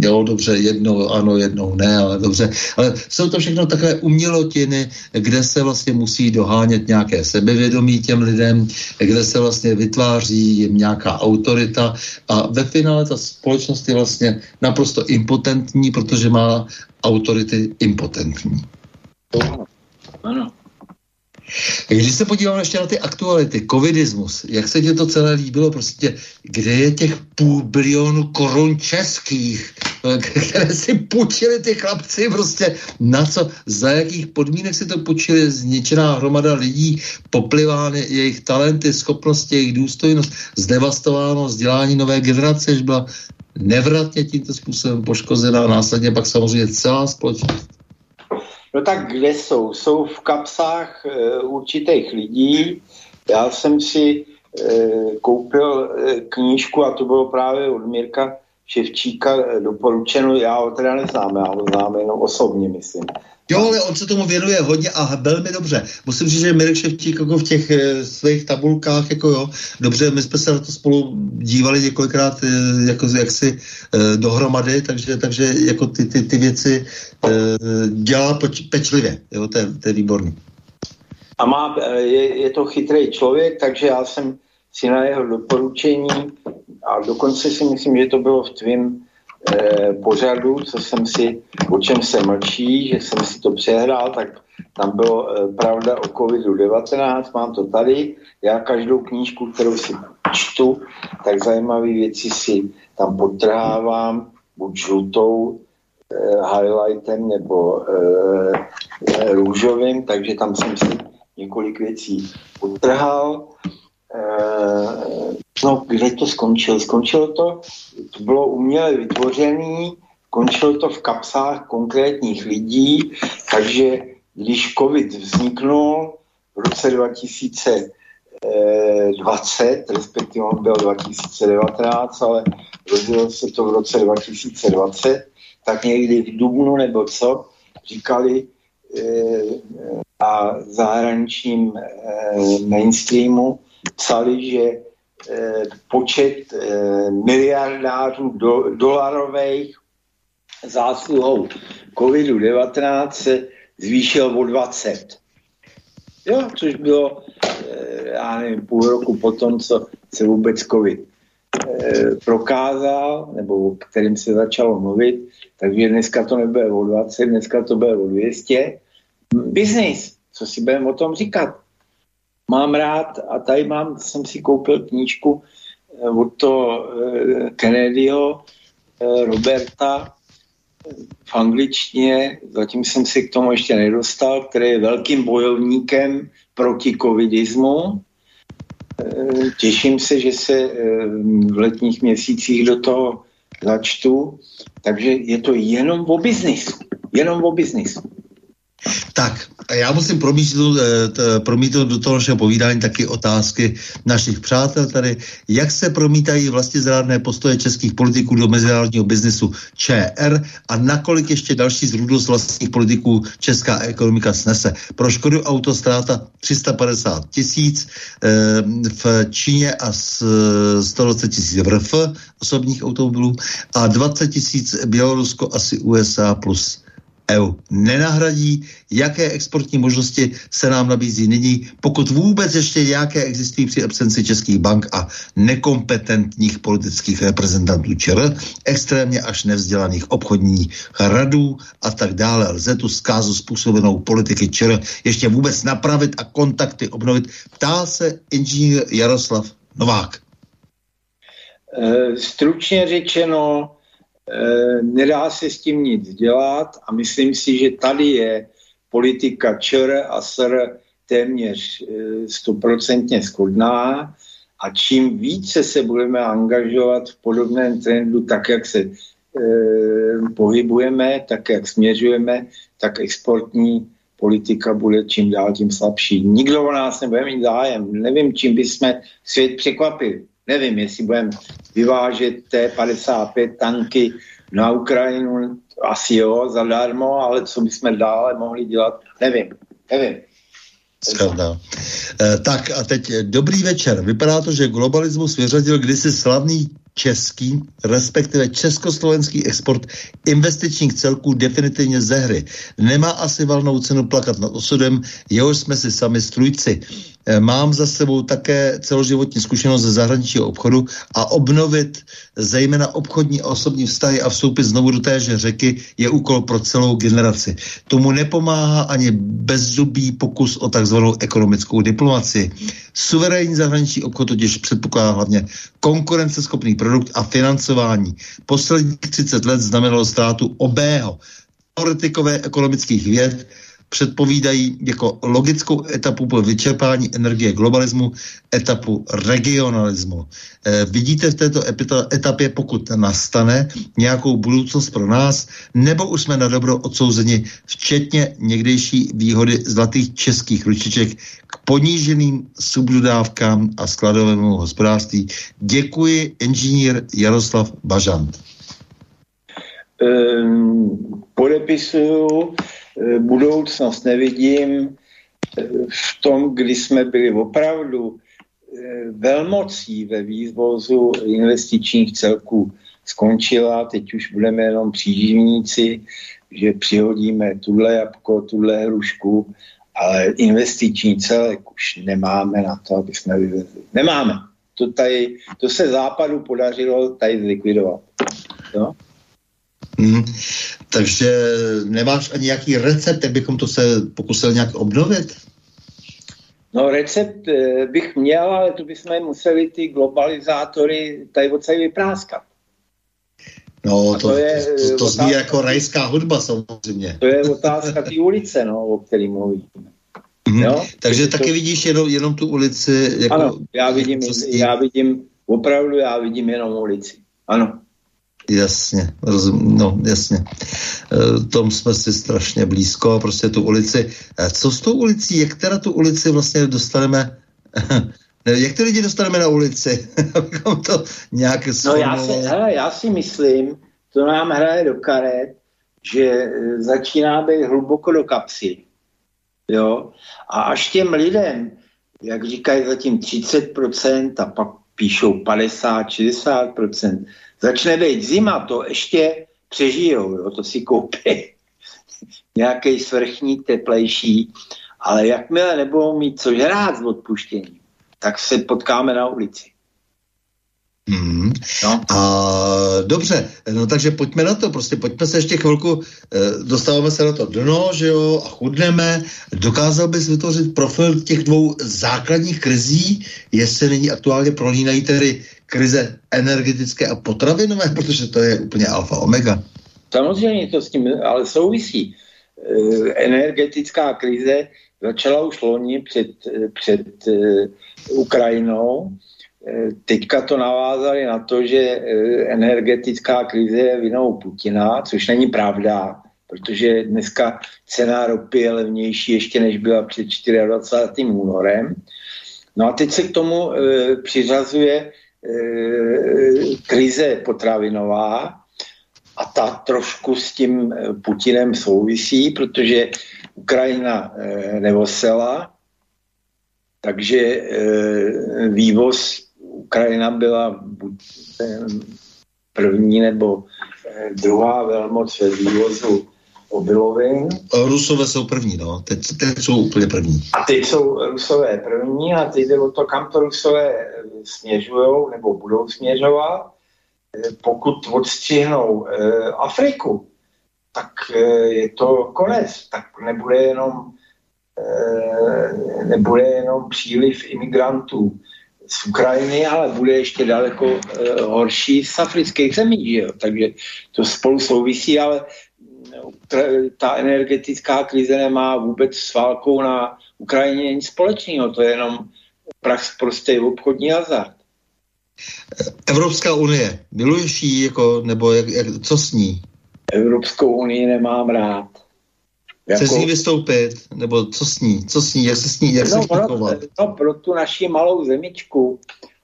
B: jo, dobře, jednou ano, jednou ne, ale dobře, ale jsou to všechno takové umělotiny, kde se vlastně musí dohánět nějaké sebevědomí těm lidem, kde se vlastně vytváří jim nějaká autorita. A ve finále ta společnost je vlastně naprosto impotentní, protože má autority impotentní.
C: Ano.
B: Když se podívám ještě na ty aktuality, covidismus, jak se ti to celé líbilo, prostě, kde je těch půl bilionu korun českých, *laughs* které si půjčili ty chlapci, prostě na co, za jakých podmínek si to půjčili, zničená hromada lidí, poplivány jejich talenty, schopnosti, jejich důstojnost, zdevastováno vzdělání nové generace, že byla nevratně tímto způsobem poškozená a následně pak samozřejmě celá společnost.
C: No tak kde jsou? Jsou v kapsách e, určitých lidí. Já jsem si e, koupil e, knížku a to bylo právě od Mirka Ševčíka e, doporučeno. Já ho teda neznám, já ho znám jenom osobně, myslím.
B: Jo, ale on se tomu věnuje hodně a velmi dobře. Musím říct, že Mirek Ševčík jako v těch e, svých tabulkách, jako jo, dobře, my jsme se na to spolu dívali několikrát e, jako jaksi e, dohromady, takže, takže jako ty, ty, ty věci e, dělá poč, pečlivě, jo, to je, to je výborný.
C: A má, je, je to chytrý člověk, takže já jsem na jeho doporučení a dokonce si myslím, že to bylo v tvým eh, pořadu, co jsem si, o čem se mlčí, že jsem si to přehrál, tak tam bylo eh, pravda o COVID-19, mám to tady. Já každou knížku, kterou si čtu, tak zajímavé věci si tam potrhávám, buď žlutou eh, highlightem nebo eh, eh, růžovým, takže tam jsem si několik věcí potrhal. Eh, no, kde to skončilo? Skončilo to, to bylo uměle vytvořené, končilo to v kapsách konkrétních lidí, takže když COVID vzniknul v roce 2020, respektive on byl 2019, ale rozjelo se to v roce 2020, tak někdy v Dubnu nebo co, říkali eh, na zahraničním eh, mainstreamu, psali, že eh, počet eh, miliardářů do, dolarových zásluhou COVID-19 se zvýšil o 20. Jo, což bylo, eh, já nevím, půl roku potom, co se vůbec COVID prokázal, nebo o kterým se začalo mluvit, takže dneska to nebude o 20, dneska to bude o 200. Biznis, co si budeme o tom říkat? Mám rád a tady mám, jsem si koupil knížku eh, od toho eh, Kennedyho, eh, Roberta, v angličtině, zatím jsem si k tomu ještě nedostal, který je velkým bojovníkem proti covidismu. Těším se, že se v letních měsících do toho začtu, takže je to jenom o biznisu. Jenom o biznisu.
B: Tak, já musím promítnout, eh, promítnout do toho našeho povídání taky otázky našich přátel tady. Jak se promítají vlastně zrádné postoje českých politiků do mezinárodního biznesu ČR a nakolik ještě další zrůdnost vlastních politiků česká ekonomika snese. Pro Škodu auto ztráta 350 tisíc, eh, v Číně a 120 tisíc v RF osobních automobilů a 20 tisíc Bělorusko asi USA plus EU nenahradí, jaké exportní možnosti se nám nabízí nyní, pokud vůbec ještě nějaké existují při absenci českých bank a nekompetentních politických reprezentantů ČR, extrémně až nevzdělaných obchodních radů a tak dále. Lze tu zkázu způsobenou politiky ČR ještě vůbec napravit a kontakty obnovit? Ptá se inženýr Jaroslav Novák.
C: E, stručně řečeno, nedá se s tím nic dělat a myslím si, že tady je politika ČR a SR téměř e, stoprocentně shodná a čím více se budeme angažovat v podobném trendu, tak jak se e, pohybujeme, tak jak směřujeme, tak exportní politika bude čím dál tím slabší. Nikdo o nás nebude mít zájem. Nevím, čím bychom svět překvapili. Nevím, jestli budeme vyvážet T-55 tanky na Ukrajinu, asi jo, zadarmo, ale co bychom dále mohli dělat, nevím. Nevím.
B: Skandál. E, tak a teď eh, dobrý večer. Vypadá to, že globalismus vyřadil kdysi slavný český, respektive československý export investičních celků definitivně ze hry. Nemá asi valnou cenu plakat nad osudem, jehož jsme si sami strujci. Eh, mám za sebou také celoživotní zkušenost ze zahraničního obchodu a obnovit zejména obchodní a osobní vztahy a vstoupit znovu do téže řeky je úkol pro celou generaci. Tomu nepomáhá ani bezzubý pokus o takzvanou ekonomickou diplomaci. Suverénní zahraniční obchod totiž předpokládá hlavně konkurenceschopný produkt a financování. Posledních 30 let znamenalo ztrátu obého teoretikové ekonomických věd, předpovídají jako logickou etapu po vyčerpání energie globalismu, etapu regionalismu. E, vidíte v této etapě, pokud nastane nějakou budoucnost pro nás, nebo už jsme na dobro odsouzeni, včetně někdejší výhody zlatých českých ručiček k poníženým subdodávkám a skladovému hospodářství. Děkuji, inženýr Jaroslav Bažant.
C: Um, podepisuju Eh, budoucnost nevidím eh, v tom, kdy jsme byli opravdu eh, velmocí ve vývozu investičních celků skončila, teď už budeme jenom příživníci, že přihodíme tuhle jabko, tuhle hrušku, ale investiční celek už nemáme na to, aby jsme vyvezli. Nemáme. To, tady, to se západu podařilo tady zlikvidovat. Jo?
B: Hmm. Takže nemáš ani nějaký recept, jak bychom to se pokusili nějak obnovit?
C: No recept eh, bych měl, ale to bychom museli ty globalizátory tady odsaď vypráskat.
B: No, to, to, je, to, to, to zní jako rajská hudba samozřejmě.
C: To je otázka té ulice, no, o které mluvíme.
B: Mm-hmm. Jo? Takže taky to... vidíš jenom, jenom tu ulici?
C: Jako, ano, já vidím, já vidím, opravdu já vidím jenom ulici. Ano.
B: Jasně, rozum, no jasně. E, tom jsme si strašně blízko, prostě tu ulici. E, co s tou ulicí, jak teda tu ulici vlastně dostaneme, *laughs* jak ty lidi dostaneme na ulici, *laughs* abychom to nějak
C: No já si, hele, já si myslím, to nám hraje do karet, že e, začíná být hluboko do kapsy. Jo? A až těm lidem, jak říkají zatím 30% a pak píšou 50, 60%, začne být zima, to ještě přežijou, jo, to si koupí *laughs* nějaký svrchní, teplejší, ale jakmile nebudou mít co žrát z odpuštění, tak se potkáme na ulici.
B: Hmm. No. A dobře, no takže pojďme na to, prostě pojďme se ještě chvilku, eh, dostáváme se na to dno, že jo, a chudneme. Dokázal bys vytvořit profil těch dvou základních krizí, jestli není aktuálně prolínají tedy krize energetické a potravinové, protože to je úplně alfa omega.
C: Samozřejmě to s tím ale souvisí. Eh, energetická krize začala už loni před, před eh, Ukrajinou. Teďka to navázali na to, že energetická krize je vinou Putina, což není pravda, protože dneska cena ropy je levnější ještě než byla před 24. únorem. No a teď se k tomu e, přiřazuje Eh, krize potravinová a ta trošku s tím eh, Putinem souvisí, protože Ukrajina eh, nevosela, takže vývoz Ukrajina byla buď první nebo druhá velmoc ve vývozu obilovin.
B: Rusové jsou první, no. Teď, teď jsou úplně první.
C: A teď jsou Rusové první a teď jde o to, kam to Rusové směřují nebo budou směřovat. Pokud odstřihnou Afriku, tak je to konec. Tak nebude jenom, nebude jenom příliv imigrantů z Ukrajiny, ale bude ještě daleko uh, horší z afrických zemí, že jo? takže to spolu souvisí, ale mm, ta energetická krize nemá vůbec s válkou na Ukrajině nic společného, to je jenom prax prostý obchodní hazard.
B: Evropská unie, miluješ ji jako, nebo jak, jak, co s ní?
C: Evropskou unii nemám rád.
B: Jako... Chce z ní vystoupit? Nebo co s ní? Co s ní? Jak se s ní, jak no, se
C: ono, no, pro tu naši malou zemičku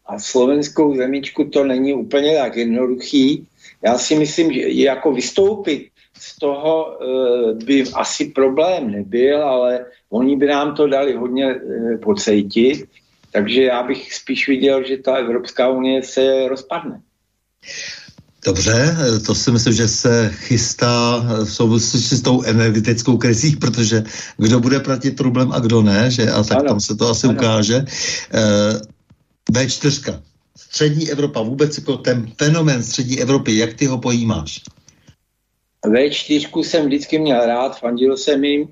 C: a slovenskou zemičku to není úplně tak jednoduchý. Já si myslím, že jako vystoupit z toho e, by asi problém nebyl, ale oni by nám to dali hodně e, pocejtit, takže já bych spíš viděl, že ta Evropská unie se rozpadne.
B: Dobře, to si myslím, že se chystá v souvislosti s tou energetickou krizí, protože kdo bude platit problém a kdo ne, že a tak ano. tam se to asi ano. ukáže. Eh, V4. Střední Evropa, vůbec jako ten fenomen střední Evropy, jak ty ho pojímáš?
C: V4 jsem vždycky měl rád, fandil jsem jim.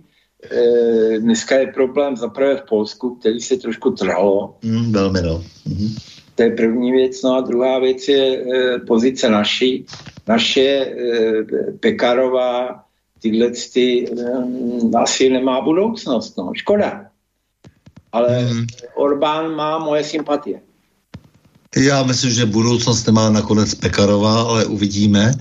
C: E, dneska je problém zaprvé v Polsku, který se trošku trhalo.
B: Mm, velmi no. Mm-hmm.
C: To je první věc. No a druhá věc je e, pozice naší. Naše e, Pekarová tyhle ty, e, asi nemá budoucnost. No. Škoda. Ale hmm. Orbán má moje sympatie.
B: Já myslím, že budoucnost nemá nakonec Pekarová, ale uvidíme.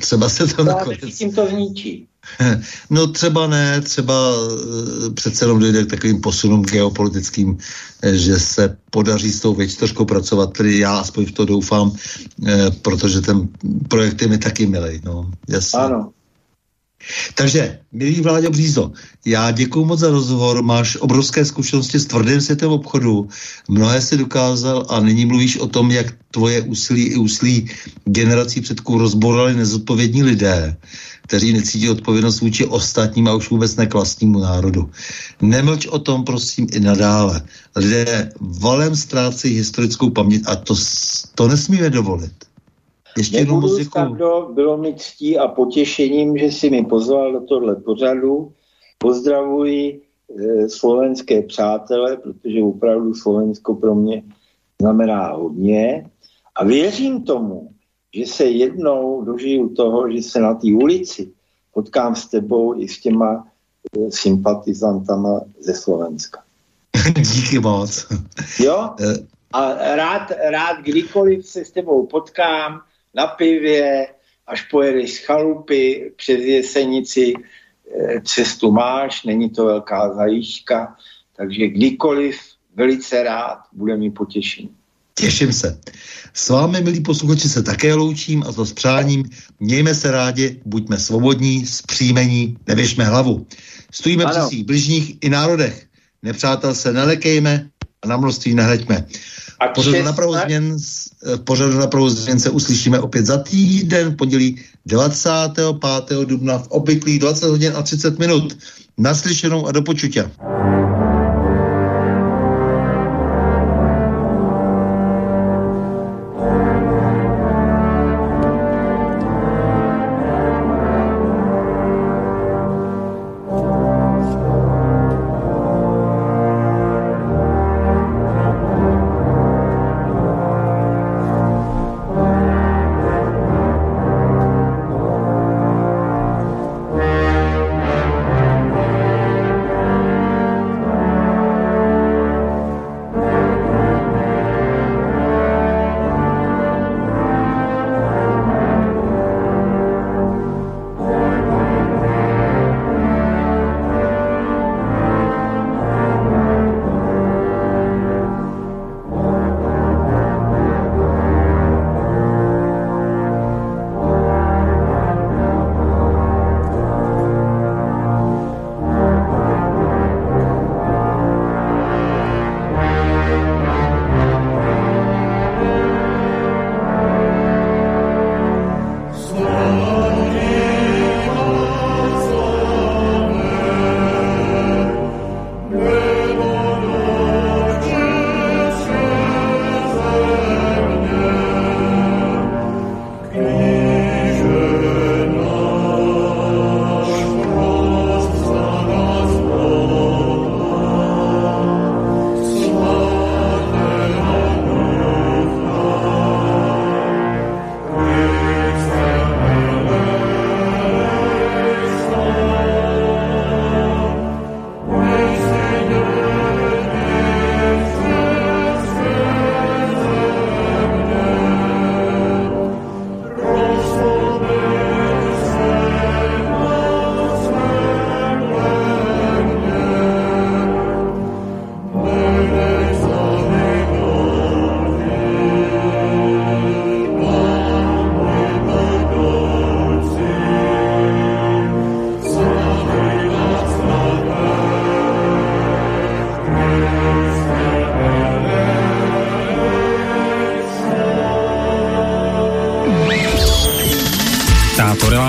B: Třeba se to
C: no,
B: nakonec...
C: tím to zničí. *laughs*
B: No třeba ne, třeba uh, přece jenom dojde k takovým posunům geopolitickým, eh, že se podaří s tou V4 pracovat, tedy já aspoň v to doufám, eh, protože ten projekt je mi taky milý. No, jasně.
C: Ano.
B: Takže, milý Vláďo Břízo, já děkuji moc za rozhovor, máš obrovské zkušenosti s tvrdým světem obchodu, mnohé si dokázal a nyní mluvíš o tom, jak tvoje úsilí i úsilí generací předků rozborali nezodpovědní lidé kteří necítí odpovědnost vůči ostatním a už vůbec ne k vlastnímu národu. Nemlč o tom, prosím, i nadále. Lidé valem ztrácejí historickou paměť a to, to nesmíme dovolit.
C: Ještě jednou moc děkuji. Bylo mi ctí a potěšením, že si mi pozval do tohle pořadu. Pozdravuji e, slovenské přátele, protože opravdu Slovensko pro mě znamená hodně. A věřím tomu, že se jednou dožiju toho, že se na té ulici potkám s tebou i s těma eh, sympatizantama ze Slovenska. *laughs*
B: Díky moc.
C: Jo? Eh. A rád, rád kdykoliv se s tebou potkám na pivě, až pojedeš z chalupy přes Jesenici, eh, cestu máš, není to velká zajížďka, takže kdykoliv velice rád, bude mi potěšení.
B: Těším se. S vámi, milí posluchači, se také loučím a to s přáním. Mějme se rádi, buďme svobodní, zpříjmení, nevěšme hlavu. Stojíme ano. při svých bližních i národech. Nepřátel se nelekejme a na množství nehleďme. A pořadu na pravou změn, pořadu na pravou změn se uslyšíme opět za týden, pondělí 25. dubna v obvyklých 20 hodin a 30 minut. Naslyšenou a do počutia.